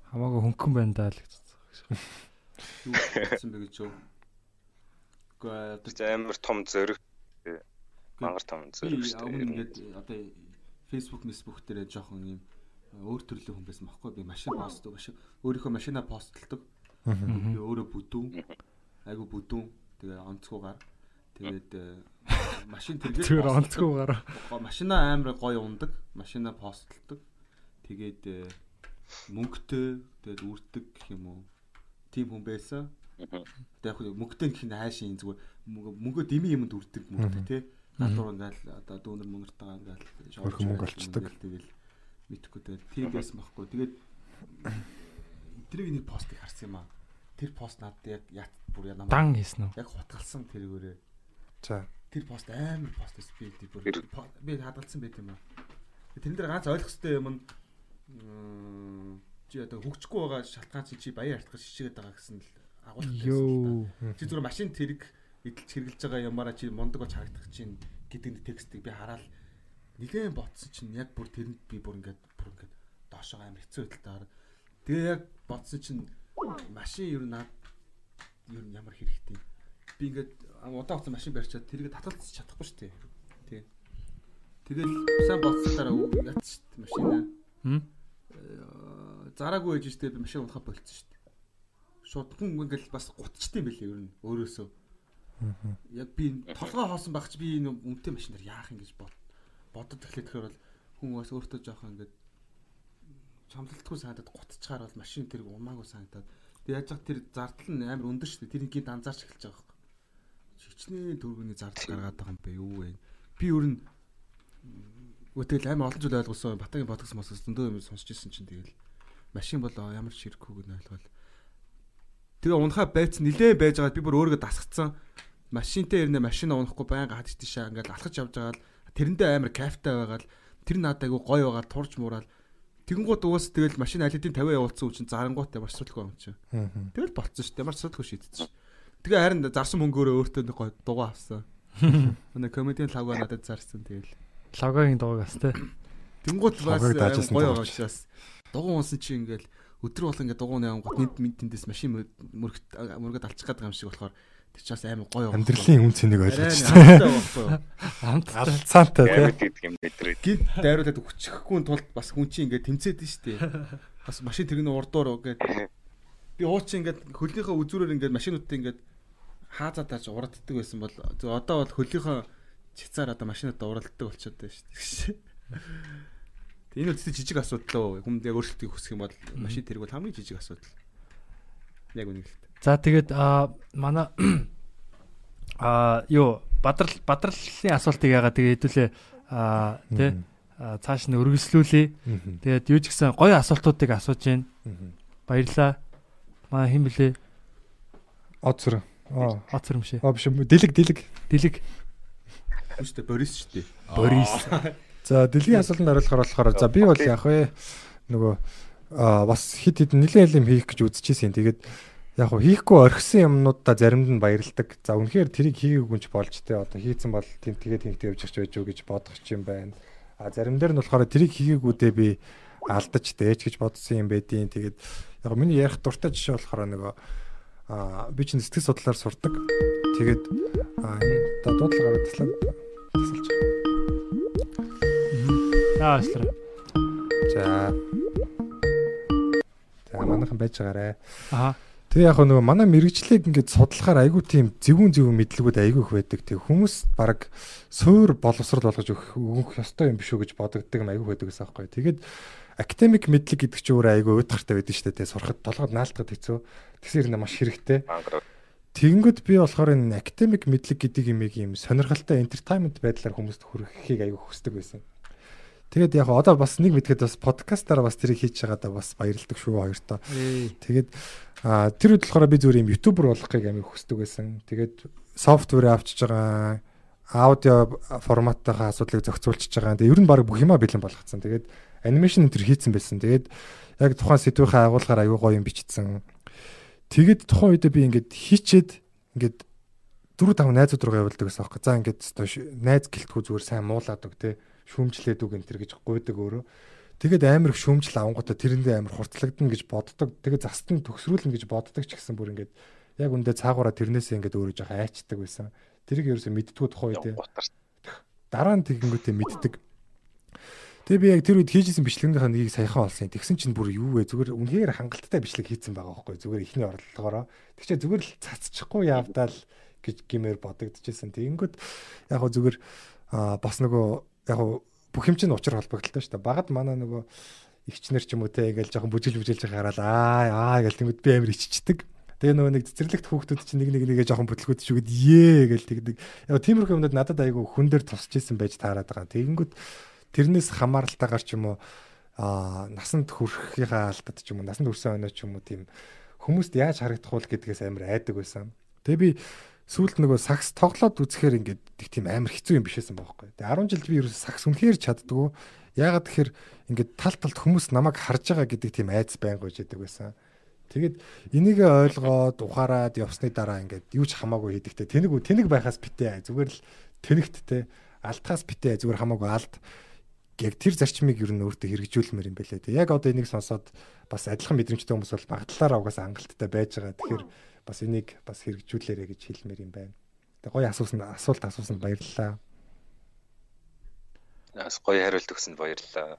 Хамаагүй хөнгөн байна даа л гэж бодсон. Юу гэсэн бэ гэж юу? Гэхдээ амар том зөрөг мангар том зөрөг шүү дээ. Ингээд одоо Facebook, Facebook дээр жоохон юм өөр төрлийн хүн байсан байхгүй би машин постдог машин өөрийнхөө машина постлдог. Би өөрөө бүдүүн. Айгу бүдүүн. Тэгээ онцгойгаар Тэгээд э, машин тэргээр тэр онцгүйгээр машина амар гоё ундаг, машина постлдог. Тэгээд э, мөнгөтэй тэгээд үрдэг гэх юм уу. Тим хүн байсан. Тэгээд яг мөнгөтэй гэх нь хайшийн зүгээр мөнгөө дими юмд үрдэг мөнгөтэй тий. Гадуур ингээл одоо дүүнер мөнгөртэйгээ ингээл шоурх мөнгө олчдаг. Тэгээд мэдхгүй тэгээд тийм байсан байхгүй. Тэгээд тэрийг нэг постыг харсан юм аа. Тэр пост надад яг яат бүр намайг дан хийсэн үү? Яг хутгалсан тэргээрээ За. Тэр пост амар пост эс би бүр би хадгалсан байт юм аа. Тэрэн дээр ганц ойлгох хэрэгтэй юм нь чи одоо хөгжихгүй байгаа шалтгаан чи чи баян артгах шишгээд байгаа гэсэн л агуулгатай. Чи зүгээр машин тэрэг эдэлж хэрглэж байгаа юмараа чи мундаг болж харагдах чинь гэдэг текстийг би хараад нилээн ботсон чинь яг бүр тэрэнд би бүр ингээд бүр ингээд доошоо амар хэцүү байдалтай. Тэгээ яг ботсон чинь машин ер нь над ер нь ямар хэрэгтэй. Би ингээд удаан хугацаа машин барьчаад тэрийг татгалзах чадахгүй шүү дээ. Тий. Тэгэл сайн боцсоор яц шүү дээ машина. Хм. Зараагүй ээж шүү дээ би машин унахаа болцсон шүү дээ. Шууд хүн ингээл бас гутчтай юм билээ ер нь өөрөөсөө. Яг би толгой хоосон байх чи би энэ өмтэй машинаар яах юм гэж бод. Бодод эхлэх тэгэхээр бол хүн бас өөртөө жоохон ингээд чамлалтгүй санагдаад гутчгаар бол машин тэрг умаагүй санагдаад. Тэг яаж яг тэр зардал нь амар өндөр шүү дээ. Тэр ингээд анзаарч эхэлж байгаа хичнээн төргөний зардал гаргаад байгаа юм бэ? Юу вэ? Би өөр нь Үтэл амар олон зүйл ойлгосон. Батагийн подкаст мосос зөндөө юм сонсч ирсэн чинь тэгэл. Машин бол ямар ч хэрэггүй гэнэ ойлгоод тэгээ унахаа байц нилээ байж байгаа би бүр өөрийгөө дасгацсан машинтай ирнэ машин унахгүй байнга хад тийшээ ингээл алхаж явж байгаа л тэрэндээ амар кайфтай байгаа л тэр надад айгу гоё байгаа турж муурал тэгэнгუთ уус тэгэл машин алидын 50 явуулсан үчин зарангуут ямар асуудалгүй юм чи тэгэл болцсон шүү дээ. Ямар асуудалгүй шийдсэн Тэгээ харин зарсан мөнгөөрөө өөртөө нэг гой дугаа авсан. Манай комедиан лавга надад зарсан тэгэл. Лавгагийн дугааг бас тэ. Тэнгуут бас гоё байгаа учраас дугуун унсан чи ингээл өдөр бол ингээд дугуун явсан гот нийт мэдтэндээс машин мөрөгт мөрөгөд алчих гээд байгаа юм шиг болохоор тэр ч бас амар гоё. Амьдралын үн цэнийг ойлгож байна. Амт алцаантай тийм. Гид дайруулад өчөхгүй тулд бас хүн чинь ингээд тэмцээд нь штэ. Бас машин тэрний урдуур ингээд би уучин ингээд хөлнийхөө үзүүрээр ингээд машинуудтай ингээд хаазаа тааж урагддаг байсан бол одоо бол хөлийнхөө чицаар одоо машинуудаа уралддаг болчиход байна шүү дээ. Энэ үстэй жижиг асуудал уу? Хүнд яг өөрчлөлтийг хүсэх юм бол машин тэрэг бол хамгийн жижиг асуудал. Яг үнэ л. За тэгээд а манай а юу бадрал бадралын асуултыг яагаад тэгээ хэдүүлээ а тий цааш нь өргөжлүүлээ. Тэгээд юу ч гэсэн гоё асуултуудыг асууж байна. Баярлаа. Маа хэн блэ? Оцор. Юм шиг. Аа биш дэлэг дэлэг. Дэлэг. Үстэй Борис шүү дээ. Борис. За дэлгийн асуултанд хариулахаар болохоор за би бол яг вэ нөгөө аа бас хит хит нэлээд юм хийх гэж үзчихсэн. Тэгээд яг хөө хийхгүй орхисон юмнуудаа заримд нь баярлдаг. За үнэхээр тэрийг хийгээгүй ч болж тэ одоо хийцэн бол тийм тэгээд хийгдэж явж байж юу гэж бодох юм байна. А зарим дээр нь болохоор тэрийг хийгээгүүдээ би алдаж дээч гэж бодсон юм байдیں۔ Тэгээд яг миний ярих дуртай жишээ болохоор нөгөө би чинь сэтгэл судлаар сурдаг. Тэгээд энэ дуудлага гаргадлаа тасалж. Аа аслаа. За. За манайхан байж байгаарэ. Аа. Тэгээ яг нөгөө манай мэрэгчлийг ингээд судлахаар айгүй тийм зэвүүн зэвүүн мэдлэгүүд айгүй их байдаг. Тэг хүмүүс баг суур боловсрал болгож өгөх өгөх ёстой юм биш үү гэж бодогддог юм айгүй байдаг гэсэн аахгүй. Тэгээд академик мэдлэг гэдэг чинь өөрөө айгүй уйдгартай байдаг шүү дээ. Сурахад толгойд наалтахад хэцүү. Тэгсэр нэ маш хэрэгтэй. Тэгэнгүүт би болохоор энэ академик мэдлэг гэдэг юм сонирхолтой entertainment байдлаар хүмүүст хүргэхийг айгүй хүсдэг байсан. Тэгээд яг одоо бас нэг мэдгээд бас подкастаар бас тэрийг хийж байгаадаа бас баярлдаг шүү хоёртоо. Тэгээд тэр үед болохоор би зүгээр юм ютубер болохыг амиг хүсдэг байсан. Тэгээд софтвер авчиж байгаа аудио форматтайхаа асуудлыг зохицуулчихж байгаа. Тэгээд ер нь баг бүх юма бэлэн болгоцсон. Тэгээд анимашн энэ төр хийцэн байсан. Тэгээд яг тухайн сэдвийнхээ агуулгаар аюу гоё юм бичсэн. Тэгээд тухайн үед би ингээд хийчээд ингээд 4 5 найзууд руу явуулдаг гэсэн аахгүй. За ингээд найз гэлтгүү зүгээр сайн муулаад үг те шүүмжлээд үг энэ төр гэж гуйдаг өөрөө. Тэгээд амар их шүүмжил авангуудаа тэрэндээ амар хурцлагдана гэж боддог. Тэгээд застан төгсрүүлнэ гэж боддог ч гэсэн бүр ингээд яг үндэ цаагаараа тэрнээсээ ингээд өөрөө жоох айчдаг байсан. Тэрийг ерөөсөө мэдтгүү тухай үү. Дараа нь тэгэнгүүтээ мэддэг. Тэгээ би яг тэр үед хийжсэн бичлэгнийхаа нэгийг саяхан олсон. Тэгсэн чинь бүр юу вэ? Зүгээр үнэхээр хангалттай бичлэг хийцэн байгаа байхгүй. Зүгээр ихний орлогоороо. Тэг чи зүгээр л цацчихгүй явдаал гэж гимээр бодогдчихсэн. Тэгэнгүүт яг хөө зүгээр бас нөгөө яг бүх юм чинь учир холбогдолтой шүү дээ. Багад манай нөгөө ихчнэр ч юм уу те ингээл жоохон бүжил бүжилж хараад аа аа гэл тэнгууд би амир иччихдэг. Тэгээ нөгөө нэг цэцэрлэгт хүүхдүүд чинь нэг нэг нэгэ жоохон бүтлгүүд шүгэд ээ гэл тэгдэг. Яг тиймэрхүү юмнууд надад айгүй хүн дээр тусч исэн байж таарад байгаа. Тэгэнгүүт тэрнээс хамааралтайгаар ч юм уу аа насанд хүрэхийнхаа алдад ч юм уу насанд хүрсэн өнөө ч юм уу тийм хүмүүст яаж харагдах вэ гэдгээс амар айдаг байсан. Тэгээ би сүүлд нөгөө сакс тоглоод үзэхээр ингээд тэг тийм амар хэцүү юм бишээсэн байхгүй. Тэгээ 10 жилд би ерөөс сакс үнэхээр чаддгүй. Яагаад тэгэхээр ингээд тал талд хүмүүс намайг харж байгаа гэдэг тийм айц байнга гэж яадаг байсан. Тэгээд энийг ойлгоод ухаарад явсны дараа ингээд юу ч хамаагүй хийдэгтэй. Тэнэг тэнэг байхаас битээ зүгээр л тэнэгттэй алтхаас битээ зүгээр хамаагүй алд яг тэр зарчмыг ер нь өөртөө хэрэгжүүлмээр юм байлээ. Яг одоо энийг сонсоод бас адилхан мэдрэмжтэй хүмүүс бол багтлаараа угаасаа хангалттай байж байгаа. Тэгэхээр бас энийг бас хэрэгжүүлээрэ гэж хэлмээр юм байна. Тэгээ гоё асуусан асуулт асуусан баярлалаа. Бас гоё хариулт өгсөнд баярлалаа.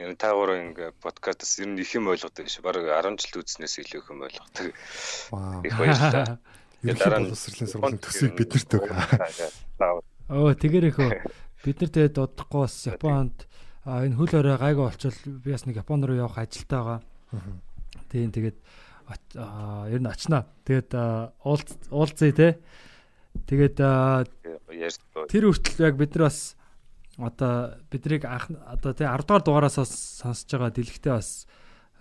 Энэ та гурав ингээ подкастаас ер нь их юм ойлгодог ш. Бараг 10 жил үзснээс илүү их юм ойлгодог. Их баярлалаа. Дараа нь боловсролын сургуулийн төсвийг биднэрт өг. Оо тэгэр ихөө бид нар тэгээд удахгүй бас Японд энэ хөл орой гайгүй болчвол би бас нэг Японд руу явах ажилтаа байгаа. Тийм тэгээд ер нь очнаа. Тэгээд уулзъя те. Тэгээд тэр хүртэл яг бид нар бас одоо биднийг анх одоо тий 10 дугаар дугаараас сонсож байгаа дэлгэхдээ бас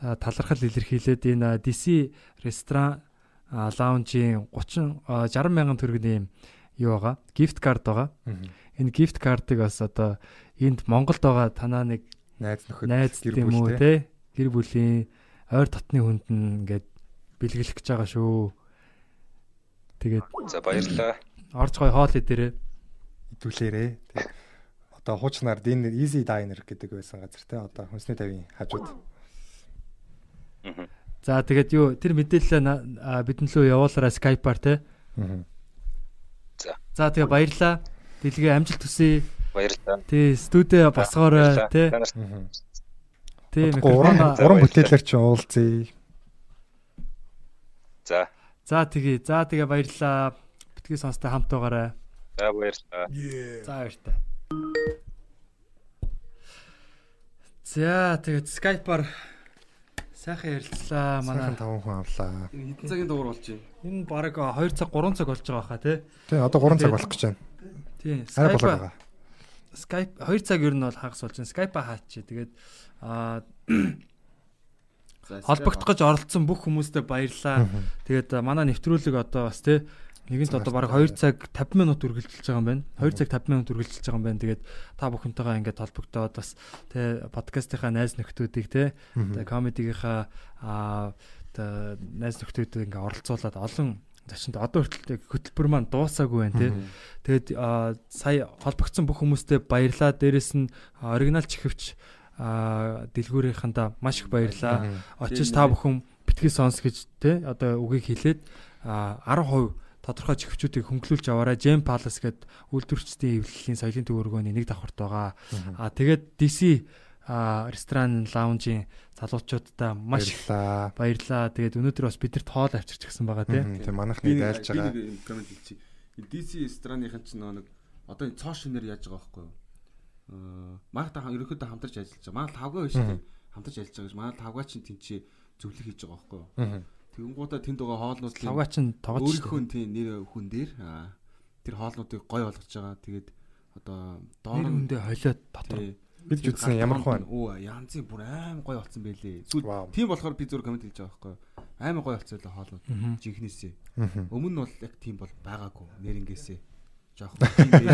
талархал илэрхийлээд энэ DC ресторан лаунжийн 30 60 мянган төгрөгийн юу байгаа gift card байгаа. Энэ gift card-ыг бас одоо энд Монголд байгаа танаа нэг найз нөхөд найз юм уу те гэр бүлийн ойр дотны хүнд нь ингээд бэлгэлэх гэж байгаа шүү. Тэгээд за баярлалаа. Орж гой хоол идэрээ. Идүүлээрээ. Тэгээд одоо хуучнаар дин easy diner гэдэг байсан газар те одоо хүнсний тавийн хажууд. За тэгээд юу тэр мэдээлэл бидэнд лөө явуулаарай Skype-аар те. За. За тэгээ баярлаа. Дэлгээ амжилт хүсье. Баярлалаа. Тий студио босгоорой те. Тий уран уран бүтээлэр чи уулзъя. За. За тэгээ. За тэгээ баярлалаа. Битгий сонстой хамт байгаарай. За баярлалаа. За баяртай. За тэгээд Skype-аар сайхан ярилцлаа. Манай 5 хүн авлаа. Хэдэн цагийн дугаар болж байна? Энэ баг 2 цаг 3 цаг болж байгаа хаа тий. Тий одоо 3 цаг болох гэж байна. Тий. Арай болоо байгаа. Skype 2 цаг ер нь бол хагас болж байна. Skype-а хаачих. Тэгээд аа холбогдох гэж оролцсон бүх хүмүүстээ баярлалаа. Тэгээд манай нэвтрүүлэг одоо бас тий Нэгэнт одоо баг 2 цаг 50 минут үргэлжилж байгаа юм байна. 2 цаг 50 минут үргэлжилж байгаа юм байна. Тэгээд та бүхэнтэйгээ ингээд холбогдоод бас тэ подкастынхаа найз нөхдүүдийг тэ комедигийнхаа аа найз нөхдүүдийг ингээд оролцуулаад олон зочинд одоо хүртэл хөтөлбөр маань дуусаагүй байна тий. Тэгээд сая холбогдсон бүх хүмүүстээ баярлалаа. Дээрэс нь оригинал чихвч дэлгүүрийнхэндээ маш их баярлалаа. Очиж та бүхэн битгий сонс гэж тий одоо үгийг хэлээд 10% тодорхой чихвчүүдийг хөнгөлүүлж аваарай. Gem Palace гээд үйлдвэрчдийн эвлэлийн соёлын төвөргөөний нэг давхарт байгаа. Аа тэгээд DC ресторан лаунжийн залуучуудаа маш баярлаа. Тэгээд өнөөдөр бас бидэрт хоол авчирч гисэн байгаа тийм. Тийм манайхны дайлж байгаа. Би комент хэлчихье. DC рестораныхан ч нэг одоо цоо шинээр яаж байгаа байхгүй юу? Аа манайхтай ерөнхийдөө хамтарч ажиллаж байгаа. Манай тавгаа биш тийм. Хамтарч ажиллаж байгаа гэж. Манай тавгаа чинь тэнцээ зөвлөх хийж байгаа байхгүй юу? Тэгэнгүүтээ тэнд байгаа хоолнууд лавга чин тоглож өөрийнхөө тийм нэр хүн дээр тэр хоолнуудыг гой болгож байгаа. Тэгээд одоо доор нь үндэ холиод дотор бид үзсэн ямар хүн оо янзын бүр аим гой болсон байлээ. Сүүл тийм болохоор би зүр комент хийж байгаа байхгүй аим гой болсон л хоолнууд жинхнээсээ. Өмнө нь бол яг тийм бол байгаагүй нэрнгээсээ жоох.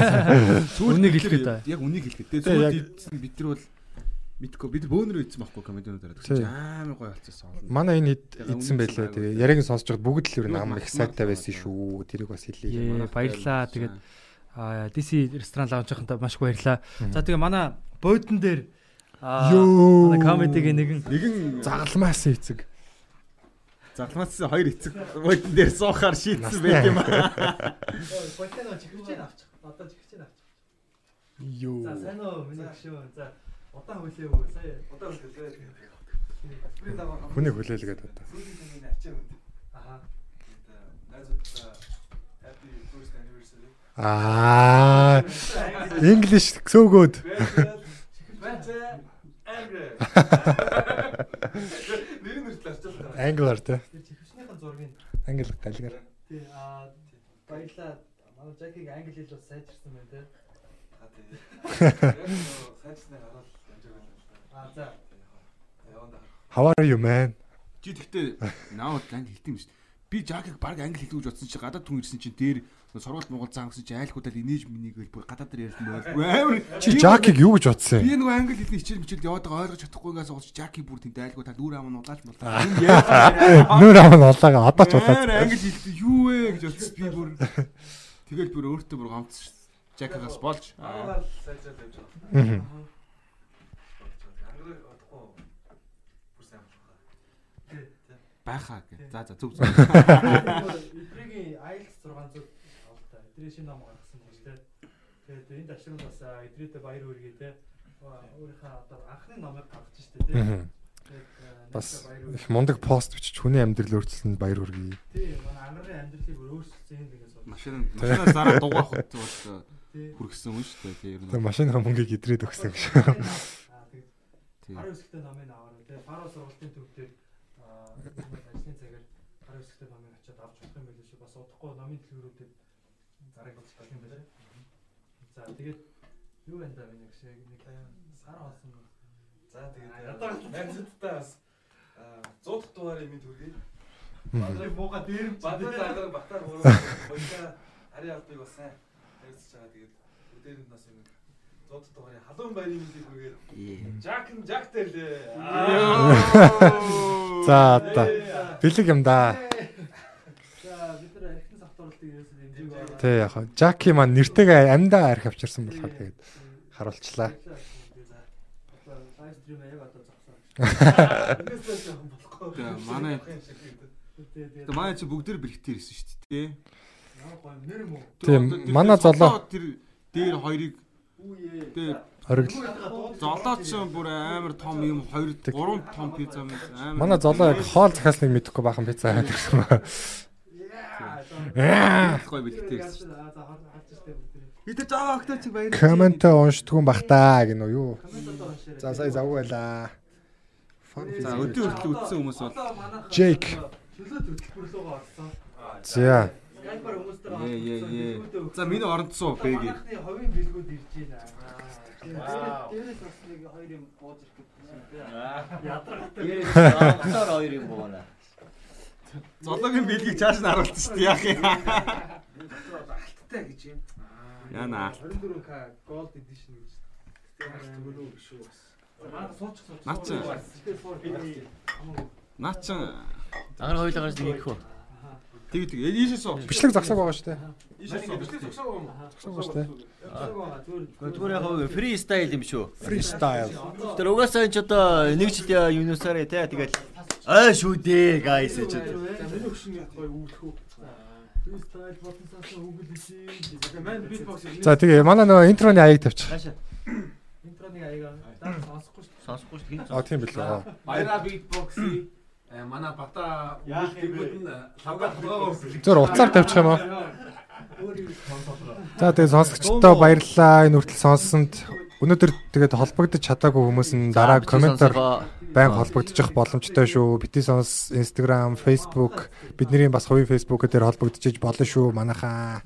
Үнийг хэлэхэд яг үнийг хэлэхэд. Тэгээд бид нар бол Мэдгүй бид бөөнөрөө ийдсэн байхгүй комедиуд дараа тэгсэн амар гоё болчихсон. Манай энэ ийдсэн байлээ. Тэгээ яриаг сонсож байгаад бүгд л ер нь ам их сайтай байсан шүү. Тэрийг бас хэлье. Баярлаа. Тэгээд DC ресторан лаунжийнхантай маш их баярлаа. За тэгээ манай буудан дээр манай комедигийн нэгэн нэгэн загалмаас эцэг. Загалмаас хоёр эцэг буудан дээр суухаар шийдсэн байт юм аа. Буудан чихвчээ авчих. Одоо чихвчээ авчих. Йоо. За сайн уу миний гişөө. За Удаан хүлээв сая. Удаан хүлээв. Хүнийг хүлээлгээд одоо. Аха. Аа. English so good. Нэр нэртэл арчаалаа. Angular тэ. Чихвчнийхэн зургийг англи галгаар. Тий аа баярлаа. Манай Жакиг англи хэл бас сайжирсан байна те. Аа тий. Сайжирснаа гараад How are you man? Чи тэгтээ наавд англи хэлдэм шүү дээ. Би Жакиг баг англи хэлдэг гэж бодсон чи гадаад түн ирсэн чинь дээр сургууль Монгол зам гэсэн чи айлхуудаа инээж минийг л бүр гадаад дээр ярьсан байл. Амар чи Жакиг юу гэж бодсон юм? Би нэг англи хэлний хичээл мичээл яваад байгаа ойлгож чадахгүй ингээс ууч Жаки бүр тэнд айлгуу та нүүр ам нь улааж мулаа. Нүүр ам нь улаага одоо ч улаад. Англи хэлдэг юу вэ гэж бодсон би бүр тэгэл бүр өөртөө бүр гомцсон. Жакигаас болж. Аа сайжраад явж байгаа. Байхаа гэ. За за зүг зүг. Эдригийн IELTS 600 авалтаа. Эдрийн шинэ ном гаргасан гэж те. Тэгээд энэ ташрал бас эдрийтэй баяр хүргэе те. Өөрийнхөө одоо анхны номыг гаргаж штэ те. Бас их мундаг пост бичиж хүний амьдрал өөрчилсөнд баяр хүргэе. Тий, манай амрын амьдралыг өөрчилсөн юм дэгээс бол. Машин машинаа зараа дугаах бол хүргэсэн юм шүү дээ. Тий, ер нь. Машиныхаа мөнгийг эдрээд өгсөн гэж. Тий. Харин өсгтэй номыг аваарай те. Фаро сургалтын төвдөр ажлын цагаар гар хэсэгтээ номыг очиод авч болох юм байл шүү. Бас удахгүй номын дэлгүүрүүдэд зараг болж болох юм байна. За тэгээд юу байна да миний гişээ нэг сар болсон. За тэгээд одоо найзуудтай бас 100 дахь дугаар юм төргий. Бадрыг бууга дээр бадрыг лагаар батар гурав. Хоёлаа ари албыг бас сайн харилцаж байгаа. Тэгээд өдөр нь бас юм 100 дахь дугаарыг халуун байрын мэндийг хүргээд Жак Жак тэрлээ. За одоо бэлэг юм да. За бид нар архин савтуултыг ерөөсөө дэмжиж байгаа. Тэ яг Жаки маань нэртэйгээ амьдаа арх авчирсан болохоор тэгээд харуулчлаа. Лайв стрим яг одоо зогсоо. Манай манай чи бүгдээр бэлгтээ ирсэн шүү дээ тий. Нэр юм уу? Тийм манай золоо тэр дээр хоёрыг тэгээ Хориглол. Золоо ч бүр амар том юм 2 3 том пицца юм амар. Манай золоо яг хоол захиасныг мэдэхгүй бахан пицца аваад ирсэн ба. Яа. Гой бэлгтэй ирсэн шүү дээ. Бид жаа огтой чи баяр. Коммент уншдгүй бах таа гинөө юу. За сая завгүй байлаа. За өдөө хүртэл үтсэн хүмүүс бол Jake. Чөлөөт хөтөлбөрлөгөө орсон. За. Ээ ээ ээ. За миний оронд суу бэги. Ховын бэлгүүд ирж байна. Дээрээс бас нэг хоёр юм бууж ирэх гэсэн. Ядрахтай. Дээрээс хоёр юм буuna. Золоогийн билгийг чааш нь харуулсан шүү дээ яах юм. Алттай гэж юм. Яна. 24k gold edition гэж. Тэр төлөө биш үү бас. Манай сууч сууч. Наач. Наач. Агаар хоёулаа гарч нэг их үү. Тэг тэг. Ийшээ суу. Бичлэг зогсоог байгаа шүү дээ. Ийшээ суу. Бичлэг зогсоог юм уу? Зогсоог шүү дээ. Зүгээр яг фри стайл юм шүү. Фри стайл. Тэр угаасаа энэ ч одоо нэг жил юунусаарэ те тэгээд аа шүү дээ guys ч. Фристайл. За тэгээ манай нөгөө интроны аяыг тавьчих. Интроны аяга сонсохгүй шүү. Сонсохгүй шүү. А тийм билээ. Баяра битбокси манай бата үгэлтгүүд нь лавга толгоогоо. Зөөр уцаар тавьчих юм аа. За тэгээ сонсогчдоо баярлалаа. Энэ хүртэл сонссонд өнөөдөр тэгээд холбогдож чадаагүй хүмүүс нь дараа комментаар байн холбогдчих боломжтой шүү. Бити сонс Instagram, Facebook бидний бас хувийн Facebook дээр холбогдож болно шүү. Манайхаа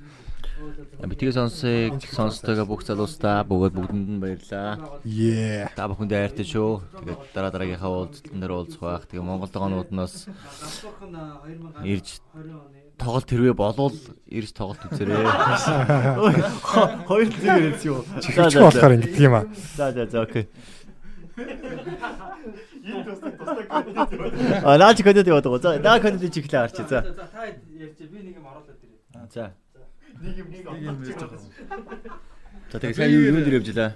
Битгий сонсыг сонстойгоо бүх залуустаа бүгд бүгдэнд нь баярлаа. Yeah. Та бүхэндээ хайртай шүү. Тэгээд дараа дараагийнхаа уулзалтан дээр уулзах байх. Тэгээ Монгол тоогоонууднаас ирж тоглолт хэрвээ болвол ирж тоглолт үзээрэй. Хоёр зэрэг хэлсэн юу? Чихвч болохоор ингэдэг юм аа. За за за окей. А наач контент яваад байгаа. За наа контент чихлээ арчи. За. За та ярьж би нэг юм оруулаад ирээ. За. Нэг юм нэг юм байгаа. За тэгээ сайн юу юу дээр явж илаа?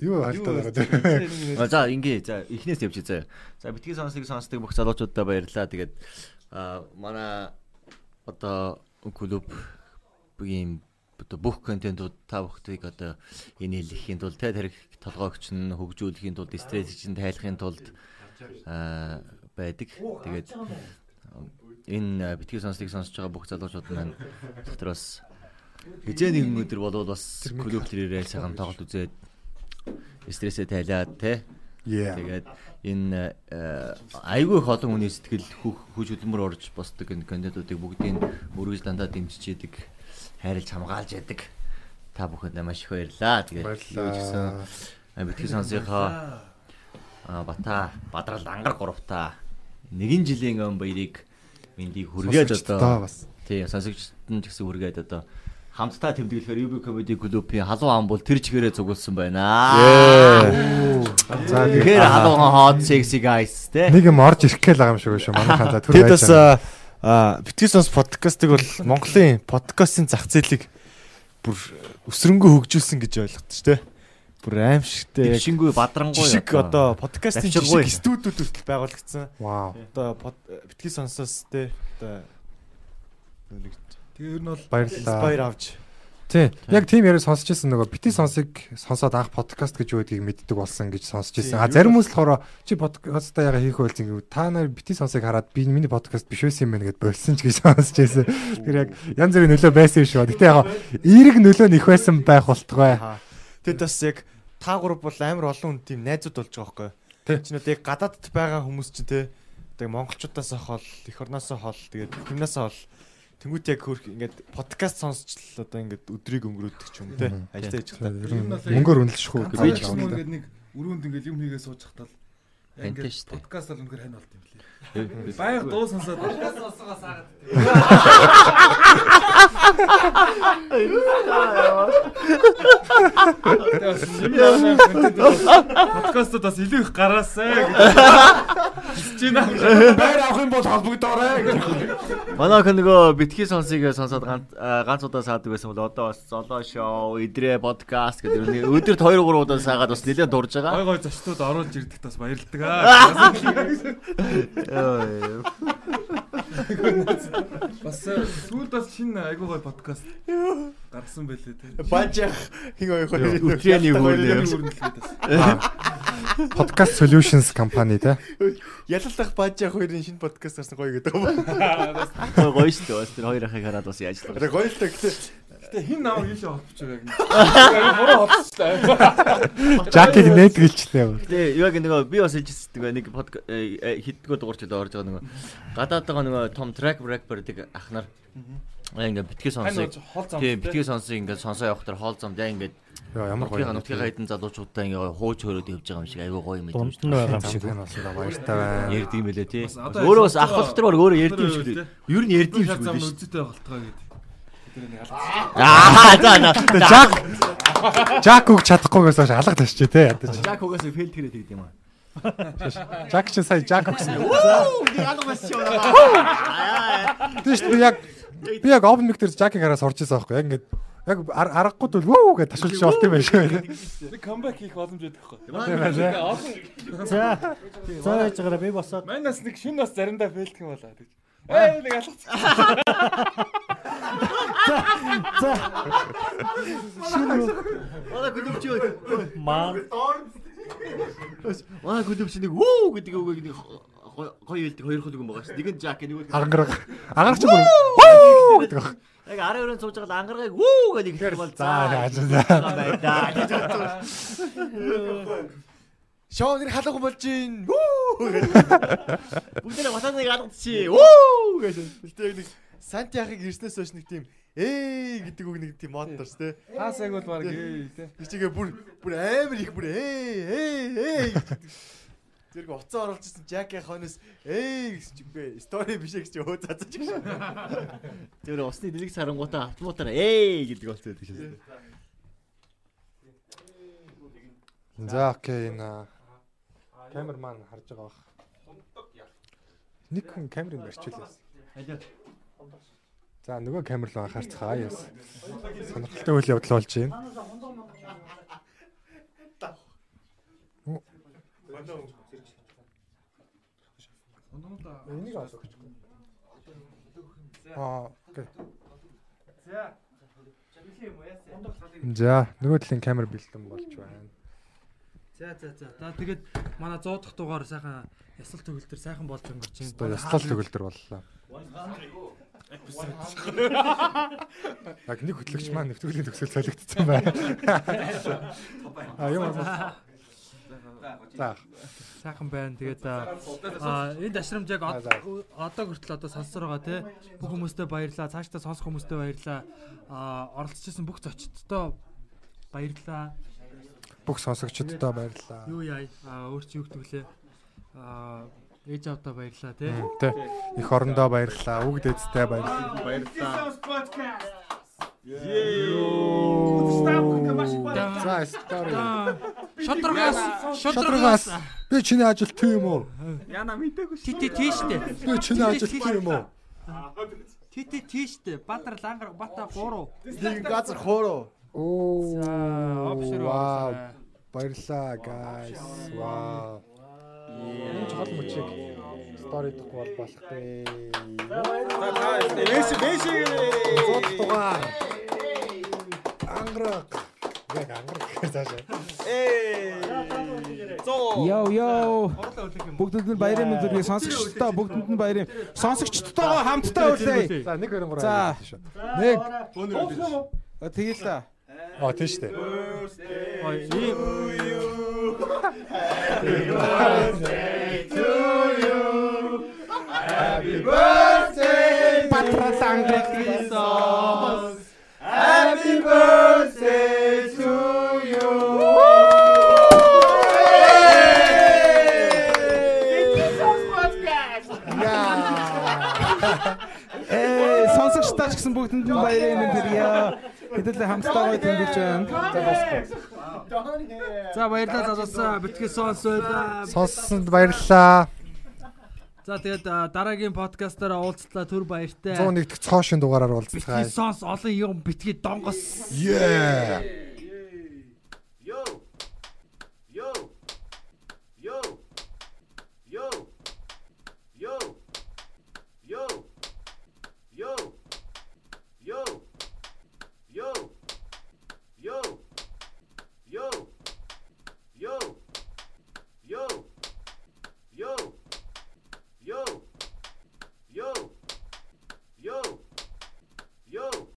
Юу хальтаад байгаа. А за ингээ за эхнээс явж заа. За битгий сонсыг сонсдог бүх залуучуудаа баярлалаа. Тэгээд а манай одоо клуб ийм одоо бүх контентууд та бүхтийг одоо инээлэхийн тулд тэ тарих толгоогч нь хөгжүүлэхийн тулд стрессийг чинь тайлахын тулд а байдаг. Тэгээд энэ битгий сонсыг сонсож байгаа бүх залуучууд маань дотроос хизээ нэгэн өдөр болвол бас клуб тэрээрээ сайхан тоглолт үзээд стрессээ тайлаад те тэгээд энэ айгүй их олон хүний сэтгэл хүч хөдөлмөр орж босдог энэ контентуудыг бүгдийг мөрөж дандаа дэмжиж яадаг хайрлж хамгаалж яадаг та бүхэнд маш их баярлаа тэгээд юу ч гэсэн битгий сонсынхаа бата бадрал ангар гуравта нэгэн жилийн өн баярыг мэндийг хүргээд одоо тий сонсогчдод нь ч гэсэн хүргээд одоо хамтдаа тэмдэглэхээр UB Comedy Club-ийн халуун ам бол тэр чигээрээ зугуулсан байна. За тэгэхээр халуун hot sexy guys те. Нэг юм орж ирэх гээл байгаа юм шиг шүү манайхаа за түр Тэд бас а битгий сонс подкастыг бол Монголын подкастын зах зээлийг бүр өсрөнгөө хөгжүүлсэн гэж ойлгохтой шүү дээ. Бүр аимшигтэй яг шингүй бадрангуй шиг одоо подкастын жишг студиуд хүртэл байгуулагдсан. Вау. Одоо битгий сонсоос те одоо нэг Тэгээ ер нь бол баярлалаа. Баяр авч. Тий. Яг тийм яриа сонсч ирсэн нөгөө бити сонсыг сонсоод анх подкаст гэж үүдгийг мэддэг болсон гэж сонсч ирсэн. А зарим хүмүүс болохоор чи подкастаа яга хийх байлц ингэ та нар бити сонсыг хараад би миний подкаст биш байсан юм байна гэд болсон ч гэж сонсч ирсэн. Тэр яг янз бүрийн нөлөө байсан юм шүү. Гэтэ яг эерэг нөлөө нь их байсан байх болтгой. Тэгэд бас яг та гур бол амар олон хүн тийм найзууд болж байгаа байхгүй. Чи нэг гадаадд байгаа хүмүүс чинь те тэг монголчуудаас хол эх орноос хол тэгээд хүмүүнээс хол Тэнгүүт яг хөрх ингээд подкаст сонсч л одоо ингээд өдрийг өнгөрөөдөг ч юм те. Ажиллаж ажиллах. Мөнгөөр үнэлшгүй. Би ч гэсэн ингээд нэг өрөөнд ингээд юм хийгээ Хэнтэй шүү дээ. Подкаст бол үнэхээр хань болт юм лээ. Баяр дуу сонсоод подкаст сонсогоос хагаад. Подкастууд бас илүү их гараасай гэж хэлж байна. Баяр авах юм бол холбогдоорой гэж. Манайх нөгөө битгий сонсыг сонсоод ганц удаа саадаг байсан бол одоо бас золоо шоу, идрээ подкаст гэдэг өдөрт 2 3 удаа саагаад бас нэлээд дурж байгаа. Гой гой зочдод оруулж ирдэгт бас баярлдаг аа. Бас сүүлд бас шинэ айгуу гой подкаст гаргасан байлээ те. Бажих хин гоё гоё. Үтрэний хүрнэ. Podcast Solutions компани те. Ялалтах бажих хоёрын шинэ подкаст гарсан гоё гэдэг юм. Гоё шүү дээ. Бас тэр хоёр ахыг хараад бас яаж гоё л та гэтээ Гэтэ хин наав ийшээ холбож байгаа юм. Буруу холбочлаа. Жакиг нээдгэлчлээ. Гэтэ яг нөгөө би бас хэлжсэн нэг хэддгөө дуурч орж байгаа нөгөө гадаад байгаа нөгөө том track rapper гэдэг ах нар Аа ингээ битгий сонсыг. Тийм битгий сонсыг ингээ сонсоо явах тэр хоол зам яа ингээ Яа ямар гоё. Нутгийн хайдан залуучуудаа ингээ хууч хөрөөд явж байгаа юм шиг айгүй гоё юм байна. Дунд нь байгаа юм шиг. Баяртай байна. Ярдим байлээ тий. Өөрөө бас ах бол дотор өөрөө ярдим юм шиг. Ер нь ярдим юм шиг зам үзэтэй болтгоо гэдэг. Аа за. Жак Жак үг чадахгүйгээс хойш алга ташчээ те ядаж. Жак угаас фейл тэрэг тэгд юм аа. Жак чи сая Жак гэсэн. Вуу би алга бас чи яваа. Тийш би яг би яг open mic дээр Жакийг хараа сурч байсан байхгүй. Яг ингээд яг аргагүй дэл вөө гэж ташуулж болт юм байна шүү. Нэг камбэк хийх боломж өгөх байхгүй. Тийм байна. За. За яаж байгаараа би босоод. Манаас нэг шин бас заримдаа фейлдэх юм болоо гэж. Ээ нэг алгац. За. Шинэ. Ваа гүдвч юу? Маа. Ваа гүдвч нэг вүү гэдэг үгийг нэг гоё хэлдэг хоёр хөл юм байгаа шүү. Нэг нь Жак нэг нь Ангараг. Ангарч бүр вүү гэдэг баг. Яг арын өрөөнд сууж байгаа ангаргыг вүү гэдэг хэлэх бол За яаж Шоу нэр халахгүй болж гин. Вүү гэдэг. Бүгдээ батаныг алгадчихъя. Вүү гэж. Тэгтээ нэг Санти ахыг ирснээс хойш нэг тийм ээ гэдэг үг нэг тийм мод дурс те. Хаасайг бол баг ээ те. Чигээ бүр бүр амар их бүр ээ ээ ээ. Зэрэг уцаа оруулж ирсэн Жаки хонос ээ гэсэн чи бэ. Стори биш гэж өө цацаж гэж. Тэр усны дэлэг сарангуудаа автоматаар ээ гэдэг болчиход тийм. За окей на. Камер маань харж байгаа бах. Нэг хүн камерыг барьчихлаа. За нөгөө камер руу анхаарцгаа яас. Сонирхолтой үйл явдал болж байна. Энийг олох гэж. Аа, окей. За, нөгөө талын камер бэлтэн болж байна. За за за. За тэгээд манай 100 дахь дугаар сайхан ясал төгөлдөр сайхан болж өнгөрч байна. Одоо яслал төгөлдөр боллоо. Яг нэг хөтлөгч маань нэвтрүүлгийн төгсгөл солигдсон байна. А юм аа. За. Сайхан байна. Тэгээд аа энэ ташрамж яг одоо хүртэл одоо сонсоор байгаа тий. Бүх хүмүүстээ баярлалаа. Цаашдаа сонсох хүмүүстээ баярлалаа. Аа оролцож исэн бүх зочдтой баярлалаа. Бүх сонсогчдод баярлалаа. Юу яа. Өөр чи юу гэдэг лээ. Аа ээж авдаа баярлалаа тий. Тэ. Их орондоо баярлалаа. Үг дэдтэй баярлалаа. Баярлалаа. За стори. Шодрогоос шодрогоос би чиний ажил тийм үү? Яна мэдээгүй шүү. Ти тийштэй. Би чиний ажил тийм үү? Ти ти тийштэй. Батар лангар бата гурав. Нэг газар хоороо. Оо. опшроо. Вау. Баярлалаа guys. Вау. Энэ чухал мөчийг стори дахгүй бол болох та мэш мэш. Зод тугаар. Ангараг. Яг ангараг гэхээр цаашаа. Зоо. Йоо йоо. Бүгдэд нь баярын мэндийг сонсогчдоо бүгдэнд нь баярын сонсогчдтойгоо хамтдаа үлээ. За 1 2 3 За. Нэг. Тэгэл та. А тийш үү. Ой ийм Happy birthday, Patrasangre Jesus. Happy birthday to сонсогчдаа ч гэсэн бүгдэнд нь баярын мэнд хүргье. Хэдүүлээ хамтдаа гоё тэмдэглэж байна. За баярлалаа залуусаа. Битгий сонсоолаа. Сонссонд баярлалаа. За тэгээд дараагийн подкастаараа уулзлаа түр баяртай. 101 дэх цоошин дугаараар уулзцгаая. Битгий сонс олон юм битгий донгос. Yeah.